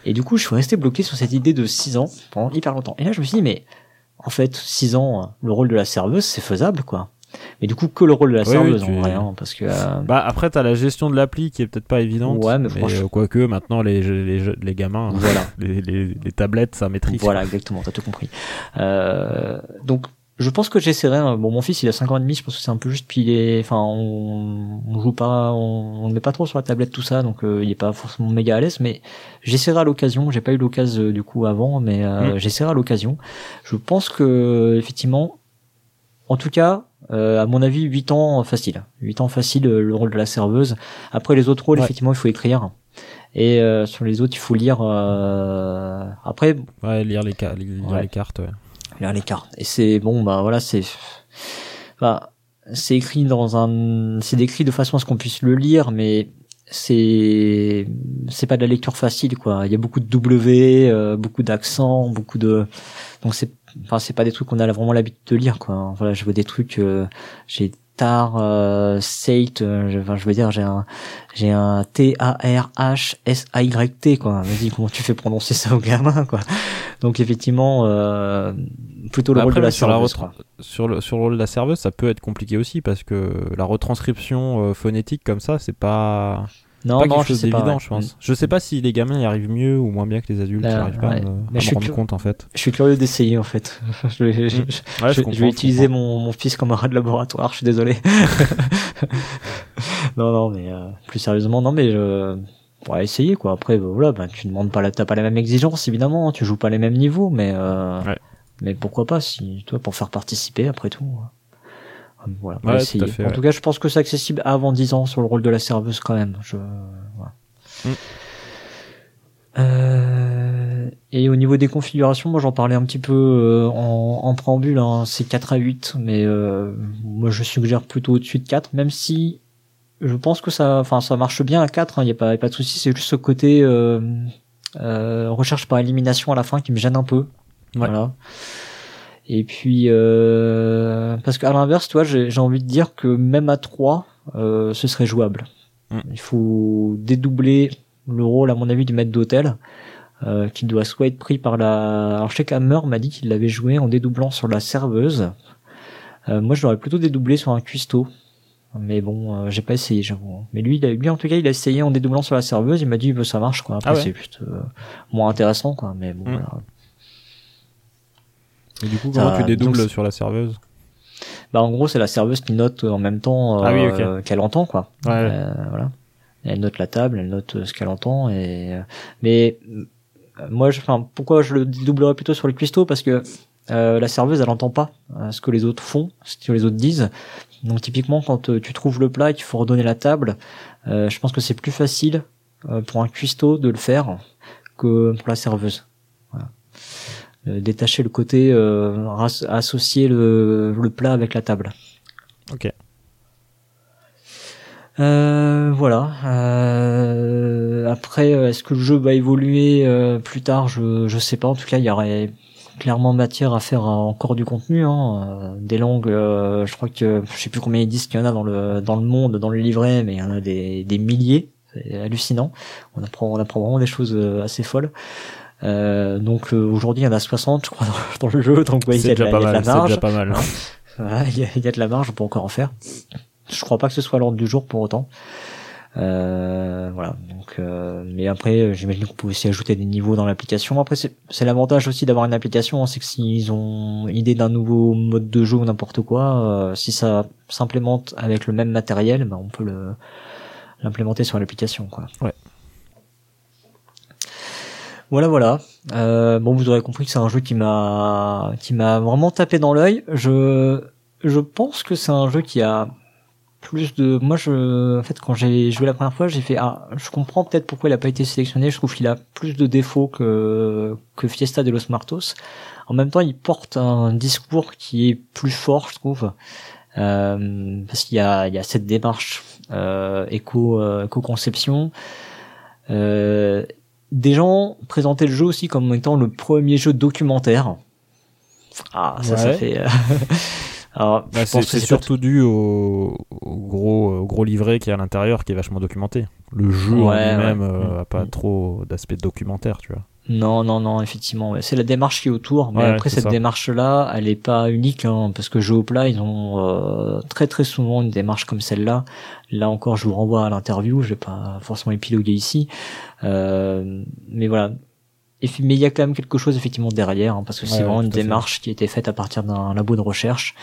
[SPEAKER 1] Et du coup, je suis resté bloqué sur cette idée de 6 ans pendant hyper longtemps. Et là, je me suis dit, mais en fait, 6 ans, le rôle de la serveuse, c'est faisable, quoi. Mais du coup, que le rôle de la
[SPEAKER 2] Oui,
[SPEAKER 1] serveuse,
[SPEAKER 2] oui,
[SPEAKER 1] en vrai, hein, parce que... euh,
[SPEAKER 2] Bah après t'as la gestion de l'appli qui est peut-être pas évidente.
[SPEAKER 1] Ouais, mais franchement-
[SPEAKER 2] euh, quoique maintenant les jeux- les, jeux- les gamins,
[SPEAKER 1] Voilà.
[SPEAKER 2] les, les, les tablettes ça maîtrise.
[SPEAKER 1] Voilà, exactement, t'as tout compris. Euh, donc, je pense que j'essaierai. hein. Bon, mon fils, il a 5 ans et demi, je pense que c'est un peu juste, puis il est, enfin, on, on joue pas, on, on ne met pas trop sur la tablette tout ça, donc euh, il est pas forcément méga à l'aise, mais j'essaierai à l'occasion. J'ai pas eu l'occasion euh, du coup avant, mais euh,
[SPEAKER 2] Mm.
[SPEAKER 1] j'essaierai à l'occasion. Je pense que effectivement, en tout cas, euh, à mon avis, 8 ans facile. 8 ans facile euh, le rôle de la serveuse. Après les autres rôles,
[SPEAKER 2] Ouais.
[SPEAKER 1] effectivement, il faut écrire. Et euh, sur les autres, il faut lire. euh, Après,
[SPEAKER 2] Ouais, lire les, ca- lire
[SPEAKER 1] Ouais.
[SPEAKER 2] les cartes. ouais.
[SPEAKER 1] Les cartes. Et c'est bon, bah voilà, c'est, bah, c'est écrit dans un, c'est décrit de façon à ce qu'on puisse le lire, mais c'est, c'est pas de la lecture facile, quoi. Il y a beaucoup de W, euh, beaucoup d'accents, beaucoup de, donc c'est, enfin, c'est pas des trucs qu'on a vraiment l'habitude de lire, quoi. Voilà, je vois des trucs, euh, j'ai tar, euh, sate, euh, je- enfin, je veux dire, j'ai un, j'ai un T A R H S A Y T, quoi. Vas-y, comment tu fais prononcer ça au gamin, quoi. Donc effectivement, euh, plutôt le
[SPEAKER 2] Bah
[SPEAKER 1] rôle de la
[SPEAKER 2] sur
[SPEAKER 1] serveuse.
[SPEAKER 2] Sur le, sur le rôle de la serveuse, ça peut être compliqué aussi parce que la retranscription phonétique comme ça, c'est pas,
[SPEAKER 1] Non,
[SPEAKER 2] pas
[SPEAKER 1] non,
[SPEAKER 2] quelque
[SPEAKER 1] je
[SPEAKER 2] chose d'évident, je pense. Je sais pas si les gamins y arrivent mieux ou moins bien que les adultes.
[SPEAKER 1] Là,
[SPEAKER 2] J'arrive pas
[SPEAKER 1] ouais.
[SPEAKER 2] à à
[SPEAKER 1] je
[SPEAKER 2] me rendre compte en fait.
[SPEAKER 1] Je suis curieux d'essayer en fait. je vais, je-
[SPEAKER 2] Mm.
[SPEAKER 1] je-
[SPEAKER 2] Ouais,
[SPEAKER 1] vais utiliser mon, mon fils comme un rat de laboratoire. Je suis désolé. non, non, mais euh, plus sérieusement, non, mais je ouais, essayer quoi. Après, bah, voilà, bah, tu demandes pas, la, t'as pas les mêmes exigences évidemment. Tu joues pas les mêmes niveaux, mais euh,
[SPEAKER 2] Ouais.
[SPEAKER 1] mais pourquoi pas si toi pour faire participer après tout. Voilà,
[SPEAKER 2] Ouais,
[SPEAKER 1] essayer.
[SPEAKER 2] tout à fait,
[SPEAKER 1] en
[SPEAKER 2] ouais.
[SPEAKER 1] tout cas, je pense que c'est accessible avant 10 ans sur le rôle de la serveuse quand même. Je, voilà.
[SPEAKER 2] Mm.
[SPEAKER 1] Euh, et au niveau des configurations, moi j'en parlais un petit peu euh, en, en préambule, hein, c'est 4 à 8, mais euh, moi je suggère plutôt au-dessus de 4, même si je pense que ça, enfin ça marche bien à 4, il n'y a, pas- y a pas de souci, c'est juste ce côté recherche par élimination à la fin qui me gêne un peu. Voilà. Et puis euh, parce qu'à l'inverse, toi, j'ai j'ai envie de dire que même à 3, euh, ce serait jouable.
[SPEAKER 2] Mm.
[SPEAKER 1] Il faut dédoubler le rôle, à mon avis, du maître d'hôtel, euh, qui doit soit être pris par la. Alors je sais qu'Hammer m'a dit qu'il l'avait joué en dédoublant sur la serveuse. Euh, moi, je l'aurais plutôt dédoublé sur un cuistot. Mais bon, euh, j'ai pas essayé, j'avoue. Mais lui, il a, lui, en tout cas, il a essayé en dédoublant sur la serveuse. Il m'a dit, bah, ça marche, quoi. Après,
[SPEAKER 2] Ah ouais.
[SPEAKER 1] c'est juste euh, moins intéressant, quoi. Mais bon,
[SPEAKER 2] Mm.
[SPEAKER 1] voilà.
[SPEAKER 2] Et du coup,
[SPEAKER 1] Ça-
[SPEAKER 2] comment tu dédoubles
[SPEAKER 1] donc,
[SPEAKER 2] sur la serveuse
[SPEAKER 1] Bah, en gros, c'est la serveuse qui note en même temps
[SPEAKER 2] Ah oui,
[SPEAKER 1] euh, qu'elle entend, quoi.
[SPEAKER 2] Ouais.
[SPEAKER 1] Euh, voilà. Elle note la table, elle note euh, ce qu'elle entend. Et mais moi, je, enfin, pourquoi je le doublerais plutôt sur le cuistot? Parce que euh, la serveuse, elle entend pas euh, ce que les autres font, ce que les autres disent. Donc typiquement, quand euh, tu trouves le plat et qu'il faut redonner la table, euh, je pense que c'est plus facile euh, pour un cuistot de le faire que pour la serveuse. Euh, détacher le côté, euh, associer le, le plat avec la table.
[SPEAKER 2] Ok.
[SPEAKER 1] Euh, voilà. Euh, après, euh, est-ce que le jeu va évoluer euh, plus tard? Je je sais pas. En tout cas, il y aurait clairement matière à faire encore du contenu. Hein. Des langues, euh, je crois que je sais plus combien ils disent qu'il y en a dans le dans le monde, dans le livret, mais il y en a des des milliers. C'est hallucinant. On apprend on apprend vraiment des choses assez folles. Euh, donc euh, aujourd'hui, il y en a 60, je crois, dans, le jeu. Donc ouais, il y a de
[SPEAKER 2] déjà
[SPEAKER 1] la,
[SPEAKER 2] mal.
[SPEAKER 1] marge.
[SPEAKER 2] déjà pas mal.
[SPEAKER 1] Voilà, il y, a- il y a de la marge, on peut encore en faire. Je crois pas que ce soit l'ordre du jour pour autant. Euh, voilà. Donc, euh, mais après, euh, j'imagine qu'on peut aussi ajouter des niveaux dans l'application. Après, c'est l'avantage aussi d'avoir une application, hein, c'est que s'ils ont idée d'un nouveau mode de jeu ou n'importe quoi, euh, si ça s'implémente avec le même matériel, ben on peut le l'implémenter sur l'application, quoi.
[SPEAKER 2] Ouais.
[SPEAKER 1] Voilà, voilà. Euh, bon, vous aurez compris que c'est un jeu qui m'a qui m'a vraiment tapé dans l'œil. Je je pense que c'est un jeu qui a plus de moi je en fait quand j'ai joué la première fois j'ai fait ah je comprends peut-être pourquoi il a pas été sélectionné je trouve qu'il a plus de défauts que que Fiesta de los Martos en même temps il porte un discours qui est plus fort je trouve euh, parce qu'il y a il y a cette démarche euh, éco euh, éco-conception euh, des gens présentaient le jeu aussi comme étant le premier jeu documentaire ah ça ça fait euh, alors
[SPEAKER 2] Bah,
[SPEAKER 1] je
[SPEAKER 2] c'est
[SPEAKER 1] pense que
[SPEAKER 2] c'est
[SPEAKER 1] c'est
[SPEAKER 2] surtout dû au, au gros, au gros livret qui est à l'intérieur qui est vachement documenté. Le jeu en
[SPEAKER 1] Ouais,
[SPEAKER 2] lui-même
[SPEAKER 1] ouais.
[SPEAKER 2] euh, a pas
[SPEAKER 1] Mm.
[SPEAKER 2] trop d'aspect documentaire, tu vois.
[SPEAKER 1] Non, non, non, effectivement. ouais. C'est la démarche qui est autour, mais
[SPEAKER 2] Ouais,
[SPEAKER 1] après cette démarche-là, elle est pas unique, hein, parce que Geopla, ils ont euh, très très souvent une démarche comme celle-là. Là encore, je vous renvoie à l'interview, je vais pas forcément épiloguer ici, Euh, mais voilà. Et mais il y a quand même quelque chose effectivement derrière, hein, parce que c'est
[SPEAKER 2] ouais,
[SPEAKER 1] vraiment une
[SPEAKER 2] fait.
[SPEAKER 1] démarche qui a été faite à partir d'un labo de recherche.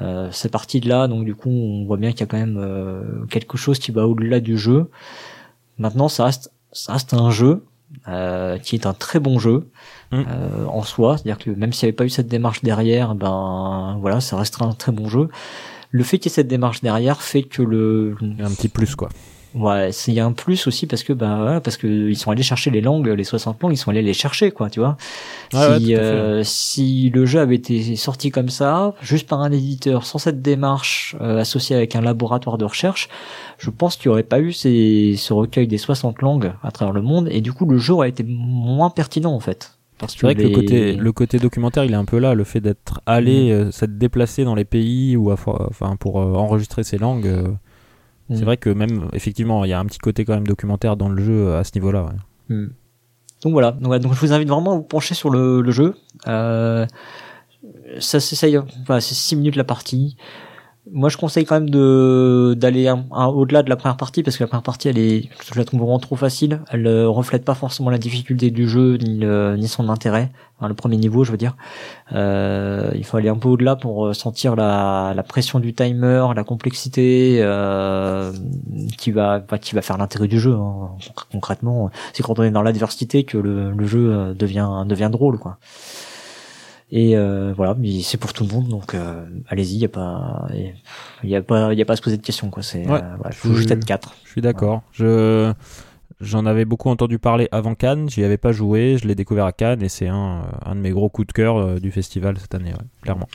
[SPEAKER 1] Euh, c'est parti de là, donc du coup, on voit bien qu'il y a quand même euh, quelque chose qui va au-delà du jeu. Maintenant, ça reste, ça reste un jeu euh, qui est un très bon jeu
[SPEAKER 2] Mm.
[SPEAKER 1] euh, en soi. C'est-à-dire que même s'il n'y avait pas eu cette démarche derrière, ben voilà, ça restera un très bon jeu. Le fait qu'il y ait cette démarche derrière fait que le
[SPEAKER 2] un petit plus, quoi.
[SPEAKER 1] Ouais, c'est il y a un plus aussi parce que voilà, parce que ils sont allés chercher les langues, les 60 langues, ils sont allés les chercher quoi, tu vois. Si euh, si le jeu avait été sorti comme ça, juste par un éditeur, sans cette démarche euh, associée avec un laboratoire de recherche, je pense qu'il n'y aurait pas eu ces, ce recueil des 60 langues à travers le monde et du coup le jeu aurait été moins pertinent en fait. Parce
[SPEAKER 2] C'est vrai que le côté, le côté documentaire, il est un peu là, le fait d'être allé,
[SPEAKER 1] Mm.
[SPEAKER 2] euh, s'être déplacé dans les pays ou enfin pour euh, enregistrer ses langues. euh,
[SPEAKER 1] Mm.
[SPEAKER 2] C'est vrai que même effectivement, il y a un petit côté quand même documentaire dans le jeu à ce niveau-là. ouais.
[SPEAKER 1] Hmm. Donc voilà, donc, je vous invite vraiment à vous pencher sur le, le jeu. Euh, ça s'essaye, enfin, c'est 6 minutes la partie. Moi, je conseille quand même de d'aller au-delà de la première partie parce que la première partie, elle est, je la trouve vraiment trop facile. Elle euh, reflète pas forcément la difficulté du jeu ni, le- ni son intérêt. Enfin, le premier niveau, je veux dire. Euh, il faut aller un peu au-delà pour euh, sentir la, la pression du timer, la complexité euh, qui va bah, qui va faire l'intérêt du jeu. hein. Concrètement, c'est quand on est dans l'adversité que le, le jeu euh, devient devient drôle, quoi. Et euh, voilà, mais c'est pour tout le monde, donc euh, allez-y, il y a pas, il y a pas, il y a pas à se poser de questions quoi. C'est,
[SPEAKER 2] Ouais.
[SPEAKER 1] euh, voilà, faut juste être quatre.
[SPEAKER 2] Je suis d'accord. Je j'en avais beaucoup entendu parler avant Cannes. J'y avais pas joué. Je l'ai découvert à Cannes et c'est un, un de mes gros coups de cœur euh, du festival cette année, ouais, clairement.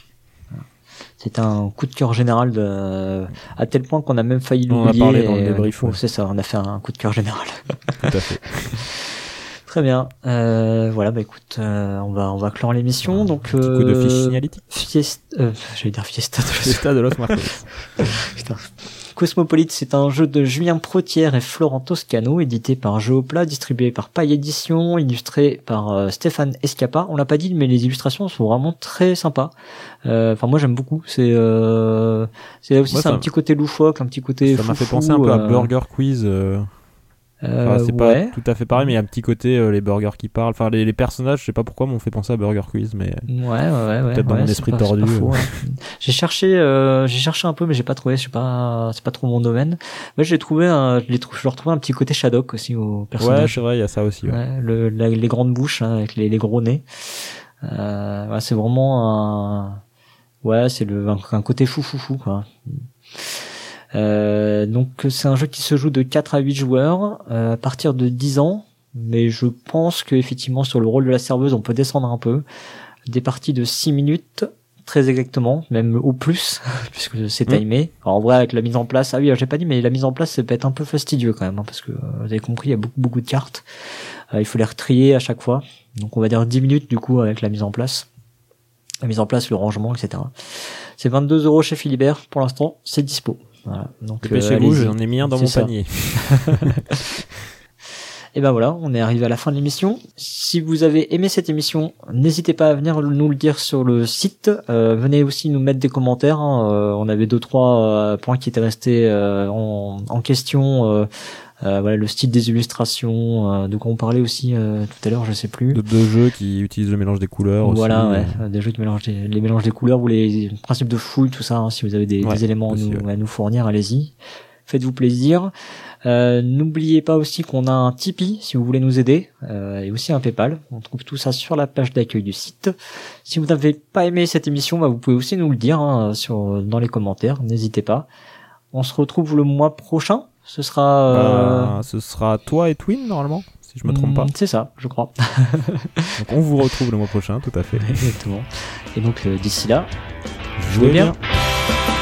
[SPEAKER 1] C'est un coup de cœur général de, à tel point qu'on a même failli
[SPEAKER 2] On en a
[SPEAKER 1] l'oublier.
[SPEAKER 2] parlé dans le débrief, ouais.
[SPEAKER 1] C'est ça, on a fait un coup de cœur général.
[SPEAKER 2] Tout à fait.
[SPEAKER 1] Très bien. Euh, voilà, bah écoute, euh, on va on va clore l'émission. Donc
[SPEAKER 2] coup de
[SPEAKER 1] euh,
[SPEAKER 2] fiche signalétique.
[SPEAKER 1] Fiesta, euh, j'allais dire Fiesta. de la
[SPEAKER 2] Fiesta de Los Marcos.
[SPEAKER 1] Putain. Cosmopolite, c'est un jeu de Julien Protière et Florent Toscano, édité par Geopla, distribué par Paille Édition, illustré par euh, Stéphane Escapa. On l'a pas dit, mais les illustrations sont vraiment très sympas. Euh, Enfin, moi j'aime beaucoup. C'est euh, c'est aussi c'est un petit côté loufoque, un petit côté.
[SPEAKER 2] Ça m'a fait penser un peu à
[SPEAKER 1] euh,
[SPEAKER 2] Burger Quiz. Euh,
[SPEAKER 1] euh,
[SPEAKER 2] Enfin, c'est
[SPEAKER 1] ouais.
[SPEAKER 2] pas tout à fait pareil, mais il y a un petit côté euh, les burgers qui parlent. Enfin, les, les personnages, je sais pas pourquoi, m'ont fait penser à Burger Quiz, mais
[SPEAKER 1] Ouais, ouais, ouais. ouais,
[SPEAKER 2] Peut-être dans
[SPEAKER 1] ouais,
[SPEAKER 2] mon esprit
[SPEAKER 1] pas-
[SPEAKER 2] tordu, euh.
[SPEAKER 1] ouais. J'ai cherché, euh, j'ai cherché un peu, mais j'ai pas trouvé. Je sais pas, c'est pas trop mon domaine. Mais j'ai trouvé, un, je je leur trouvais un petit côté Shadok aussi au
[SPEAKER 2] ouais,
[SPEAKER 1] personnage.
[SPEAKER 2] c'est vrai, il y a ça aussi. ouais.
[SPEAKER 1] Ouais, le, la- les grandes bouches hein, avec les, les gros nez. Euh, ouais, c'est vraiment un, ouais, c'est le un, un côté fou fou fou quoi. Euh, donc c'est un jeu qui se joue de 4 à 8 joueurs euh, à partir de 10 ans, mais je pense que effectivement sur le rôle de la serveuse on peut descendre un peu. Des parties de 6 minutes très exactement, même au plus puisque c'est
[SPEAKER 2] Mm.
[SPEAKER 1] timé. Alors, en vrai avec la mise en place, ah oui j'ai pas dit mais la mise en place ça peut être un peu fastidieux quand même hein, parce que euh, vous avez compris il y a beaucoup beaucoup de cartes. Euh, il faut les retrier à chaque fois. Donc on va dire 10 minutes du coup avec la mise en place. La mise en place, le rangement, etc. C'est 22 euros chez Philibert pour l'instant, c'est dispo. Voilà. Donc euh,
[SPEAKER 2] Dépêchez-vous, j'en ai mis un dans mon
[SPEAKER 1] ça.
[SPEAKER 2] panier.
[SPEAKER 1] Et ben voilà, on est arrivé à la fin de l'émission. Si vous avez aimé cette émission, n'hésitez pas à venir nous le dire sur le site. Euh, venez aussi nous mettre des commentaires. hein. Euh, on avait deux trois euh, points qui étaient restés en, en question. Euh, voilà le style des illustrations, euh, de quoi on parlait aussi euh, tout à l'heure, je sais plus.
[SPEAKER 2] De deux jeux qui utilisent le mélange des couleurs aussi.
[SPEAKER 1] Voilà, ouais,
[SPEAKER 2] euh,
[SPEAKER 1] des jeux qui mélangent des, les mélanges des couleurs ou les principes de fouille, tout ça. hein, si vous avez des,
[SPEAKER 2] Ouais,
[SPEAKER 1] des éléments
[SPEAKER 2] aussi,
[SPEAKER 1] nous,
[SPEAKER 2] ouais.
[SPEAKER 1] à nous fournir, allez-y. Faites-vous plaisir. Euh, N'oubliez pas aussi qu'on a un Tipeee si vous voulez nous aider euh, et aussi un PayPal. On trouve tout ça sur la page d'accueil du site. Si vous n'avez pas aimé cette émission, bah, vous pouvez aussi nous le dire hein, sur dans les commentaires. N'hésitez pas. On se retrouve le mois prochain. Ce sera. euh,
[SPEAKER 2] bah, ce sera toi et Twin normalement, si je me trompe pas.
[SPEAKER 1] hmm, C'est ça, je crois.
[SPEAKER 2] Donc on vous retrouve le mois prochain, tout à fait.
[SPEAKER 1] Exactement. Et donc euh, d'ici là,
[SPEAKER 2] Jouez
[SPEAKER 1] bien.
[SPEAKER 2] bien.